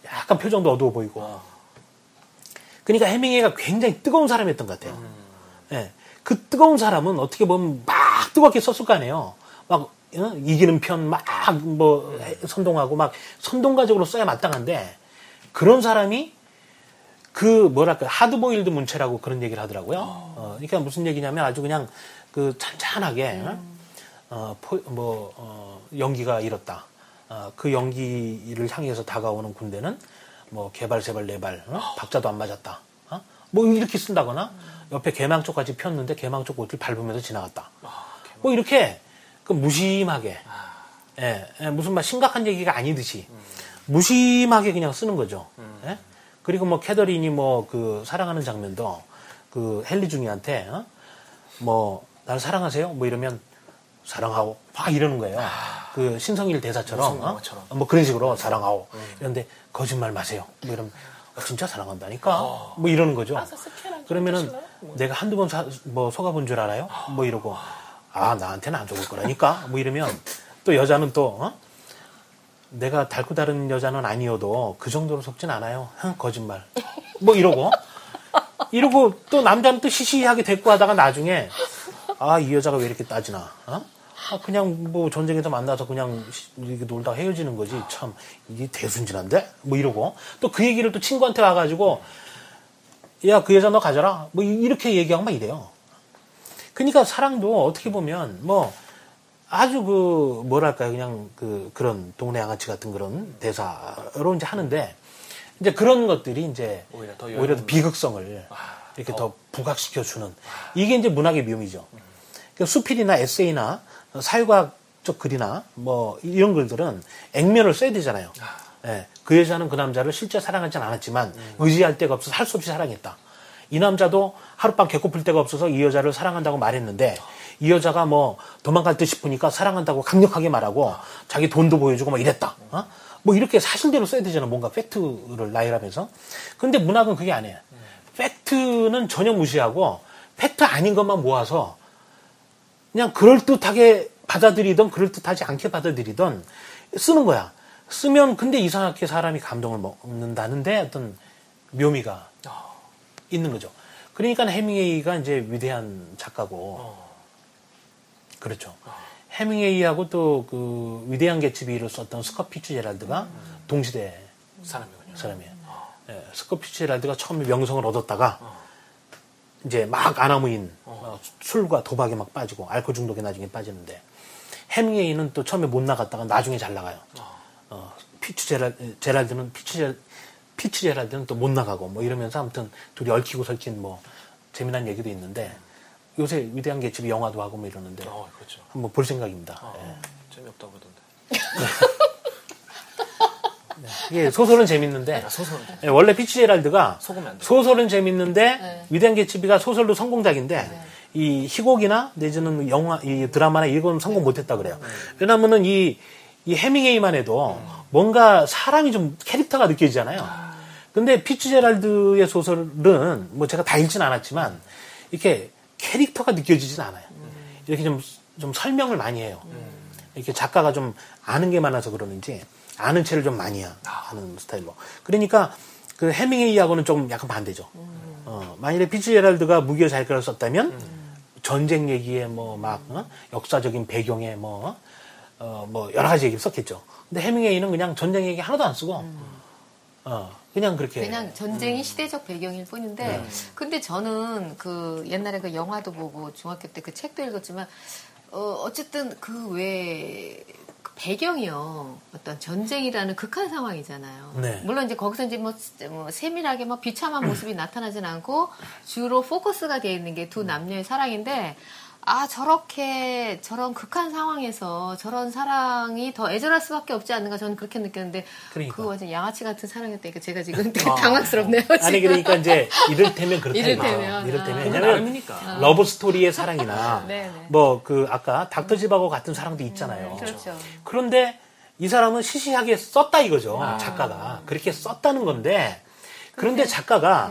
약간 표정도 어두워 보이고. 그러니까 해밍웨이가 굉장히 뜨거운 사람이었던 것 같아요. 예. 그 뜨거운 사람은 어떻게 보면 막 뜨겁게 썼을 거 아니에요. 막 어? 이기는 편 막 뭐 선동하고 막 선동가적으로 써야 마땅한데 그런 사람이 그 뭐랄까 하드보일드 문체라고 그런 얘기를 하더라고요. 어, 그러니까 무슨 얘기냐면 아주 그냥 그 어? 어, 포- 뭐, 어, 연기가 이렇다. 어, 그 연기를 향해서 다가오는 군대는 뭐 개발 세발 네발 어? 박자도 안 맞았다. 어? 뭐 이렇게 쓴다거나 옆에 개망초까지 폈는데 개망초 꽃을 밟으면서 지나갔다. 뭐 이렇게 그 무심하게 예, 예, 무슨 막 심각한 얘기가 아니듯이 무심하게 그냥 쓰는 거죠. 예? 그리고 뭐 캐더린이 뭐 그 사랑하는 장면도 그 헨리 중이한테 어? 뭐 나를 사랑하세요? 뭐 이러면 사랑하오 막 이러는 거예요. 그 신성일 대사처럼 어? 뭐 그런 식으로 사랑하오 이런데 거짓말 마세요. 뭐 이러면 어, 진짜 사랑한다니까 뭐 이러는 거죠. 그러면은 내가 한두 번 뭐 속아본 줄 알아요? 뭐 이러고 아 나한테는 안 속을 거라니까 뭐 이러면 또 여자는 또 어? 내가 닳고 다른 여자는 아니어도 그 정도로 속진 않아요. 흥, 거짓말. 뭐 이러고 이러고 또 남자는 또 시시하게 대꾸 하다가 나중에 아 이 여자가 왜 이렇게 따지나? 어? 아, 그냥 뭐 전쟁에서 만나서 그냥 시- 이렇게 놀다 헤어지는 거지. 참 이게 대순진한데? 뭐 이러고 또 그 얘기를 또 친구한테 와가지고 야 그 여자 너 가져라. 뭐 이- 이렇게 얘기하고 막 이래요. 그러니까 사랑도 어떻게 보면 뭐 아주 그 뭐랄까요 그냥 그 그런 동네 양아치 같은 그런 대사로 이제 하는데 이제 그런 것들이 이제 오히려 더 오히려 더 비극성을 이렇게 더 부각시켜 주는 이게 이제 문학의 묘미죠. 그러니까 수필이나 에세이나 사회과학적 글이나 뭐 이런 글들은 액면을 써야 되잖아요. 예, 그 여자는 그 남자를 실제 사랑하진 않았지만 의지할 데가 없어서 할 수 없이 사랑했다. 이 남자도 하룻밤 객고 풀 데가 없어서 이 여자를 사랑한다고 말했는데 이 여자가 뭐 도망갈 듯 싶으니까 사랑한다고 강력하게 말하고 자기 돈도 보여주고 막 이랬다. 어? 뭐 이렇게 사실대로 써야 되잖아. 뭔가 팩트를 나열하면서. 근데 문학은 그게 아니에요. 팩트는 전혀 무시하고 팩트 아닌 것만 모아서 그냥 그럴듯하게 받아들이던 그럴듯하지 않게 받아들이던 쓰는 거야. 쓰면 근데 이상하게 사람이 감동을 먹는다는데 어떤 묘미가 있는 거죠. 그러니까 해밍웨이가 이제 위대한 작가고 그렇죠. 해밍웨이하고 또 그 위대한 개츠비를 썼던 스컷 피츠제랄드가 동시대 사람이군요. 사람이에요. 예, 스컷 피츠제랄드가 처음에 명성을 얻었다가 이제 막 아나무인 막 술과 도박에 막 빠지고 알코올 중독에 나중에 빠지는데 헤밍웨이는 또 처음에 못 나갔다가 나중에 잘 나가요. 어, 피츠 제랄, 제랄드는 피츠 제 피츠 제랄드는 또 못 나가고 뭐 이러면서 아무튼 둘이 얽히고 설킨 뭐 재미난 얘기도 있는데 요새 위대한 개츠비 영화도 하고 뭐 이러는데 어, 그렇죠. 한번 볼 생각입니다. 어, 예. 재미없다고 그러던데. 이게 소설은 재밌는데 아, 소설은 예, 원래 피츠제랄드가 속으면 안 돼요. 소설은 재밌는데 네. 위대한 개츠비가 소설도 성공작인데 이 희곡이나 내지는 영화, 이 드라마나 이건 성공 못했다 그래요. 왜냐하면은 이, 이 해밍웨이만 해도 뭔가 사람이 좀 캐릭터가 느껴지잖아요. 근데 피치 제랄드의 소설은 뭐 제가 다 읽진 않았지만 이렇게 캐릭터가 느껴지진 않아요. 이렇게 좀, 좀 설명을 많이 해요. 이렇게 작가가 좀 아는 게 많아서 그러는지 아는 체를 좀 많이 하- 하는 스타일로. 그러니까 그 해밍웨이하고는 좀 약간 반대죠. 어, 만일에 피츠제랄드가 잘 끌어 썼다면 전쟁 얘기에 뭐막 역사적인 배경에 뭐, 어, 뭐 여러 가지 얘기를 썼겠죠. 근데 해밍웨이는 그냥 전쟁 얘기 하나도 안 쓰고 어, 그냥 그렇게 그냥 전쟁이 시대적 배경일 뿐인데 근데 저는 그 옛날에 그 영화도 보고 중학교 때 그 책도 읽었지만 어 어쨌든 그 배경이요 어떤 전쟁이라는 극한 상황이잖아요. 네. 물론 이제 거기서 이제 뭐, 뭐 세밀하게 뭐 비참한 모습이 나타나진 않고 주로 포커스가 되어 있는 게 두 남녀의 사랑인데 아 저렇게 저런 극한 상황에서 저런 사랑이 더 애절할 수밖에 없지 않는가 저는 그렇게 느꼈는데 그러니까. 그거 완전 양아치 같은 사랑이었다니까 제가 지금 되게 당황스럽네요. 아니 지금. 그러니까 이제 이를테면 그렇다 이를테면, 아. 왜냐면 나름이니까. 러브 스토리의 사랑이나 네, 네. 뭐그 아까 닥터 지바고 같은 사랑도 있잖아요. 그렇죠. 그런데 이 사람은 시시하게 썼다 이거죠. 작가가 그렇게 썼다는 건데 그런데 작가가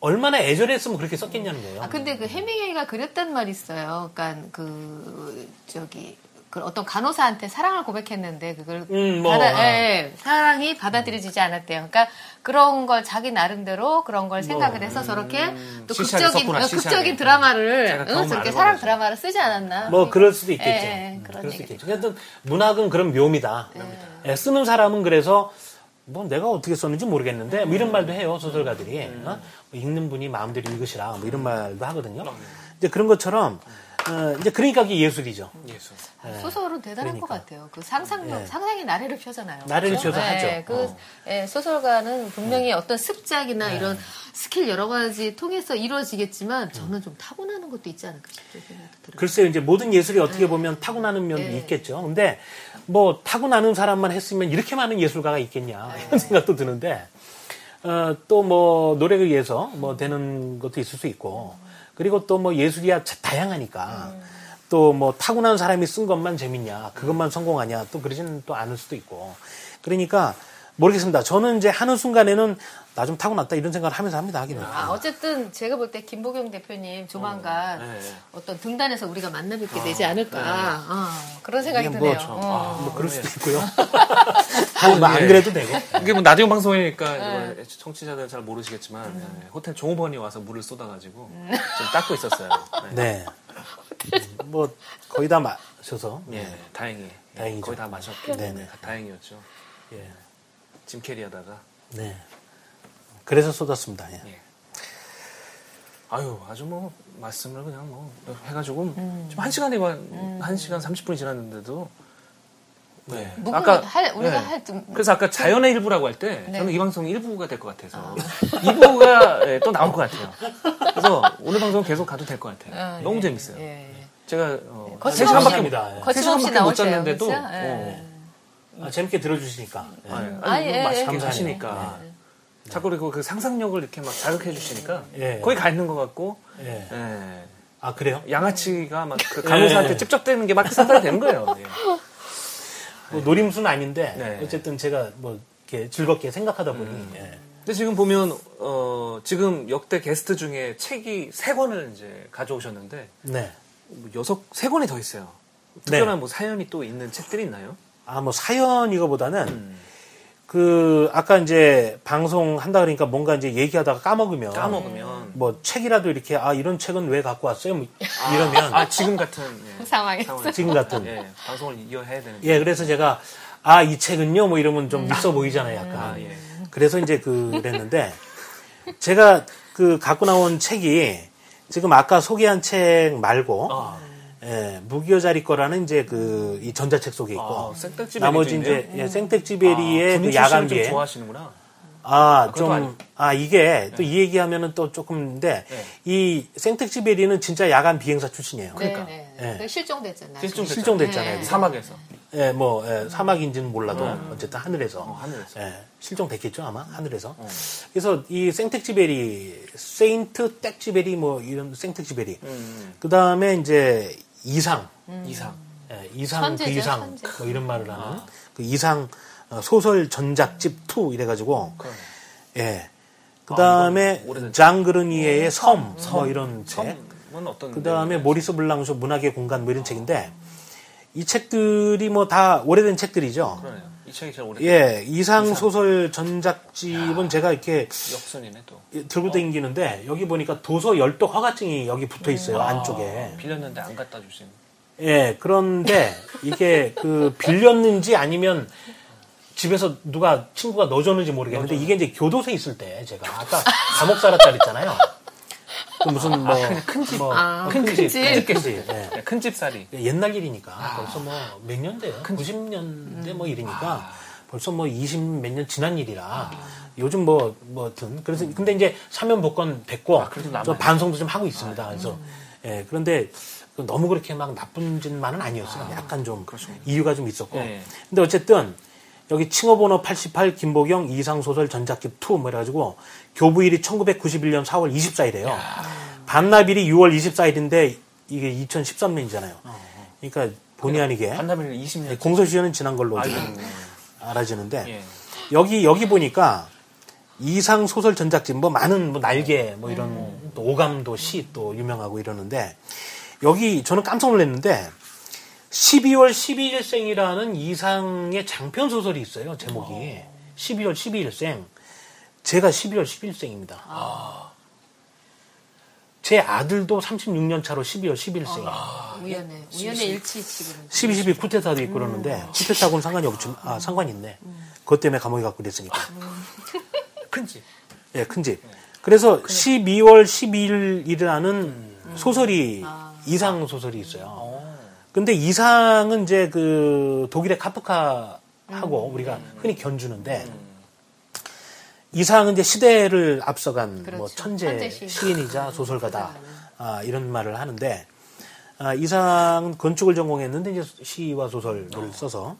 얼마나 애절했으면 그렇게 썼겠냐는 거예요. 아 근데 그 해밍웨이가 그랬단 말이 있어요. 그러니까 그 저기 그 어떤 간호사한테 사랑을 고백했는데 그걸 음, 뭐, 받아, 아. 예, 사랑이 받아들여지지 않았대요. 그러니까 그런 걸 자기 나름대로 그런 걸 생각을 해서 저렇게 또 시시하게 극적인 썼구나, 어. 극적인 드라마를 응, 저렇게 안 사랑. 드라마를 쓰지 않았나? 뭐 그럴 수도 있겠죠. 예, 예, 음, 그런 그럴 수 얘기죠. 있겠죠. 하여튼 문학은 그런 묘미다. 예, 쓰는 사람은 그래서 뭐 내가 어떻게 썼는지 모르겠는데 뭐 이런 말도 해요 소설가들이 어? 뭐 읽는 분이 마음대로 읽으시라 뭐 이런 말도 하거든요. 이제 그런 것처럼 어, 이제 그러니까 그게 예술이죠. 예술. 소설은 대단한 그러니까. 것 같아요. 그 상상력, 예. 상상의 나래를 펴잖아요. 나래를 그죠? 펴서 하죠. 예, 그 어. 예, 소설가는 분명히 어떤 습작이나 네. 이런 스킬 여러 가지 통해서 이루어지겠지만 저는 좀 타고나는 것도 있지 않을까 들어요. 글쎄요, 이제 모든 예술이 어떻게 보면 타고나는 면도 네. 있겠죠. 근데 뭐 타고나는 사람만 했으면 이렇게 많은 예술가가 있겠냐 네. 이런 생각도 드는데 어, 또뭐 노력에 의해서 뭐 되는 것도 있을 수 있고. 그리고 또 뭐 예술이야 자- 다양하니까. 또뭐 타고난 사람이 쓴 것만 재밌냐 그것만 성공하냐 또 그러지는 또 않을 수도 있고. 그러니까 모르겠습니다. 저는 이제 하는 순간에는 나 좀 타고났다 이런 생각을 하면서 합니다 하기는. 아, 어쨌든 제가 볼 때 김보경 대표님 조만간 네, 네. 어떤 등단에서 우리가 만나 뵙게 되지 않을까 어, 그런 생각이 이게 드네요. 뭐, 어. 뭐 그럴 수도 있고요. 뭐안 그래도 되고. 이게 뭐 라디오 방송이니까 이거 청취자들 잘 모르시겠지만 네, 호텔 종업원이 와서 물을 쏟아가지고 좀 닦고 있었어요. 네. 네. 음, 뭐 거의 다 마셔서. 예, 다행히 예, 다행이죠. 거의 다 마셨기 때문에 네네. 다행이었죠. 예. 짐 캐리 하다가 네. 그래서 쏟았습니다. 예. 예. 아유 아주 뭐 말씀을 그냥 뭐 해가지고 음. 지금 한 시간이 한 시간 30분이 지났는데도 네. 무궁 아까 할 우리가 네. 할 좀- 그래서 아까 자연의 일부라고 할 때 네. 저는 이 방송이 일부가 될 것 같아서 2부가 또 나올 것 같아요. 그래서 오늘 방송 계속 가도 될 것 같아요. 아, 너무 예, 재밌어요. 예. 제가 어, 한 거침없이 3시간밖에 못. 예. 거침없이 3시간밖에 못. 잤는데도 그죠? 어, 예. 아, 재밌게 들어주시니까. 예. 아니, 아, 아니, 예, 너무 맛있게 예. 하시니까 자꾸 그리고 그 상상력을 이렇게 막 자극해 주시니까 예. 거기 가 있는 것 같고 예. 예. 아, 그래요? 양아치가 막 그 간호사한테 예. 찝쩍대는 게막 상상이 되는 거예요. 예. 뭐 노림수는 아닌데, 네. 어쨌든 제가 뭐 이렇게 즐겁게 생각하다 보니, 예. 근데 지금 보면 어, 지금 역대 게스트 중에 책이 세 권을 이제 가져오셨는데 네. 뭐 여섯 세 권이 더 있어요. 특별한 뭐 사연이 또 있는 책들이 있나요? 아, 뭐 사연 이거보다는, 음. 그, 아까 이제 방송 한다 그러니까 뭔가 이제 얘기하다가 까먹으면. 까먹으면 뭐 책이라도 이렇게, 아, 이런 책은 왜 갖고 왔어요? 뭐 이러면. 아 지금 같은 예, 상황에서. 상황에서. 지금 같은. 예, 방송을 이어해야 되는데 예, 그래서 제가 아, 이 책은요, 뭐 이러면 좀 있어 보이잖아요, 약간. 아, 예. 그래서 이제 그랬는데 제가 그 갖고 나온 책이 지금 아까 소개한 책 말고 아, 예, 무기여 자리 거라는 이제 그 이 전자책 속에 있고 아, 생택지베리도 나머지 있네요? 이제 예, 생택지베리의 아, 그 군인 야간 출신을 좀 비행 좋아하시는구나. 아, 그것도 아니- 좀, 아, 이게 또 이 얘기하면은 또 조금인데, 네. 이 생택지베리는 진짜 야간 비행사 출신이에요. 네, 네. 예. 그 실종됐잖아요. 실종 실종됐잖아요. 네. 사막에서 예, 뭐, 예, 사막인지는 몰라도, 어쨌든 하늘에서. 어, 하늘에서. 예, 실종됐겠죠, 아마, 하늘에서. 어. 그래서 이 생텍쥐페리, 세인트 텍쥐페리, 뭐, 이런 생텍쥐페리. 음, 그 다음에 이제 이상, 이상. 예, 이상 천재죠, 그 이상, 천재. 뭐 이런 말을 하는, 그 이상 어, 소설 전작집 2 이래가지고, 그러네. 예. 그 다음에 오래된 장그르니에의 섬, 뭐 이런 책. 어떤 그 다음에? 모리스 블랑쇼 문학의 공간 뭐 이런 책인데, 이 책들이 뭐 다 오래된 책들이죠. 그러네요. 예, 이상 소설 전작집은 제가 이렇게 역순이네 또. 들고 다니는데 여기 보니까 도서 열독 허가증이 여기 붙어 있어요 안쪽에. 빌렸는데 안 갖다 주신. 예, 그런데 이게 그 빌렸는지 아니면 집에서 누가 친구가 넣어줬는지 모르겠는데 이게 이제 교도소에 있을 때 제가 아까 감옥 살았다 그랬잖아요. 그 무슨 뭐 큰집 뭐, 아, 큰 큰집. 집. 예. 네, 큰 집 살이. 옛날 일이니까 벌써 뭐 몇 년대요? 90년대 뭐 일이니까 벌써 뭐 20 몇 년 지난 일이라 요즘 뭐 뭐든 그래서 근데 이제 사면 복권 됐고 아. 저 반성도 좀 하고 있습니다. 그래서 예 그런데 너무 그렇게 막 나쁜 짓만은 아니었어요. 약간 좀 이유가 좀 있었고. 예. 근데 어쨌든 여기 칭호번호 88 김보경 이상소설 전작집 2뭐 이래가지고 교부일이 1991년 4월 24일이에요. 반납일이 6월 24일인데 이게 2013년이잖아요. 그러니까 본의 아니게 반납일 20년. 공소시효는 지난 걸로. 지금 알아지는데 예. 여기 여기 보니까 이상 소설 전작집 뭐 많은 뭐 날개 뭐 이런 또 오감도 시 또 유명하고 이러는데 여기 저는 깜짝 놀랐는데 12월 12일생이라는 이상의 장편 소설이 있어요 제목이 12월 12일생 제가 12월 10일생입니다. 제 아들도 36년 차로 12월 10일생이에요. 우연의 우연의 일치 지금. 12, 12 쿠데타도 있고 그러는데 쿠데타하고는 상관이 없지 아 상관이 있네. 그것 때문에 감옥에 갖고 그랬으니까. 큰 집. 예, 큰 집. 그래서 12월 12일이라는 소설이 이상 소설이 있어요. 근데 이상은 이제 그 독일의 카프카하고 우리가 흔히 견주는데 이상은 이제 시대를 앞서간 그렇죠. 뭐 천재 천재 시인. 시인이자 소설가다. 아, 이런 말을 하는데 아, 이상은 건축을 전공했는데 이제 시와 소설을 써서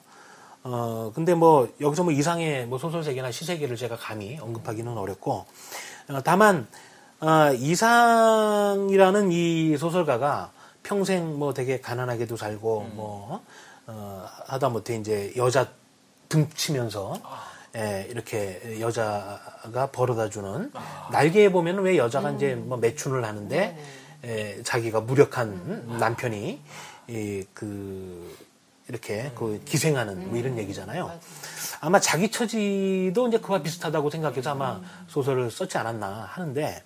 어 근데 뭐 여기서 뭐 이상의 뭐 소설 세계나 시 세계를 제가 감히 언급하기는 어렵고 어, 다만 어, 이상이라는 이 소설가가 평생 뭐 되게 가난하게도 살고 뭐 어, 하다못해 이제 여자 등치면서 예, 이렇게 여자가 벌어다 주는 날개에 보면 왜 여자가 이제 뭐 매춘을 하는데 예, 자기가 무력한 남편이 이, 그 이렇게 그 기생하는 뭐 이런 얘기잖아요. 아마 자기 처지도 이제 그와 비슷하다고 생각해서 아마 소설을 썼지 않았나 하는데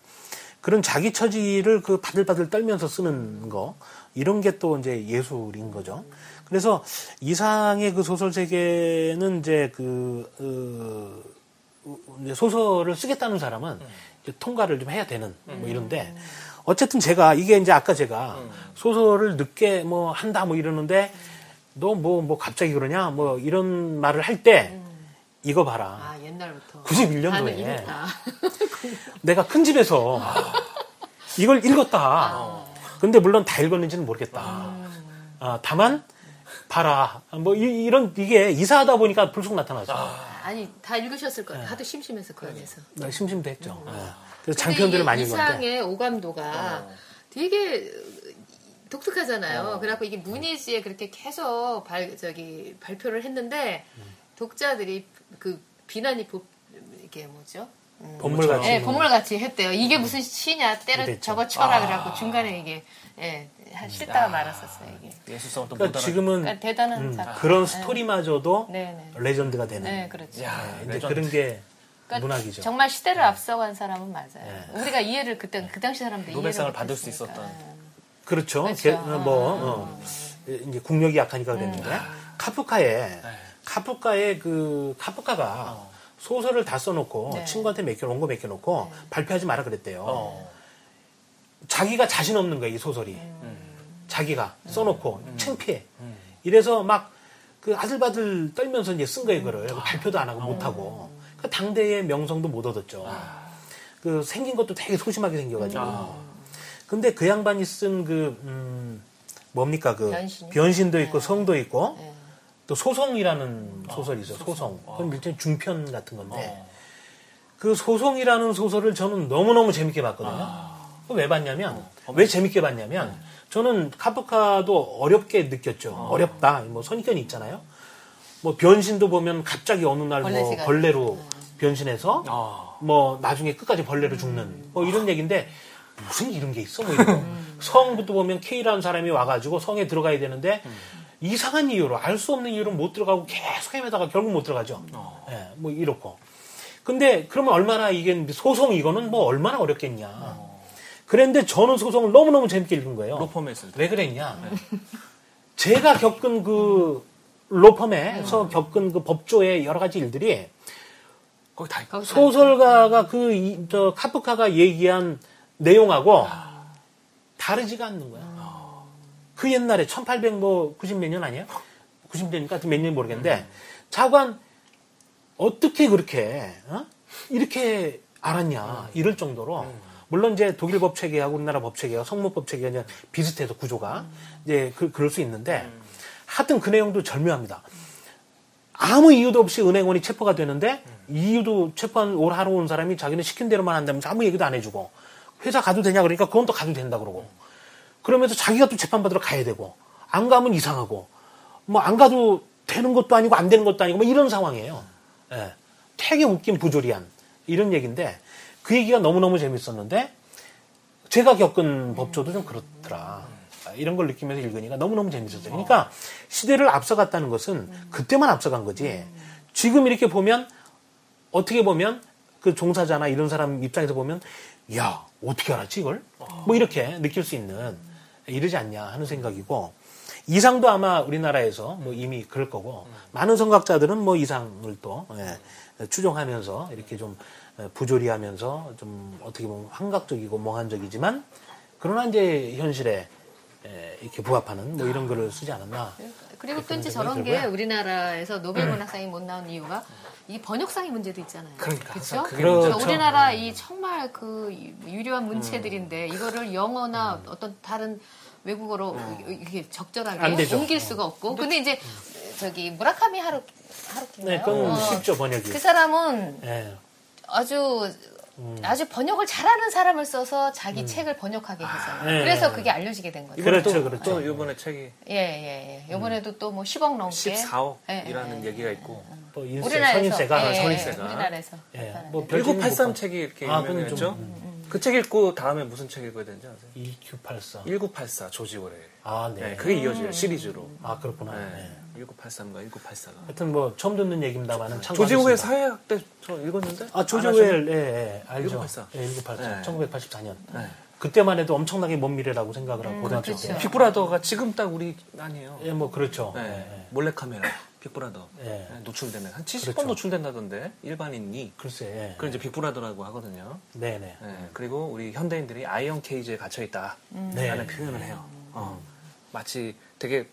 그런 자기 처지를 그 바들바들 떨면서 쓰는 거 이런 게 또 이제 예술인 거죠. 그래서 이상의 그 소설 세계는 이제 그 어, 소설을 쓰겠다는 사람은 통과를 좀 해야 되는 뭐 이런데 어쨌든 제가 이게 이제 아까 제가 소설을 늦게 뭐 한다 뭐 이러는데 너 뭐뭐 갑자기 그러냐 뭐 이런 말을 할때 이거 봐라 아 옛날부터 91년도에 반응이 이랬다. 내가 큰 집에서 이걸 읽었다. 근데 물론 다 읽었는지는 모르겠다. 아, 다만 봐라. 뭐 이, 런 이게 이사하다 보니까 불쑥 나타나죠. 아 니 다 읽으셨을 거예요. 하도 심심해서 그 안에서. 나 심심도 했죠. 예. 그래서 근데 장편들을 많이 읽었는데 이상의 오감도가 되게 독특하잖아요. 그래갖고 이게 문예지에 그렇게 계속 발, 저기 발표를 했는데 독자들이 그 비난이 복, 이게 뭐죠? 음. 본물같이 예, 본물같이 했대요. 이게 무슨 시냐 때려 그랬죠. 저거 쳐라 그래갖고 중간에 이게 예, 싣다가 말았었어요 이게. 예술성을 또 그러니까 못 지금은 그러니까 대단한 음, 사람. 그런 네. 스토리마저도 네, 네. 레전드가 되는 네, 그렇죠. 야, 예, 이제. 그런 게 그러니까 문학이죠. 정말 시대를 앞서간 사람은 맞아요. 네. 우리가 이해를 그때 그 당시 사람들 노벨상을 받을 수. 있었던. 그렇죠. 그렇죠. 게- 어, 뭐 어, 이제 국력이 약하니까 그랬는데 카프카의 카프카의 그 카프카가 소설을 다 써놓고 네. 친구한테 맡겨 원고 맡겨놓고 발표하지 마라 그랬대요. 어. 자기가 자신 없는 거야 이 소설이. 자기가 써놓고 창피해. 이래서 막 그 아들바들 떨면서 이제 쓴 거예요 그걸 발표도 안 하고 못 하고. 그 당대의 명성도 못 얻었죠. 그 생긴 것도 되게 소심하게 생겨가지고. 근데 그 양반이 쓴 그, 음, 뭡니까, 그, 변신이요? 도 있고, 성도 있고, 네. 또 소송이라는 소설이 있어요, 소송. 그건 일종의 중편 같은 건데, 그 소송이라는 소설을 저는 너무너무 재밌게 봤거든요. 그거 왜 봤냐면, 왜 재밌게 봤냐면, 저는 카프카도 어렵게 느꼈죠. 어렵다. 뭐 선입견이 있잖아요. 뭐 변신도 보면 갑자기 어느 날 뭐 벌레시가 벌레로 변신해서 아. 뭐 나중에 끝까지 벌레로 죽는 뭐 이런 얘기인데 무슨 이런 게 있어 뭐 이런 성부터 보면 K라는 사람이 와가지고 성에 들어가야 되는데 이상한 이유로 알 수 없는 이유로 못 들어가고 계속 헤매다가 결국 못 들어가죠. 예, 뭐 이렇고. 근데 그러면 얼마나 이게 소송 이거는 뭐 얼마나 어렵겠냐. 그랬는데 저는 소송을 너무너무 재밌게 읽은 거예요. 로펌에 있을 때. 왜 그랬냐? 제가 겪은 그 로펌에서 겪은 그 법조의 여러 가지 일들이 거기 다 있고. 소설가가 그, 이- 저, 카프카가 얘기한 내용하고 다르지가 않는 거야. 그 옛날에 1800뭐90몇년 아니야? 90년이니까 몇년 모르겠는데 자관 어떻게 그렇게 어? 이렇게 알았냐 이럴 정도로 물론 이제 독일 법 체계하고 우리나라 법 체계가 성문법 체계가 비슷해서 구조가 이제 그, 그럴 수 있는데 하여튼 그 내용도 절묘합니다. 아무 이유도 없이 은행원이 체포가 되는데 이유도 체포한 올 하러 온 사람이 자기는 시킨 대로만 한다면서 아무 얘기도 안 해주고 회사 가도 되냐 그러니까 그건 또 가도 된다 그러고 그러면서 자기가 또 재판받으러 가야 되고 안 가면 이상하고 뭐 안 가도 되는 것도 아니고 안 되는 것도 아니고 뭐 이런 상황이에요. 예. 되게 웃긴 부조리한 이런 얘기인데 그 얘기가 너무너무 재밌었는데 제가 겪은 법조도 좀 그렇더라. 아, 이런 걸 느끼면서 읽으니까 너무너무 재밌었어요. 그러니까 시대를 앞서갔다는 것은 그때만 앞서간 거지. 지금 이렇게 보면 어떻게 보면 그 종사자나 이런 사람 입장에서 보면 야 어떻게 알았지 이걸? 뭐 이렇게 느낄 수 있는 이러지 않냐 하는 생각이고 이상도 아마 우리나라에서 뭐 이미 그럴 거고 많은 선각자들은 뭐 이상을 또 예, 추종하면서 이렇게 좀 예, 부조리하면서 좀 어떻게 보면 환각적이고 몽환적이지만 그러나 이제 현실에 에, 이렇게 부합하는 뭐 이런 글을 쓰지 않았나. 그리고 또 이제 저런 게 들고요. 우리나라에서 노벨문학상이 못 나온 이유가 이 번역상의 문제도 있잖아요. 그러니까 그렇죠? 그러니까 우리나라 이 정말 그 유려한 문체들인데 이거를 영어나 어떤 다른 외국어로 이렇게 적절하게 안 되죠. 옮길 수가 없고. 근데 이제 저기 무라카미 하루 하루키인가요? 네, 그건 어, 쉽죠 번역이. 그 사람은 예. 아주 음. 아주 번역을 잘하는 사람을 써서 자기 책을 번역하게 했어요. 네. 그래서 그게 알려지게 된 거죠. 그렇죠, 또, 그렇죠. 또 이번에 책이 예, 예, 예. 이번에도 또 뭐 10억 넘게. 14억이라는 예, 예, 얘기가 있고 또 인세, 우리나라에서. 선인세가 예, 예, 선인세가. 우리나라에서. 예, 나타나는. 뭐 별점이 1983 뭐- 책이 이렇게 아, 유명했죠. 좀- 그책 읽고 다음에 무슨 책 읽어야 되는지 아세요? EQ84. 1984 조지 오레. 아, 네. 네, 그게 이어져요 시리즈로. 아, 그렇구나. 네. 네. 1983가 1984가. 하여튼 뭐 처음 듣는 얘기입니다만은 조지 오웰 사회학 때 저 읽었는데? 아, 조지 안 하셨나? 오웰, 예, 예, 알죠. 1984. 예, 1984. 네. 1984년. 네. 그때만 해도 엄청나게 먼 미래라고 생각을 하고 고등학교 그렇죠. 때. 빅브라더가 지금 딱 우리 아니에요. 예, 뭐 그렇죠. 네. 예, 몰래 카메라 빅브라더 예. 네, 노출되면 한 70번 그렇죠. 노출된다던데 일반인이 글쎄. 예. 그걸 이제 빅브라더라고 하거든요. 네, 네. 네, 그리고 우리 현대인들이 아이언 케이지에 갇혀 있다라는 네. 표현을 해요. 어, 마치 되게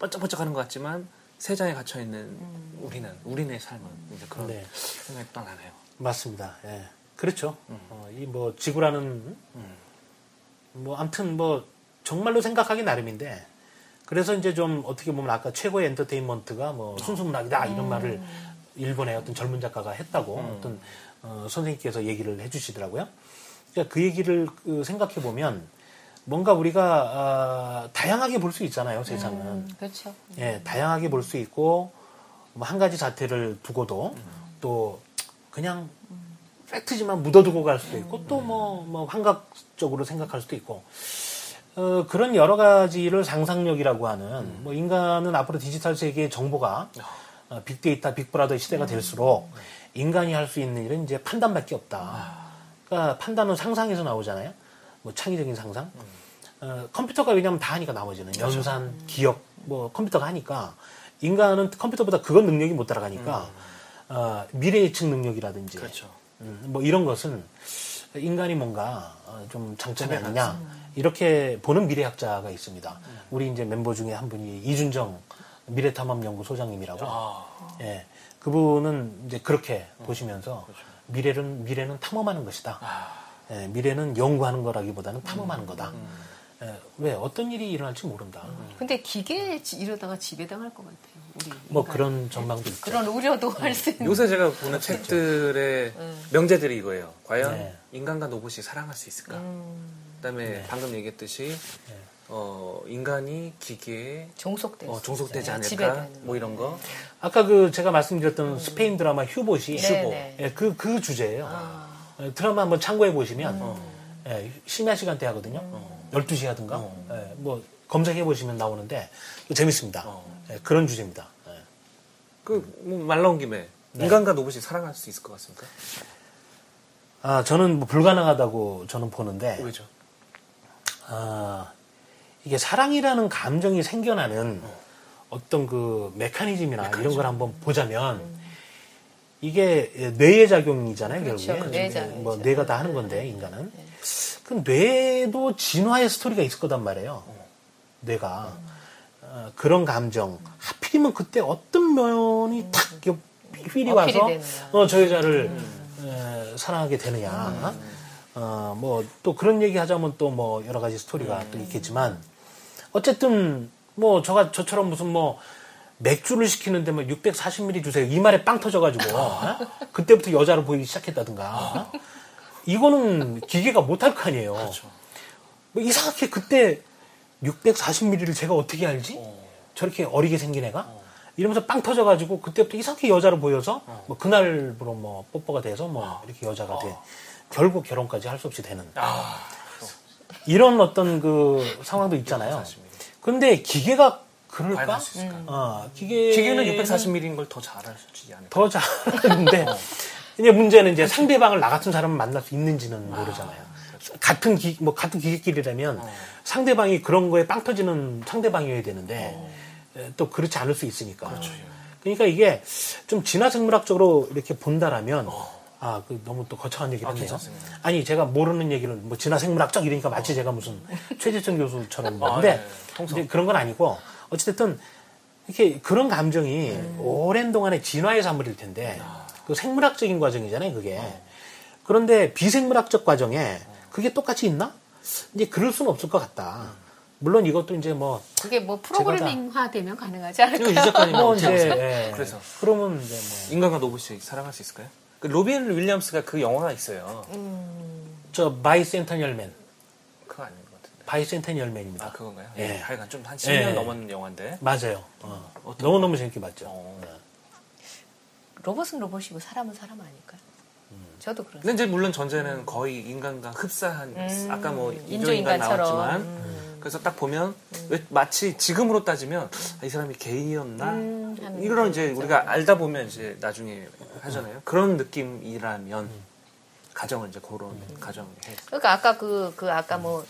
번쩍번쩍하는 것 같지만 새장에 갇혀 있는 우리는 우리네 삶은 이제 그런 네. 생각이 또 나네요. 맞습니다. 예. 그렇죠. 어, 이뭐 지구라는 뭐 아무튼 뭐 정말로 생각하기 나름인데 그래서 이제 좀 어떻게 보면 아까 최고의 엔터테인먼트가 뭐 순수 문학이다 이런 말을 일본의 어떤 젊은 작가가 했다고 어떤 어, 선생님께서 얘기를 해주시더라고요. 그러니까 그 얘기를 그 생각해 보면 뭔가 우리가 아, 다양하게 볼 수 있잖아요 세상은. 음, 그렇죠. 예, 다양하게 볼 수 있고 뭐 한 가지 자태를 두고도 또 그냥 팩트지만 묻어두고 갈 수도 있고 또뭐뭐 환각적으로 생각할 수도 있고 어, 그런 여러 가지를 상상력이라고 하는 뭐 인간은 앞으로 디지털 세계의 정보가 어, 빅데이터, 빅브라더 시대가 될수록 인간이 할 수 있는 일은 이제 판단밖에 없다. 그러니까 판단은 상상에서 나오잖아요. 뭐 창의적인 상상. 어, 컴퓨터가 왜냐하면 다 하니까 나머지는. 연산, 기억, 뭐 컴퓨터가 하니까. 인간은 컴퓨터보다 그건 능력이 못 따라가니까 어, 미래 예측 능력이라든지. 그렇죠. 음, 뭐 이런 것은 인간이 뭔가 어, 좀 장점이 아니냐. 이렇게 보는 미래학자가 있습니다. 우리 이제 멤버 중에 한 분이 이준정 미래탐험연구 소장님이라고. 아, 예, 그분은 이제 그렇게 보시면서 미래는 미래는 탐험하는 것이다. 예, 미래는 연구하는 거라기보다는 탐험하는 거다. 예, 왜 어떤 일이 일어날지 모른다. 근데 기계에 지- 이러다가 지배당할 것 같아요. 우리 뭐 인간. 그런 전망도 있죠. 그런 우려도 할 수 있는. 요새 제가 보는 책들의 명제들이 이거예요. 과연 네. 인간과 로봇이 사랑할 수 있을까? 음, 그다음에 방금 얘기했듯이 어, 인간이 기계에 종속될 어, 수 종속되지. 않을까? 지배되는 뭐 이런 거. 아까 그 제가 말씀드렸던 스페인 드라마 휴봇이 네, 네. 예, 그, 그 주제예요. 아. 예, 드라마 한번 참고해 보시면 음. 예, 심야 시간대 하거든요. 12시 하든가. 어. 예, 뭐 검색해 보시면 나오는데 재밌습니다. 어. 예, 그런 주제입니다. 예. 그말 나온 김에 네. 인간과 로봇이 사랑할 수 있을 것 같습니까? 아, 저는 뭐 불가능하다고 저는 보는데 왜죠? 아, 이게 사랑이라는 감정이 생겨나는 어 떤 그 메커니즘이나 이런 걸 한번 보자면 이게 뇌의 작용이잖아요, 그렇죠. 결국에. 뇌의 작용이죠. 뭐 뇌가 다 하는 건데 인간은. 그 뇌도 진화의 스토리가 있을 거단 말이에요. 뇌가 어, 그런 감정. 하필이면 그때 어떤 면이 탁 이렇게 휠이 와서 되느냐. 어, 저 여자를 에, 사랑하게 되느냐. 어, 뭐 또 그런 얘기 하자면 또 뭐 여러 가지 스토리가 또 있겠지만 어쨌든 뭐 저가 저처럼 무슨 뭐 맥주를 시키는데 뭐 640ml 주세요. 이 말에 빵 터져가지고 어? 그때부터 여자로 보이기 시작했다든가. 이거는 기계가 못할 거 아니에요. 뭐 이상하게 그때 640ml를 제가 어떻게 알지? 저렇게 어리게 생긴 애가? 이러면서 빵 터져가지고 그때부터 이상하게 여자로 보여서 뭐 그날부로 뭐 뽀뽀가 돼서 뭐 이렇게 여자가 돼. 결국 결혼까지 할 수 없이 되는. 이런 어떤 그 상황도 있잖아요. 근데 기계가 그럴까? 할수 있을까? 어, 기계 기계는 640ml인 걸 더 잘하지 않을까? 더 잘하는데 이제 문제는 이제 상대방을 나 같은 사람을 만날 수 있는지는 모르잖아요. 같은 기, 뭐 같은 기계끼리라면 상대방이 그런 거에 빵 터지는 상대방이어야 되는데 에, 또 그렇지 않을 수 있으니까. 그러니까 이게 좀 진화 생물학적으로 이렇게 본다라면 아, 그 너무 또 거창한 얘기를 아, 했네요. 괜찮습니다. 아니, 제가 모르는 얘기를 뭐 진화 생물학적 이러니까 마치 제가 무슨 최재천 교수처럼 아, 뭔데 네. 그런 건 아니고 어찌됐든 이렇게 그런 감정이 오랜 동안의 진화의 산물일 텐데 그 생물학적인 과정이잖아요, 그게. 그런데 비생물학적 과정에 그게 똑같이 있나? 이제 그럴 수는 없을 것 같다. 물론 이것도 이제 뭐, 그게 뭐 프로그래밍화 되면 가능하지 않을까? 이거 이 작가님 뭐 이제? 예. 그래서. 그러면 이제 뭐, 인간과 로봇이 사랑할 수 있을까요? 그 로빈 윌리엄스가 그 영화가 있어요. 저 그거 아닌 것 같은데. Bicentennial Man입니다. 아 그건가요? 예. 예. 하여간 좀 한 10년 예. 넘은 영화인데. 맞아요. 어. 너무너무 재밌게 봤죠. 어. 네. 로봇은 로봇이고 사람은 사람 아닐까요? 저도 그런 근데 이제 물론 전제는 거의 인간과 흡사한 음, 아까 뭐 인조인간처럼. 인조인간 나왔지만 음. 그래서 딱 보면 왜 마치 지금으로 따지면 아, 이 사람이 게이였나 음, 이런 이제. 우리가 알다 보면 이제 나중에 하잖아요 그런 느낌이라면 가정을 이제 그런 가정을 해 그러니까 아까 그, 그 아까 뭐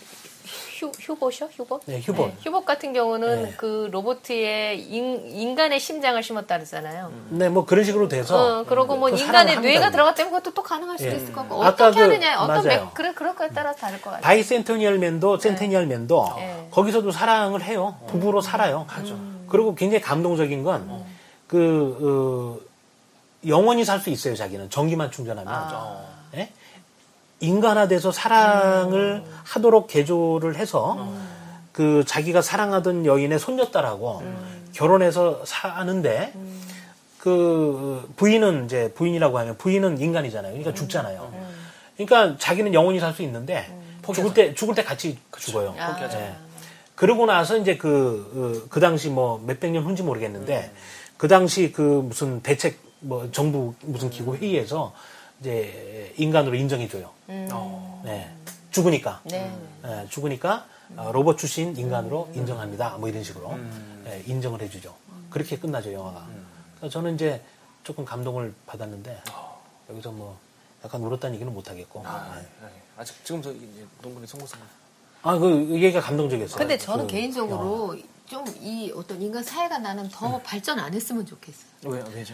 휴, 휴봇이요? 휴봇? 네, 휴봇. 휴봇 같은 경우는 네. 그 로봇에 인, 인간의 심장을 심었다 그랬잖아요. 네, 뭐 그런 식으로 돼서 어, 그러고 뭐 또 인간의 뇌가. 들어갔다면 그것도 또 가능할 수도 예. 있을 것 같고 어떻게 그- 하느냐 어떤. 맥 그래 그럴 거에 따라 다를 것 같아요. Bicentennial Man도 Centennial Man도 네. 거기서도 사랑을 해요. 부부로 살아요. 그리고 굉장히 감동적인 건 그 영원히 살 수 있어요. 자기는 전기만 충전하면 아. 예? 인간화돼서 사랑을 하도록 개조를 해서 그 자기가 사랑하던 여인의 손녀딸하고 결혼해서 사는데 그 부인은 이제 부인이라고 하면 부인은 인간이잖아요. 그러니까 죽잖아요. 그러니까 자기는 영원히 살 수 있는데 죽을 때 죽을 때 같이 죽어요. 아. 예. 그러고 나서 이제 그, 어, 그 당시 뭐 몇백 년 후인지 모르겠는데 그 당시 그 무슨 대책 뭐 정부 무슨 기구 회의에서 이제 인간으로 인정해줘요. 네. 죽으니까. 네. 예, 죽으니까 어, 로봇 출신 인간으로 인정합니다. 뭐 이런 식으로 예, 인정을 해주죠. 그렇게 끝나죠 영화가. 그래서 저는 이제 조금 감동을 받았는데 여기서 뭐 약간 울었다는 얘기는 못 하겠고. 아, 예. 예. 아직 지금도 이제 농군의 송구성 아, 그 얘기가 감동적이었어요. 근데 저는 그 개인적으로 좀 이 어떤 인간 사회가 나는 더 발전 안 했으면 좋겠어요. 왜 왜죠?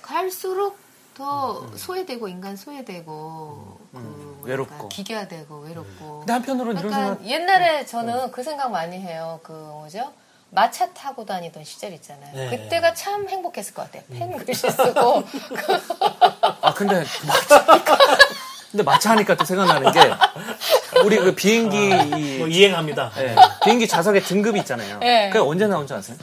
갈수록 더 소외되고 인간 소외되고 그 뭐랄까, 외롭고. 기계화되고 외롭고. 근데 한편으로는 이런 약간 생각 옛날에 저는 그 생각 많이 해요. 그 뭐죠? 마차 타고 다니던 시절 있잖아요. 네. 그때가 참 행복했을 것 같아요. 펜 글씨 쓰고 아 근데 마차 근데 마차 하니까 또 생각나는 게 우리 그 비행기 이- 뭐 이행합니다. 예, 비행기 좌석에 등급이 있잖아요. 예. 그게 언제 나온 줄 아세요?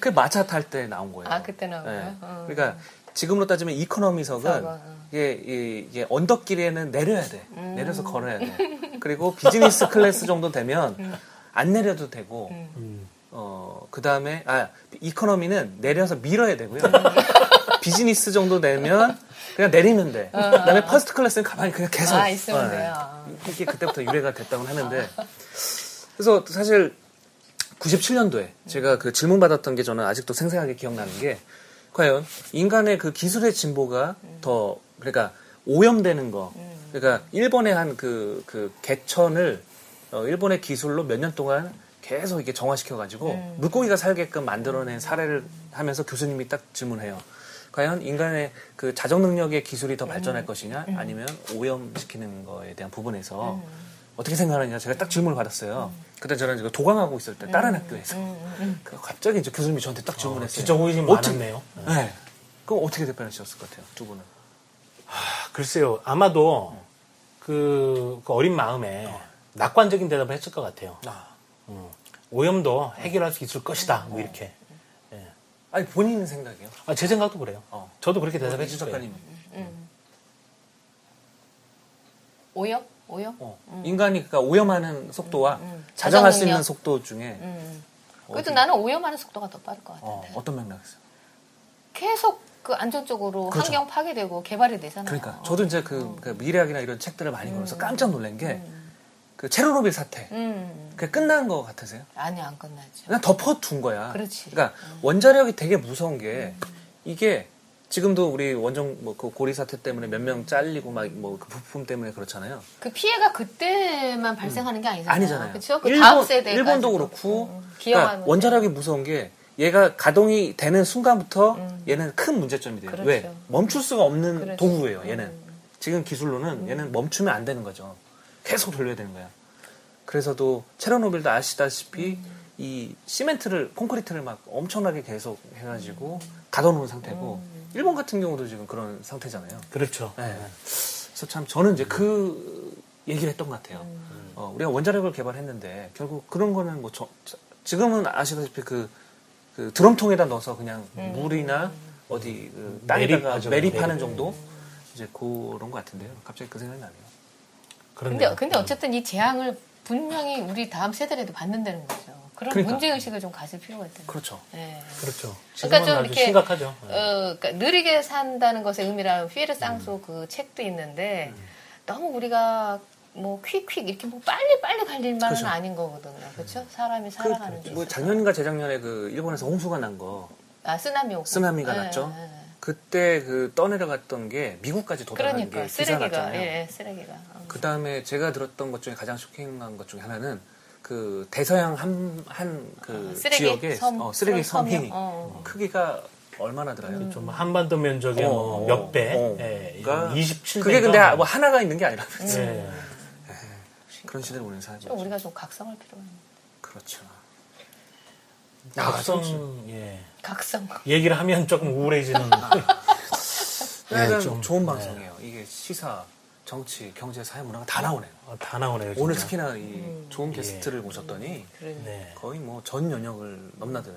그 마차 탈 때 나온 거예요. 아, 그때 나온 예. 거예요? 어. 그러니까 지금으로 따지면 이코노미석은 석은, 어. 이게, 이- 이게 언덕길에는 내려야 돼. 음. 내려서 걸어야 돼. 그리고 비즈니스 클래스 정도 되면 음. 안 내려도 되고, 어, 그 다음에, 아, 이코노미는 내려서 밀어야 되고요. 비즈니스 정도 되면 그냥 내리면 돼. 그 다음에 퍼스트 클래스는 가만히 그냥 계속. 어. 아, 있으면 예. 돼요. 아. 이게 그때부터 유래가 됐다고 하는데. 그래서 사실 97년도에 제가 그 질문 받았던 게 저는 아직도 생생하게 기억나는 게 과연 인간의 그 기술의 진보가 더 그러니까 오염되는 거. 그러니까 일본의 한그그 개천을 어, 일본의 기술로 몇 년 동안 계속 이렇게 정화시켜 가지고 물고기가 살게끔 만들어낸 사례를 하면서 교수님이 딱 질문해요. 과연 인간의 그 자정 능력의 기술이 더 발전할 것이냐? 아니면 오염시키는 거에 대한 부분에서 어떻게 생각하느냐 제가 딱 질문을 받았어요. 그때 저는 지금 도강하고 있을 때 다른 학교에서 그 갑자기 이제 교수님이 저한테 딱 질문했어요. 진짜 호기심 많았네요. 네. 그럼 어떻게 답변하셨을 것 같아요, 두 분은? 글쎄요, 아마도 그, 그 어린 마음에 낙관적인 대답을 했을 것 같아요. 음. 오염도 해결할 수 있을 것이다. 뭐 이렇게. 아니 본인 생각이요. 아, 제 생각도 그래요. 어. 저도 그렇게 대답했을 거예요. 작가님. 오염? 오염? 어. 인간이 그러니까 오염하는 속도와 음. 자정할 수 있는. 속도 중에 음. 어디- 그래도 나는 오염하는 속도가 더 빠를 것 같은데. 어, 어떤 맥락에서? 계속 그 안전적으로 그렇죠. 환경 파괴되고 개발이 되잖아요. 그러니까 저도 이제 그, 그 미래학이나 이런 책들을 많이 보면서 깜짝 놀란 게 그 체르노빌 사태. 음. 그게 끝난 거 같으세요? 아니 안 끝나죠. 그냥 덮어둔 거야. 그렇지. 러니까 원자력이 되게 무서운 게 이게 지금도 우리 원정 뭐 그 고리 사태 때문에 몇 명 잘리고 막 뭐 그 부품 때문에 그렇잖아요. 그 피해가 그때만 발생하는 게 아니잖아요. 아니잖아요. 그렇죠? 그 일본, 다음 세대 일본도 그렇고 기억하는 그러니까 원자력이 무서운 게 얘가 가동이 되는 순간부터 얘는 큰 문제점이 돼요. 음. 그렇죠. 왜? 멈출 수가 없는 그렇죠. 도구예요, 얘는. 음. 지금 기술로는 얘는 멈추면 안 되는 거죠. 계속 돌려야 되는 거야. 그래서도 체르노빌도 아시다시피 음. 이 시멘트를 콘크리트를 막 엄청나게 계속 해가지고 가둬놓은 상태고 음. 일본 같은 경우도 지금 그런 상태잖아요. 그렇죠. 네. 그래서 참 저는 이제 그 얘기를 했던 것 같아요. 음. 어, 우리가 원자력을 개발했는데 결국 그런 거는 뭐 저- 저- 지금은 아시다시피 그, 그 드럼통에다 넣어서 그냥 음. 물이나 어디 그 땅에다가 매립하죠. 매립하는 매립. 정도 이제 그런 것 같은데요. 갑자기 그 생각이 나네요. 그런데 근데, 근데 어쨌든 이 재앙을 분명히 우리 다음 세대에도 받는다는 거죠. 그런 그러니까. 문제 의식을 좀 가질 필요가 거죠. 그렇죠. 예. 그렇죠. 그러니까 좀 이렇게, 심각하죠. 어, 그러니까 느리게 산다는 것의 의미라는 휘에르 쌍소 그 책도 있는데 너무 우리가 뭐 퀵퀵 이렇게 뭐 빨리 빨리 갈 일만은 그렇죠. 아닌 거거든요. 그렇죠? 사람이 살아가는 데 뭐. 작년인가 재작년에 그 일본에서 홍수가 난 거 아 쓰나미 오고 쓰나미가 예, 났죠. 예. 그때 그 떠내려갔던 게 미국까지 도달한 그러니까 게 쓰레기가 났잖아요. 예, 예, 쓰레기가 어. 그 다음에 제가 들었던 것 중에 가장 쇼킹한 것 중에 하나는 그 대서양 한한그 아, 쓰레기 지역에 섬, 어, 쓰레기 섬, 섬이? 어. 크기가 얼마나 들어요? 좀 한반도 면적의 어, 뭐 어, 몇 배, 어. 예, 그러니까 27배. 그게 근데 뭐 하나가 있는 게 아니라면서 예. 그런 시대를 우리는 살고 좀 있죠. 우리가 좀 각성할 필요가 있는 그렇죠. 각성, 예. 각성 얘기를 하면 조금 우울해지는. 하여간 예, 좀, 좋은 네. 방송이에요. 이게 시사, 정치, 경제, 사회, 문화가 다 나오네요. 어, 다 나오네요. 진짜. 오늘 특히나 이 음. 좋은 게스트를 모셨더니 그런 네. 거의 뭐전 연역을 넘나드는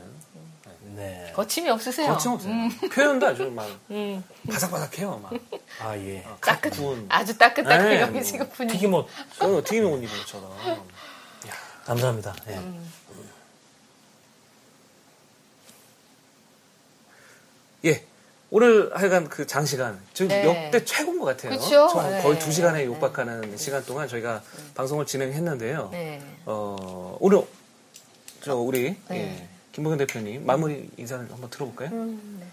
네. 거침이 없으세요. 거침없어요. 음, 표현도 아주 막 음. 바삭바삭해요. 막 아, 예. 어, 따끈 구운 아주 따끈따끈 네, 여기 뭐 지금 분위기 튀김옷. 어, 튀김에 옷 입은 것처럼. 감사합니다. 예. 음. 예. 오늘 하여간 그 장시간, 지금 네. 역대 최고인 것 같아요. 정- 네. 거의 두 시간에 육박하는 시간 동안 저희가 방송을 진행했는데요. 네. 어, 오늘, 저, 우리, 네. 예, 김보경 대표님, 마무리 인사를 한번 들어볼까요? 음, 네.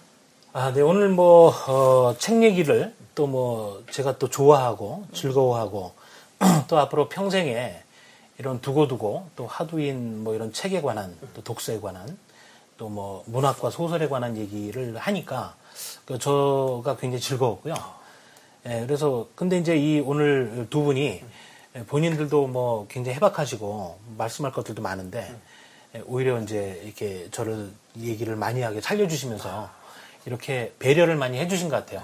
아, 네. 오늘 뭐, 어, 책 얘기를 또 뭐, 제가 또 좋아하고, 즐거워하고, 또 앞으로 평생에 이런 두고두고, 또 하두인 뭐 이런 책에 관한, 또 독서에 관한, 또 뭐, 문학과 소설에 관한 얘기를 하니까, 그 저가 굉장히 즐거웠고요. 예, 그래서, 근데 이제 이 오늘 두 분이 본인들도 뭐 굉장히 해박하시고, 말씀할 것들도 많은데, 예, 오히려 이제 이렇게 저를 얘기를 많이 하게 살려주시면서 이렇게 배려를 많이 해주신 것 같아요.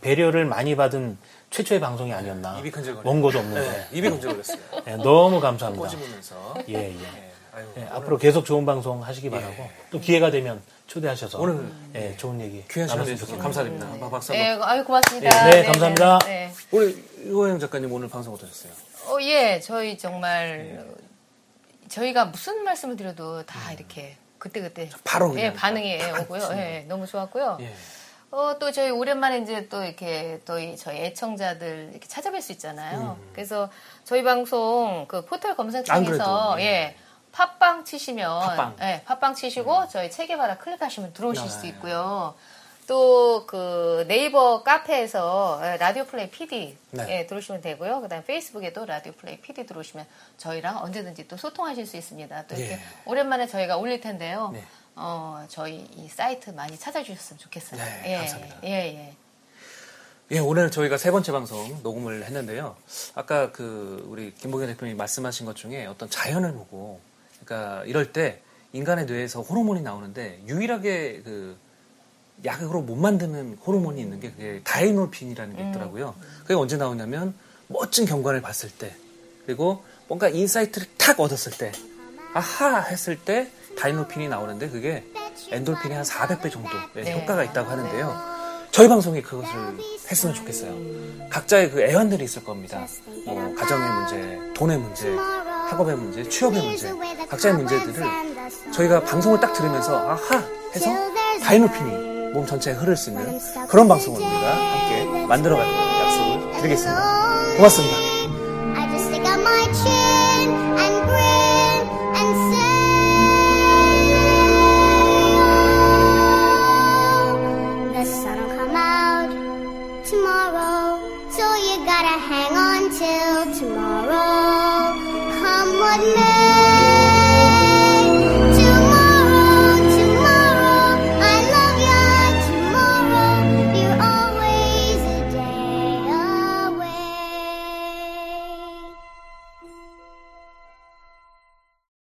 배려를 많이 받은 최초의 방송이 아니었나. 입이 근질거려. 원고도 없는데. 네, 입이 근질거렸어요. 예, 너무 감사합니다. 꼬집으면서. 예, 예. 예, 아유, 예, 오늘 앞으로 계속 좋은 방송 하시기 바라고 또 기회가 되면 초대하셔서 오늘 예, 좋은 얘기 귀한 시간 내주셔서 좋겠습니다. 감사드립니다. 한번 박수 네, 한번. 아유 고맙습니다. 네, 감사합니다. 네. 우리 이호영 작가님 오늘 방송 어떠셨어요? 어, 예, 저희 정말 어, 저희가 무슨 말씀을 드려도 다 이렇게 그때 그때 바로 예, 반응이 딱 오고요. 예, 너무 좋았고요. 예. 어, 또 저희 오랜만에 이제 또 이렇게 또이 저희 애청자들 이렇게 찾아뵐 수 있잖아요. 그래서 저희 방송 그 포털 음. 안 검색창에서 예. 예. 팟빵 치시면 팟빵. 예, 팟빵 치시고 저희 책에바라 클릭하시면 들어오실 네. 수 있고요. 또 그 네이버 카페에서 예, 라디오 플레이 PD 네. 예, 들어오시면 되고요. 그다음 페이스북에도 라디오 플레이 PD 들어오시면 저희랑 언제든지 또 소통하실 수 있습니다. 또 이렇게 예. 오랜만에 저희가 올릴 텐데요. 네. 어, 저희 이 사이트 많이 찾아주셨으면 좋겠어요. 네, 예, 감사합니다. 예, 예. 예, 오늘 저희가 세 번째 방송 녹음을 했는데요. 아까 그 우리 김보경 대표님이 말씀하신 것 중에 어떤 자연을 보고, 그러니까 이럴 때 인간의 뇌에서 호르몬이 나오는데 유일하게 그 약으로 못 만드는 호르몬이 있는 게 그게 다이노핀이라는 게 있더라고요. 그게 언제 나오냐면 멋진 경관을 봤을 때, 그리고 뭔가 insight를 탁 얻었을 때, 아하 했을 때 다이돌핀이 나오는데 그게 엔돌핀이 한 400배 정도의 네. 효과가 있다고 하는데요. 저희 방송이 그것을 했으면 좋겠어요. 각자의 그 애환들이 있을 겁니다. 뭐 가정의 문제, 돈의 문제, 학업의 문제, 취업의 문제, 각자의 문제들을 저희가 방송을 딱 들으면서 아하 해서 다이돌핀이 몸 전체에 흐를 수 있는 그런 방송을 우리가 함께 만들어가도록 약속을 드리겠습니다. 고맙습니다.